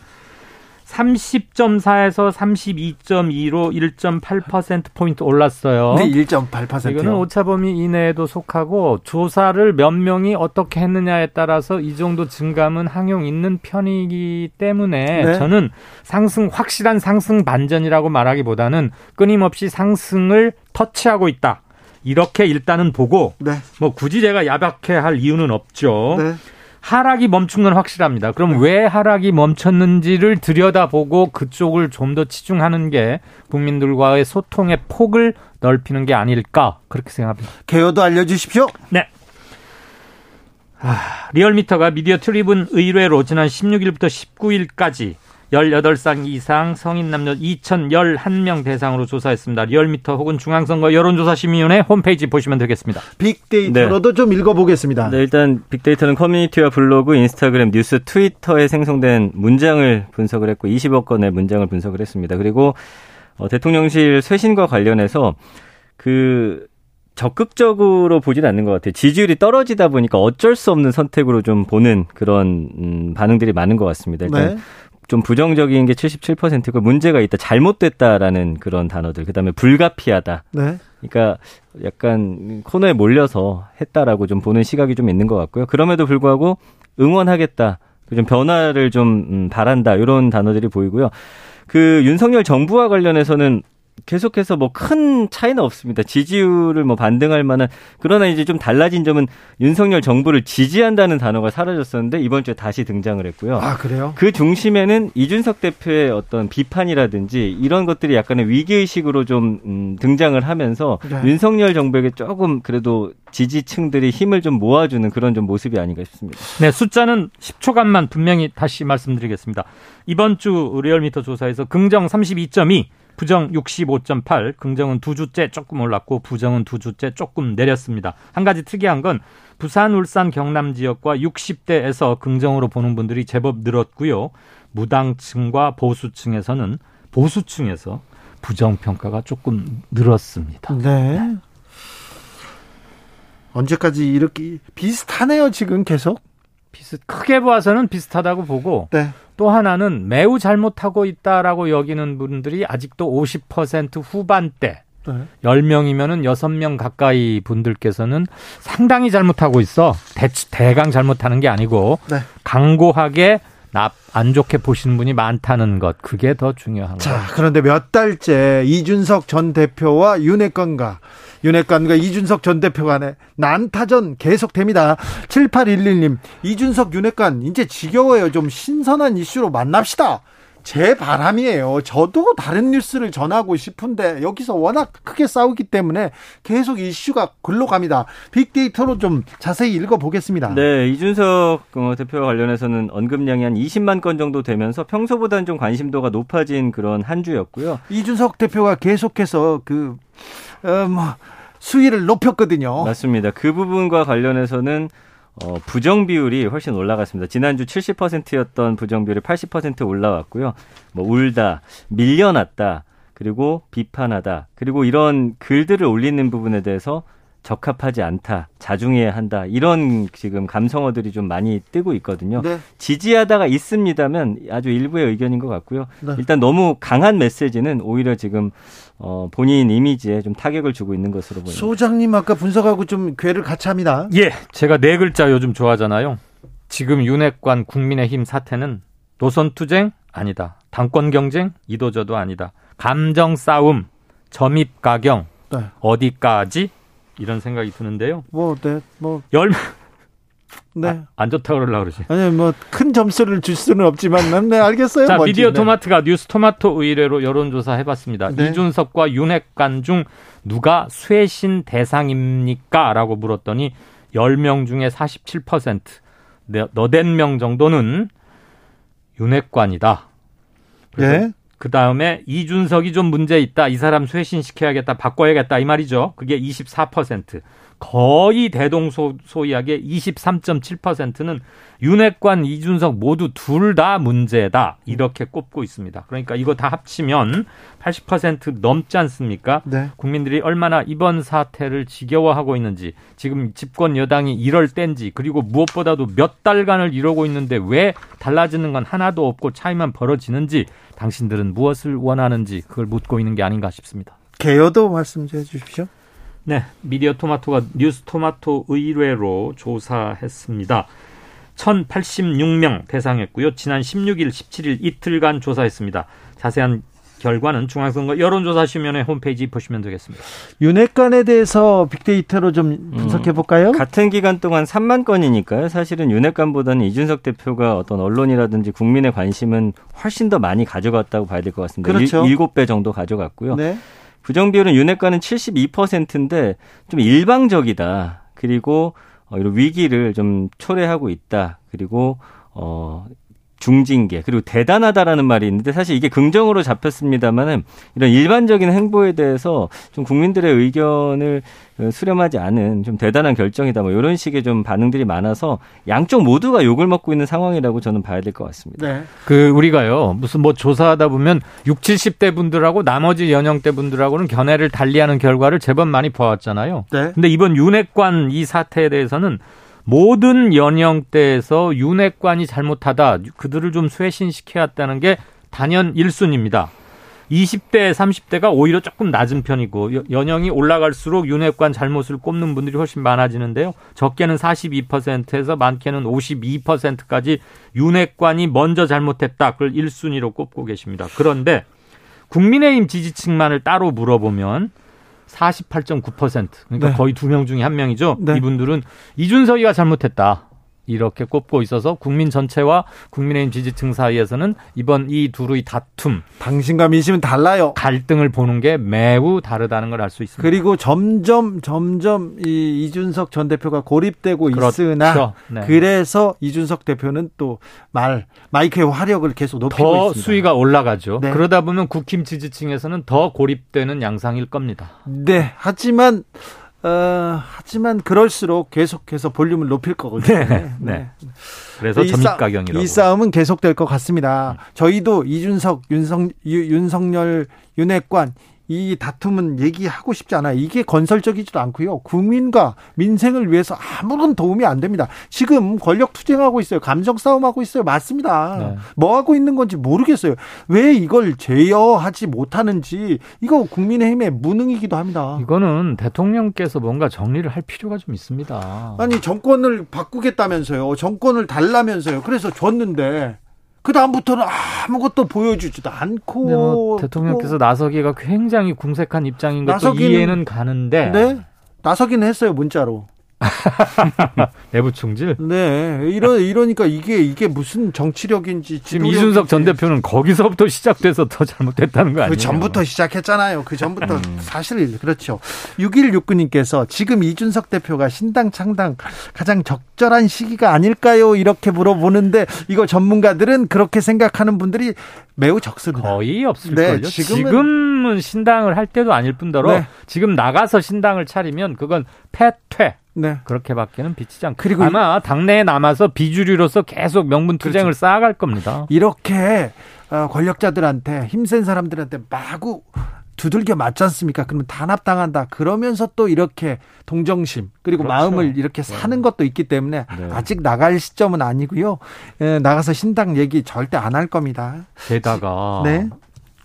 30.4에서 32.2로 1.8%포인트 올랐어요. 네, 1.8%. 이거는 오차 범위 이내에도 속하고 조사를 몇 명이 어떻게 했느냐에 따라서 이 정도 증감은 항용 있는 편이기 때문에 네. 저는 상승, 확실한 상승 반전이라고 말하기보다는 끊임없이 상승을 터치하고 있다. 이렇게 일단은 보고 네. 뭐 굳이 제가 야박해 할 이유는 없죠. 네. 하락이 멈춘 건 확실합니다. 그럼 네. 왜 하락이 멈췄는지를 들여다보고 그쪽을 좀 더 치중하는 게 국민들과의 소통의 폭을 넓히는 게 아닐까 그렇게 생각합니다. 개요도 알려주십시오. 네. 아, 리얼미터가 미디어 트리뷴 의뢰로 지난 16일부터 19일까지 18살 이상 성인 남녀 2,011명 대상으로 조사했습니다. 리얼미터 혹은 중앙선거 여론조사심의위원회 홈페이지 보시면 되겠습니다. 빅데이터로도 네. 좀 읽어보겠습니다. 네, 일단 빅데이터는 커뮤니티와 블로그, 인스타그램, 뉴스, 트위터에 생성된 문장을 분석을 했고 20억 건의 문장을 분석을 했습니다. 그리고 어, 대통령실 쇄신과 관련해서 그 적극적으로 보진 않는 것 같아요. 지지율이 떨어지다 보니까 어쩔 수 없는 선택으로 좀 보는 그런 음, 반응들이 많은 것 같습니다. 일단 네. 좀 부정적인 게 77%고 문제가 있다, 잘못됐다라는 그런 단어들. 그다음에 불가피하다. 네. 그러니까 약간 코너에 몰려서 했다라고 좀 보는 시각이 좀 있는 것 같고요. 그럼에도 불구하고 응원하겠다. 좀 변화를 좀 음, 바란다. 이런 단어들이 보이고요. 그 윤석열 정부와 관련해서는 계속해서 뭐 큰 차이는 없습니다. 지지율을 뭐 반등할 만한 그러나 이제 좀 달라진 점은 윤석열 정부를 지지한다는 단어가 사라졌었는데 이번 주에 다시 등장을 했고요. 아 그래요? 그 중심에는 이준석 대표의 어떤 비판이라든지 이런 것들이 약간의 위기 의식으로 좀 음, 등장을 하면서 네. 윤석열 정부에게 조금 그래도 지지층들이 힘을 좀 모아주는 그런 좀 모습이 아닌가 싶습니다. 네, 숫자는 10초간만 분명히 다시 말씀드리겠습니다. 이번 주 리얼미터 조사에서 긍정 32.2, 부정 65.8, 긍정은 두 주째 조금 올랐고 부정은 두 주째 조금 내렸습니다. 한 가지 특이한 건 부산, 울산, 경남 지역과 60대에서 긍정으로 보는 분들이 제법 늘었고요. 무당층과 보수층에서는 보수층에서 부정 평가가 조금 늘었습니다. 네. 언제까지 이렇게 비슷하네요, 지금 계속? 비슷 크게 봐서는 비슷하다고 보고 네. 또 하나는 매우 잘못하고 있다라고 여기는 분들이 아직도 50% 후반대 네. 10명이면은 6명 가까이 분들께서는 상당히 잘못하고 있어. 대, 대강 잘못하는 게 아니고 네. 강고하게 안 좋게 보시는 분이 많다는 것 그게 더 중요한 거죠. 자, 그런데 몇 달째 이준석 전 대표와 윤핵관과 윤핵관과 이준석 전 대표 간의 난타전 계속됩니다. 7811님, 이준석 윤핵관 이제 지겨워요. 좀 신선한 이슈로 만납시다. 제 바람이에요. 저도 다른 뉴스를 전하고 싶은데 여기서 워낙 크게 싸우기 때문에 계속 이슈가 글로 갑니다. 빅데이터로 좀 자세히 읽어보겠습니다. 네, 이준석 어, 대표와 관련해서는 언급량이 한 20만 건 정도 되면서 평소보다는 좀 관심도가 높아진 그런 한 주였고요. 이준석 대표가 계속해서 그, 어, 뭐, 수위를 높였거든요. 맞습니다. 그 부분과 관련해서는 어, 부정 비율이 훨씬 올라갔습니다. 지난주 70%였던 부정 비율이 80% 올라왔고요. 뭐 울다, 밀려났다, 그리고 비판하다, 그리고 이런 글들을 올리는 부분에 대해서 적합하지 않다, 자중해야 한다 이런 지금 감성어들이 좀 많이 뜨고 있거든요. 네. 지지하다가 있습니다면 아주 일부의 의견인 것 같고요. 네. 일단 너무 강한 메시지는 오히려 지금 어, 본인 이미지에 좀 타격을 주고 있는 것으로 보입니다. 소장님 아까 분석하고 좀 괴를 같이 합니다. 예, 제가 네 글자 요즘 좋아하잖아요. 지금 윤핵관 국민의힘 사태는 노선 투쟁 아니다. 당권 경쟁 이도저도 아니다. 감정 싸움, 점입 가경 네. 어디까지 이런 생각이 드는데요. 뭐, 네, 뭐. 열, 네. 아, 안 좋다 그러려고 그러지. 아니, 뭐, 큰 점수를 줄 수는 없지만, 네, 알겠어요. 자, 뭔지. 미디어 네. 토마트가 뉴스 토마토 의뢰로 여론조사 해봤습니다. 네. 이준석과 윤핵관 중 누가 쇄신 대상입니까? 라고 물었더니 10명 중에 47%, 너댓 명 정도는 윤핵관이다. 예. 그 다음에 이준석이 좀 문제 있다. 이 사람 쇄신시켜야겠다. 바꿔야겠다. 이 말이죠. 그게 24%. 거의 대동소이하게 23.7%는 윤핵관, 이준석 모두 둘 다 문제다. 이렇게 꼽고 있습니다. 그러니까 이거 다 합치면 80% 넘지 않습니까? 네. 국민들이 얼마나 이번 사태를 지겨워하고 있는지, 지금 집권 여당이 이럴 땐지, 그리고 무엇보다도 몇 달간을 이러고 있는데 왜 달라지는 건 하나도 없고 차이만 벌어지는지, 당신들은 무엇을 원하는지 그걸 묻고 있는 게 아닌가 싶습니다. 개요도 말씀 좀 해주십시오. 네, 미디어 토마토가 뉴스 토마토 의뢰로 조사했습니다. 1086명 대상했고요. 지난 16일, 17일 이틀간 조사했습니다. 자세한 결과는 중앙선거 여론조사시면의 홈페이지 보시면 되겠습니다. 윤핵관에 대해서 빅데이터로 좀 분석해 볼까요? 음, 같은 기간 동안 3만 건이니까요. 사실은 윤핵관보다는 이준석 대표가 어떤 언론이라든지 국민의 관심은 훨씬 더 많이 가져갔다고 봐야 될 것 같습니다. 그렇죠. 7배 정도 가져갔고요. 네. 부정 비율은 윤핵관은 72%인데 좀 일방적이다. 그리고 어, 이런 위기를 좀 초래하고 있다. 그리고 어 중징계 그리고 대단하다라는 말이 있는데 사실 이게 긍정으로 잡혔습니다만은 이런 일반적인 행보에 대해서 좀 국민들의 의견을 수렴하지 않은 좀 대단한 결정이다 뭐 이런 식의 좀 반응들이 많아서 양쪽 모두가 욕을 먹고 있는 상황이라고 저는 봐야 될 것 같습니다. 네. 그 우리가요 무슨 뭐 조사하다 보면 6, 70대 분들하고 나머지 연령대 분들하고는 견해를 달리하는 결과를 제법 많이 보았잖아요. 네. 근데 이번 윤핵관 이 사태에 대해서는 모든 연령대에서 윤핵관이 잘못하다 그들을 좀 쇄신시켜야 한다는 게 단연 1순위입니다. 20대, 30대가 오히려 조금 낮은 편이고 연령이 올라갈수록 윤핵관 잘못을 꼽는 분들이 훨씬 많아지는데요. 적게는 42%에서 많게는 52%까지 윤핵관이 먼저 잘못했다. 그걸 1순위로 꼽고 계십니다. 그런데 국민의힘 지지층만을 따로 물어보면 48.9% 그러니까 네. 거의 두 명 중에 한 명이죠. 네. 이분들은 이준석이가 잘못했다. 이렇게 꼽고 있어서 국민 전체와 국민의힘 지지층 사이에서는 이번 이 둘의 다툼 당신과 민심은 달라요. 갈등을 보는 게 매우 다르다는 걸 알 수 있습니다. 그리고 점점 점점 이 이준석 전 대표가 고립되고 그렇죠. 있으나 네. 그래서 이준석 대표는 또 말 마이크의 화력을 계속 높이고 더 있습니다. 수위가 올라가죠. 네. 그러다 보면 국힘 지지층에서는 더 고립되는 양상일 겁니다. 네. 하지만 어, 하지만 그럴수록 계속해서 볼륨을 높일 거거든요. 네. 네. 네. 그래서 점입가경이라고. 이 싸움은 계속될 것 같습니다. 음. 저희도 이준석, 윤석, 윤석열, 윤핵관 이 다툼은 얘기하고 싶지 않아요. 이게 건설적이지도 않고요. 국민과 민생을 위해서 아무런 도움이 안 됩니다. 지금 권력 투쟁하고 있어요. 감정 싸움하고 있어요. 맞습니다. 네. 뭐 하고 있는 건지 모르겠어요. 왜 이걸 제어하지 못하는지 이거 국민의힘의 무능이기도 합니다. 이거는 대통령께서 뭔가 정리를 할 필요가 좀 있습니다. 아니 정권을 바꾸겠다면서요. 정권을 달라면서요. 그래서 줬는데 그 다음부터는 아무것도 보여주지도 않고 뭐 대통령께서 뭐. 나서기가 굉장히 궁색한 입장인 것도 나서기는, 이해는 가는데 네 나서기는 했어요 문자로 내부 총질? 네. 이러, 이러니까 이게, 이게 무슨 정치력인지. 지금 이준석 전 대표는 거기서부터 시작돼서 더 잘못됐다는 거 아니에요? 그 전부터 시작했잖아요. 그 전부터. 음. 사실, 그렇죠. 6169님께서 지금 이준석 대표가 신당 창당 가장 적절한 시기가 아닐까요? 이렇게 물어보는데 이거 전문가들은 그렇게 생각하는 분들이 매우 적습니다. 거의 없을걸요. 네, 지금은, 지금은 신당을 할 때도 아닐 뿐더러 네. 지금 나가서 신당을 차리면 그건 패퇴. 네. 그렇게밖에는 비치지 않고 그리고 아마 당내에 남아서 비주류로서 계속 명분 투쟁을 그렇죠. 쌓아갈 겁니다. 이렇게 어, 권력자들한테 힘센 사람들한테 마구 두들겨 맞지 않습니까? 그러면 단합당한다. 그러면서 또 이렇게 동정심 그리고 그렇죠. 마음을 이렇게 네. 사는 네. 것도 있기 때문에 네. 아직 나갈 시점은 아니고요. 예, 나가서 신당 얘기 절대 안 할 겁니다. 게다가 네.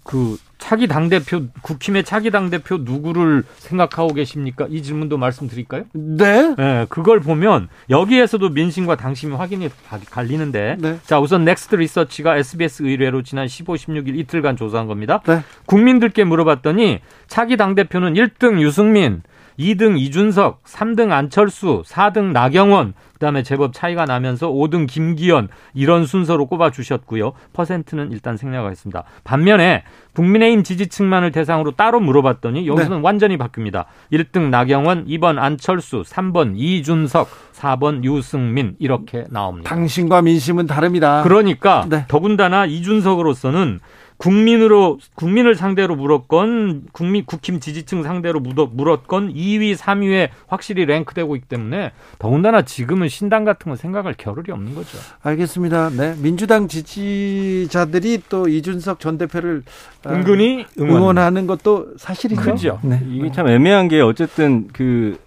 그 차기 당대표, 국힘의 차기 당대표 누구를 생각하고 계십니까? 이 질문도 말씀드릴까요? 네. 네, 그걸 보면 여기에서도 민심과 당심이 확인이 갈리는데 네. 자, 우선 넥스트 리서치가 SBS 의뢰로 지난 15, 16일 이틀간 조사한 겁니다. 네. 국민들께 물어봤더니 차기 당대표는 1등 유승민, 2등 이준석, 3등 안철수, 4등 나경원, 그다음에 제법 차이가 나면서 5등 김기현 이런 순서로 꼽아 주셨고요. 퍼센트는 일단 생략하겠습니다. 습 반면에 국민의힘 지지층만을 대상으로 따로 물어봤더니 여기서는 네. 완전히 바뀝니다. 1등 나경원, 2번 안철수, 3번 이준석, 4번 유승민 이렇게 나옵니다. 당신과 민심은 다릅니다. 그러니까 네. 더군다나 이준석으로서는 국민으로 국민을 상대로 물었건 국민 국힘 지지층 상대로 물었건 2위, 3위에 확실히 랭크되고 있기 때문에 더군다나 지금은 신당 같은 건 생각할 겨를이 없는 거죠. 알겠습니다. 네, 민주당 지지자들이 또 이준석 전 대표를 아, 은근히 응원. 하는 것도 사실이죠. 그죠. 네. 이게 참 애매한 게 어쨌든 그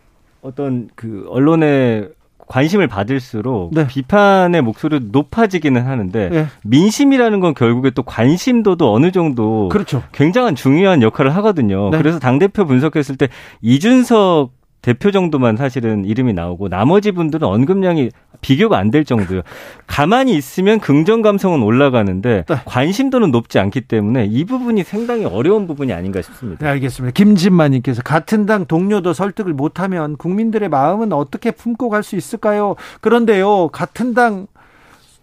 어떤 그 언론의 관심을 받을수록 네. 비판의 목소리도 높아지기는 하는데 네. 민심이라는 건 결국에 또 관심도도 어느 정도 그렇죠. 굉장한 중요한 역할을 하거든요. 네. 그래서 당 대표 분석했을 때 이준석 대표 정도만 사실은 이름이 나오고 나머지 분들은 언급량이 비교가 안 될 정도요. 가만히 있으면 긍정 감성은 올라가는데 네. 관심도는 높지 않기 때문에 이 부분이 상당히 어려운 부분이 아닌가 싶습니다. 네, 알겠습니다. 김진만님께서 같은 당 동료도 설득을 못하면 국민들의 마음은 어떻게 품고 갈 수 있을까요? 그런데요, 같은 당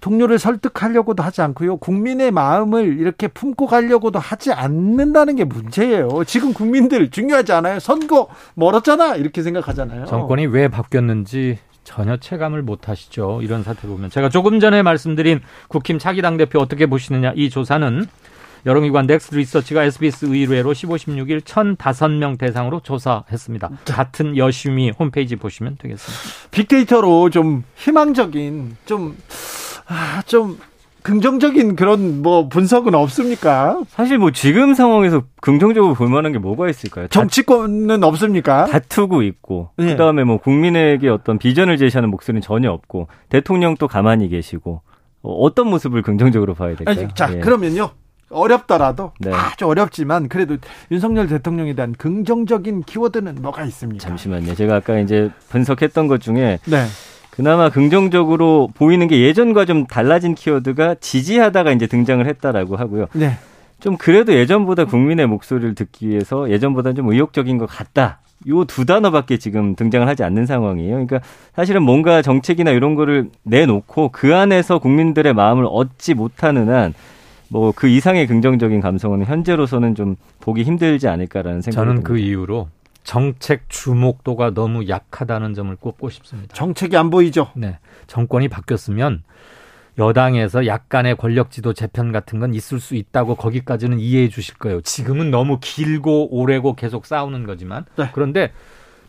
동료를 설득하려고도 하지 않고요. 국민의 마음을 이렇게 품고 가려고도 하지 않는다는 게 문제예요. 지금 국민들 중요하지 않아요? 선거 멀었잖아. 이렇게 생각하잖아요. 정권이 왜 바뀌었는지 전혀 체감을 못 하시죠. 이런 사태 보면. 제가 조금 전에 말씀드린 국힘 차기 당 대표 어떻게 보시느냐 이 조사는 여론기관 넥스트 리서치가 SBS 의뢰로 15, 16일 1,005명 대상으로 조사했습니다. 같은 여심이 홈페이지 보시면 되겠습니다. 빅데이터로 좀 희망적인 좀 아, 좀 긍정적인 그런 뭐 분석은 없습니까? 사실 뭐 지금 상황에서 긍정적으로 볼 만한 게 뭐가 있을까요? 정치권은 없습니까? 다투고 있고 네. 그다음에 뭐 국민에게 어떤 비전을 제시하는 목소리는 전혀 없고 대통령도 가만히 계시고 어떤 모습을 긍정적으로 봐야 될까요? 아니, 자, 예. 그러면요. 어렵더라도 네. 아주 어렵지만 그래도 윤석열 대통령에 대한 긍정적인 키워드는 뭐가 있습니까? 잠시만요. 제가 아까 이제 분석했던 것 중에 네. 그나마 긍정적으로 보이는 게 예전과 좀 달라진 키워드가 지지하다가 이제 등장을 했다라고 하고요. 네. 좀 그래도 예전보다 국민의 목소리를 듣기 위해서 예전보다 좀 의욕적인 것 같다. 요 두 단어밖에 지금 등장을 하지 않는 상황이에요. 그러니까 사실은 뭔가 정책이나 이런 거를 내놓고 그 안에서 국민들의 마음을 얻지 못하는 한 뭐 그 이상의 긍정적인 감성은 현재로서는 좀 보기 힘들지 않을까라는 생각이 저는 그 듭니다. 그 이유로 정책 주목도가 너무 약하다는 점을 꼽고 싶습니다. 정책이 안 보이죠? 네. 정권이 바뀌었으면 여당에서 약간의 권력 지도 재편 같은 건 있을 수 있다고 거기까지는 이해해 주실 거예요. 지금은 너무 길고 오래고 계속 싸우는 거지만 네. 그런데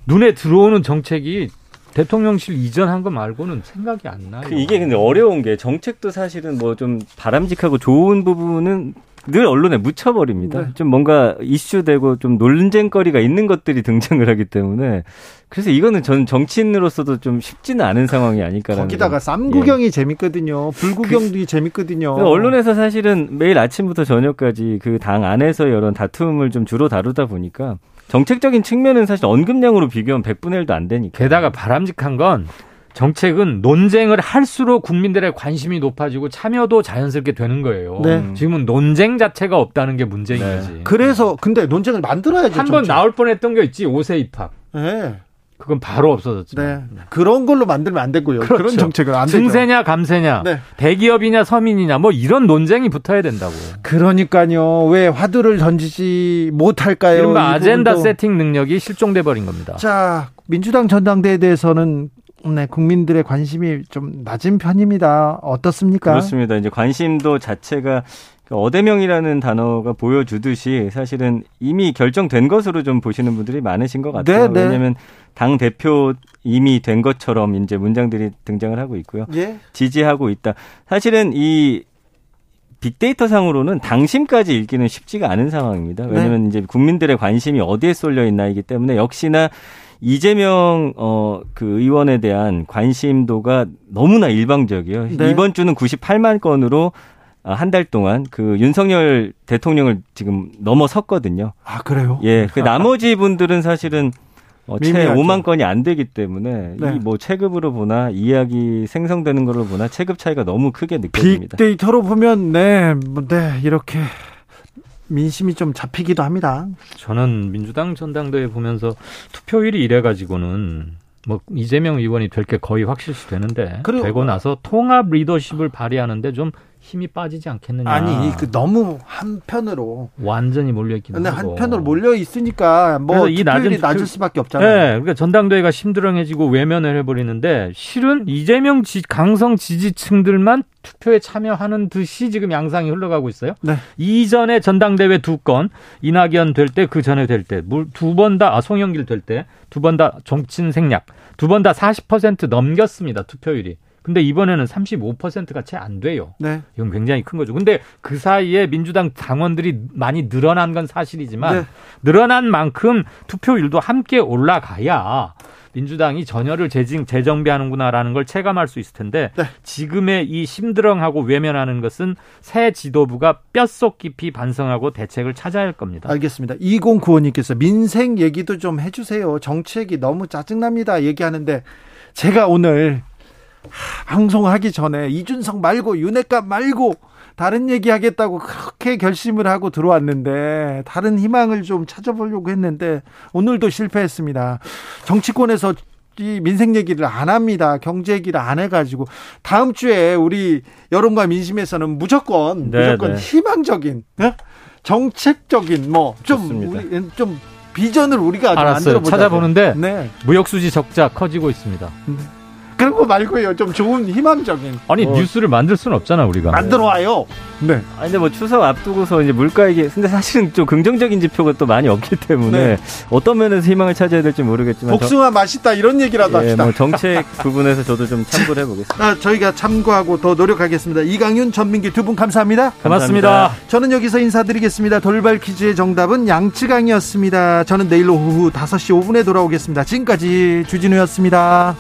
눈에 들어오는 정책이 대통령실 이전한 거 말고는 생각이 안 나요. 그 이게 근데 어려운 게 정책도 사실은 뭐 좀 바람직하고 좋은 부분은 늘 언론에 묻혀버립니다. 네. 좀 뭔가 이슈되고 좀 논쟁거리가 있는 것들이 등장을 하기 때문에 그래서 이거는 전 정치인으로서도 좀 쉽지는 않은 상황이 아닐까라는. 거기다가 쌈구경이 예. 재밌거든요. 불구경도 그, 재밌거든요. 언론에서 사실은 매일 아침부터 저녁까지 그 당 안에서 이런 다툼을 좀 주로 다루다 보니까 정책적인 측면은 사실 언급량으로 비교하면 100분의 1도 안 되니까. 게다가 바람직한 건 정책은 논쟁을 할수록 국민들의 관심이 높아지고 참여도 자연스럽게 되는 거예요. 네. 지금은 논쟁 자체가 없다는 게 문제인 네. 거지. 그래서 근데 논쟁을 만들어야죠. 한 번 나올 뻔했던 게 있지 5세 입학. 네. 그건 바로 없어졌죠. 네. 그런 걸로 만들면 안 되고요. 그렇죠. 그런 정책은 안 되죠. 증세냐 감세냐, 네. 대기업이냐 서민이냐 뭐 이런 논쟁이 붙어야 된다고. 그러니까요. 왜 화두를 던지지 못할까요? 이른바 아젠다 세팅 능력이 실종돼 버린 겁니다. 자, 민주당 전당대회에 대해서는 네, 국민들의 관심이 좀 낮은 편입니다. 어떻습니까? 그렇습니다. 이제 관심도 자체가 그 어대명이라는 단어가 보여주듯이 사실은 이미 결정된 것으로 좀 보시는 분들이 많으신 것 같아요. 네, 네. 왜냐하면 당 대표 이미 된 것처럼 이제 문장들이 등장을 하고 있고요. 예? 지지하고 있다. 사실은 이 빅데이터 상으로는 당심까지 읽기는 쉽지가 않은 상황입니다. 왜냐하면 네. 이제 국민들의 관심이 어디에 쏠려 있나이기 때문에 역시나 이재명 어그 의원에 대한 관심도가 너무나 일방적이에요. 네. 이번 주는 98만 건으로 아, 한달 동안 그 윤석열 대통령을 지금 넘어섰거든요. 아, 그래요? 예. 그 나머지 분들은 사실은 어, 채 5만 건이 안 되기 때문에 네. 이뭐 체급으로 보나 이야기 생성되는 걸로 보나 체급 차이가 너무 크게 느껴집니다. 빅데이터로 보면 네, 뭐, 네 이렇게 민심이 좀 잡히기도 합니다. 저는 민주당 전당대회 보면서 투표율이 이래 가지고는 뭐 이재명 의원이 될 게 거의 확실시 되는데 되고 나서 통합 리더십을 발휘하는데 좀 힘이 빠지지 않겠느냐. 아니, 그 너무 한편으로 완전히 몰려 있긴 근데 하고. 한편으로 몰려 있으니까 뭐이 낮은 낮을 수밖에 없잖아요. 네, 그러니까 전당대회가 심드렁해지고 외면을 해버리는데 실은 이재명 지, 강성 지지층들만 투표에 참여하는 듯이 지금 양상이 흘러가고 있어요. 네. 이전에 전당대회 두 건 이낙연 될 때 그 전에 될 때 두 번 다 아, 송영길 될 때 두 번 다 정친 생략 두 번 다 40% 넘겼습니다 투표율이. 근데 이번에는 35%가 채 안 돼요. 네. 이건 굉장히 큰 거죠. 근데 그 사이에 민주당 당원들이 많이 늘어난 건 사실이지만 네. 늘어난 만큼 투표율도 함께 올라가야 민주당이 전열을 재정, 재정비하는구나라는 걸 체감할 수 있을 텐데 네. 지금의 이 심드렁하고 외면하는 것은 새 지도부가 뼛속 깊이 반성하고 대책을 찾아야 할 겁니다. 알겠습니다. 2095님께서 민생 얘기도 좀 해주세요. 정책이 너무 짜증납니다. 얘기하는데 제가 오늘 방송하기 전에 이준석 말고 윤핵관 말고 다른 얘기 하겠다고 그렇게 결심을 하고 들어왔는데 다른 희망을 좀 찾아보려고 했는데 오늘도 실패했습니다. 정치권에서 이 민생 얘기를 안 합니다. 경제 얘기를 안 해가지고 다음 주에 우리 여론과 민심에서는 무조건 네, 무조건 네. 희망적인 네? 정책적인 뭐좀좀 비전을 우리가 알았어요. 찾아보는데 네. 무역수지 적자 커지고 있습니다. 네. 그런 거 말고요. 좀 좋은 희망적인. 아니 어. 뉴스를 만들 수는 없잖아 우리가. 만들어 와요. 네. 아니 근데 뭐 추석 앞두고서 이제 물가 얘기. 근데 사실은 좀 긍정적인 지표가 또 많이 없기 때문에 네. 어떤 면에서 희망을 찾아야 될지 모르겠지만. 복숭아 맛있다 이런 얘기라도 예, 합시다. 뭐 정책 부분에서 저도 좀 참고를 해보겠습니다. 아, 저희가 참고하고 더 노력하겠습니다. 이강윤, 전민기 두 분 감사합니다. 고맙습니다. 감사합니다. 저는 여기서 인사드리겠습니다. 돌발 퀴즈의 정답은 양치강이었습니다. 저는 내일 오후 5시 5분에 돌아오겠습니다. 지금까지 주진우였습니다.